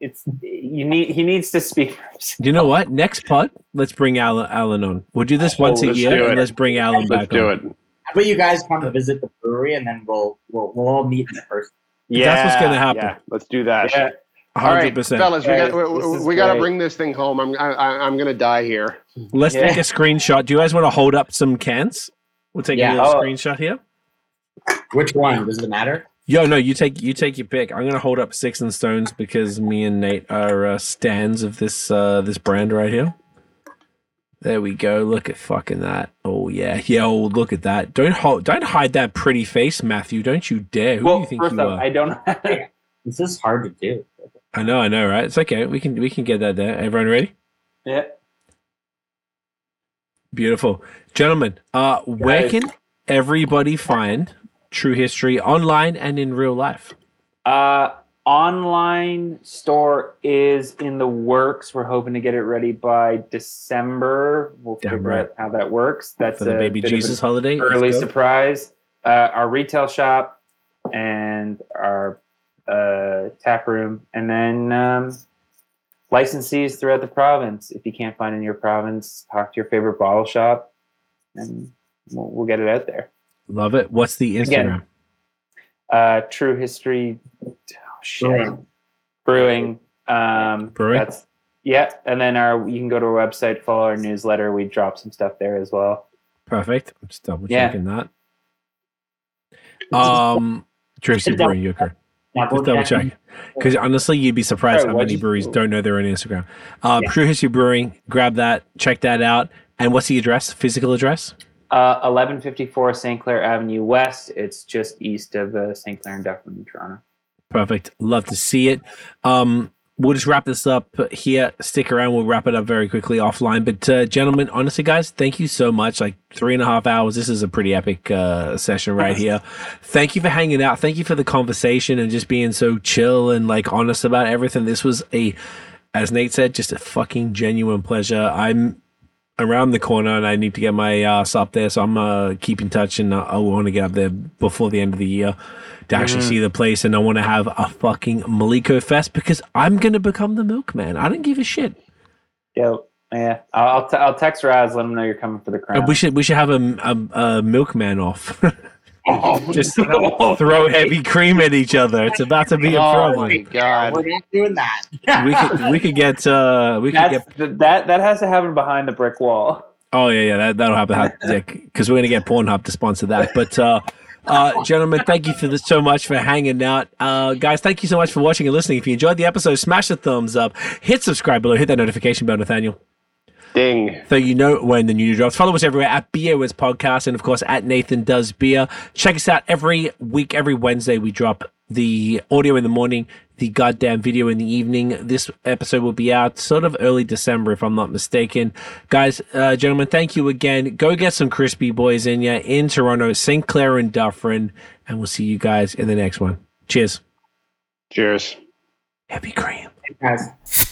it's you need he needs to speak. for himself. you know what? Next pod, let's bring Alan, Alan on. We'll do this Oh, once a year, and let's bring Alan Let's back do on. it. How about you guys come to visit the brewery and then we'll we'll, we'll all meet in person. Yeah, that's what's gonna happen. Yeah, let's do that. Yeah. Hundred percent. fellas, we Guys, got we, we got to bring this thing home. I'm I, I- I'm gonna die here. Let's Yeah. take a screenshot. Do you guys want to hold up some cans? We'll take Yeah. a little Oh. screenshot here. Which one? Does it matter? Yo, no, you take you take your pick. I'm gonna hold up Sticks and Stones because me and Nate are uh, stands of this uh, this brand right here. There we go. Look at fucking that. Oh yeah, yeah. Oh, look at that. Don't hold, don't hide that pretty face, Matthew. Don't you dare. Who do Well, you think first you off, are? I don't. This is hard to do. I know, I know, right? It's okay. We can we can get that there. Everyone ready? yeah. Beautiful, gentlemen. Uh, where Guys. can everybody find True History online and in real life? Uh, online store is in the works. We're hoping to get it ready by December. We'll figure right. out how that works. That's for the a baby bit of an Jesus holiday. Early surprise. Uh, our retail shop and our uh, tap room, and then um, licensees throughout the province. If you can't find in your province, talk to your favorite bottle shop, and we'll, we'll get it out there. Love it. What's the Instagram? Again. Uh, True History, oh, shit. Brewing. brewing. Um, Brewing? That's yeah, and then our you can go to our website, follow our newsletter. We drop some stuff there as well. Perfect. I'm just double Yeah. checking that. Um, Tracy Double- Brewing, you're correct. Double Just double check. Because honestly, you'd be surprised Sorry, how many you- breweries don't know they're on Instagram. Uh, Yeah. True History Brewing, grab that, check that out. And what's the address? Physical address? Uh, 1154 St. Clair Avenue West. It's just east of uh, St. Clair and Dufferin in Toronto. Perfect. Love to see it. Um, we'll just wrap this up here. Stick around. We'll wrap it up very quickly offline. But uh, gentlemen, honestly, guys, thank you so much. Like three and a half hours. This is a pretty epic uh, session right here. Thank you for hanging out. Thank you for the conversation and just being so chill and like honest about everything. This was a, as Nate said, just a fucking genuine pleasure. I'm around the corner and I need to get my ass up there. So I'm uh, keep in touch and uh, I want to get up there before the end of the year to actually see the place. And I want to have a fucking Mliko Fest because I'm going to become the milkman. I don't give a shit. Yeah, yeah. I'll I'll, t- I'll text Raz. Let him know you're coming for the crown. we should we should have a, a, a milkman off. Just throw heavy cream at each other. It's about to be a Oh problem. my god! We're not doing that. We could we could get uh we could get th- that that has to happen behind the brick wall. Oh yeah, yeah, that that'll happen because we're gonna get Pornhub to sponsor that. But uh, uh, gentlemen, thank you for this so much for hanging out, uh, guys. Thank you so much for watching and listening. If you enjoyed the episode, smash the thumbs up, hit subscribe below, hit that notification bell, Nathaniel, Ding. so you know when the new drops. Follow us everywhere at BAOS Podcast and of course at Nathan Does Beer. Check us out every week, every Wednesday. We drop the audio in the morning, the goddamn video in the evening. This episode will be out sort of early December, if I'm not mistaken. Guys, uh, gentlemen, thank you again. Go get some crispy boys in ya in Toronto, St. Clair and Dufferin, and we'll see you guys in the next one. Cheers. Cheers. Heavy cream. Guys.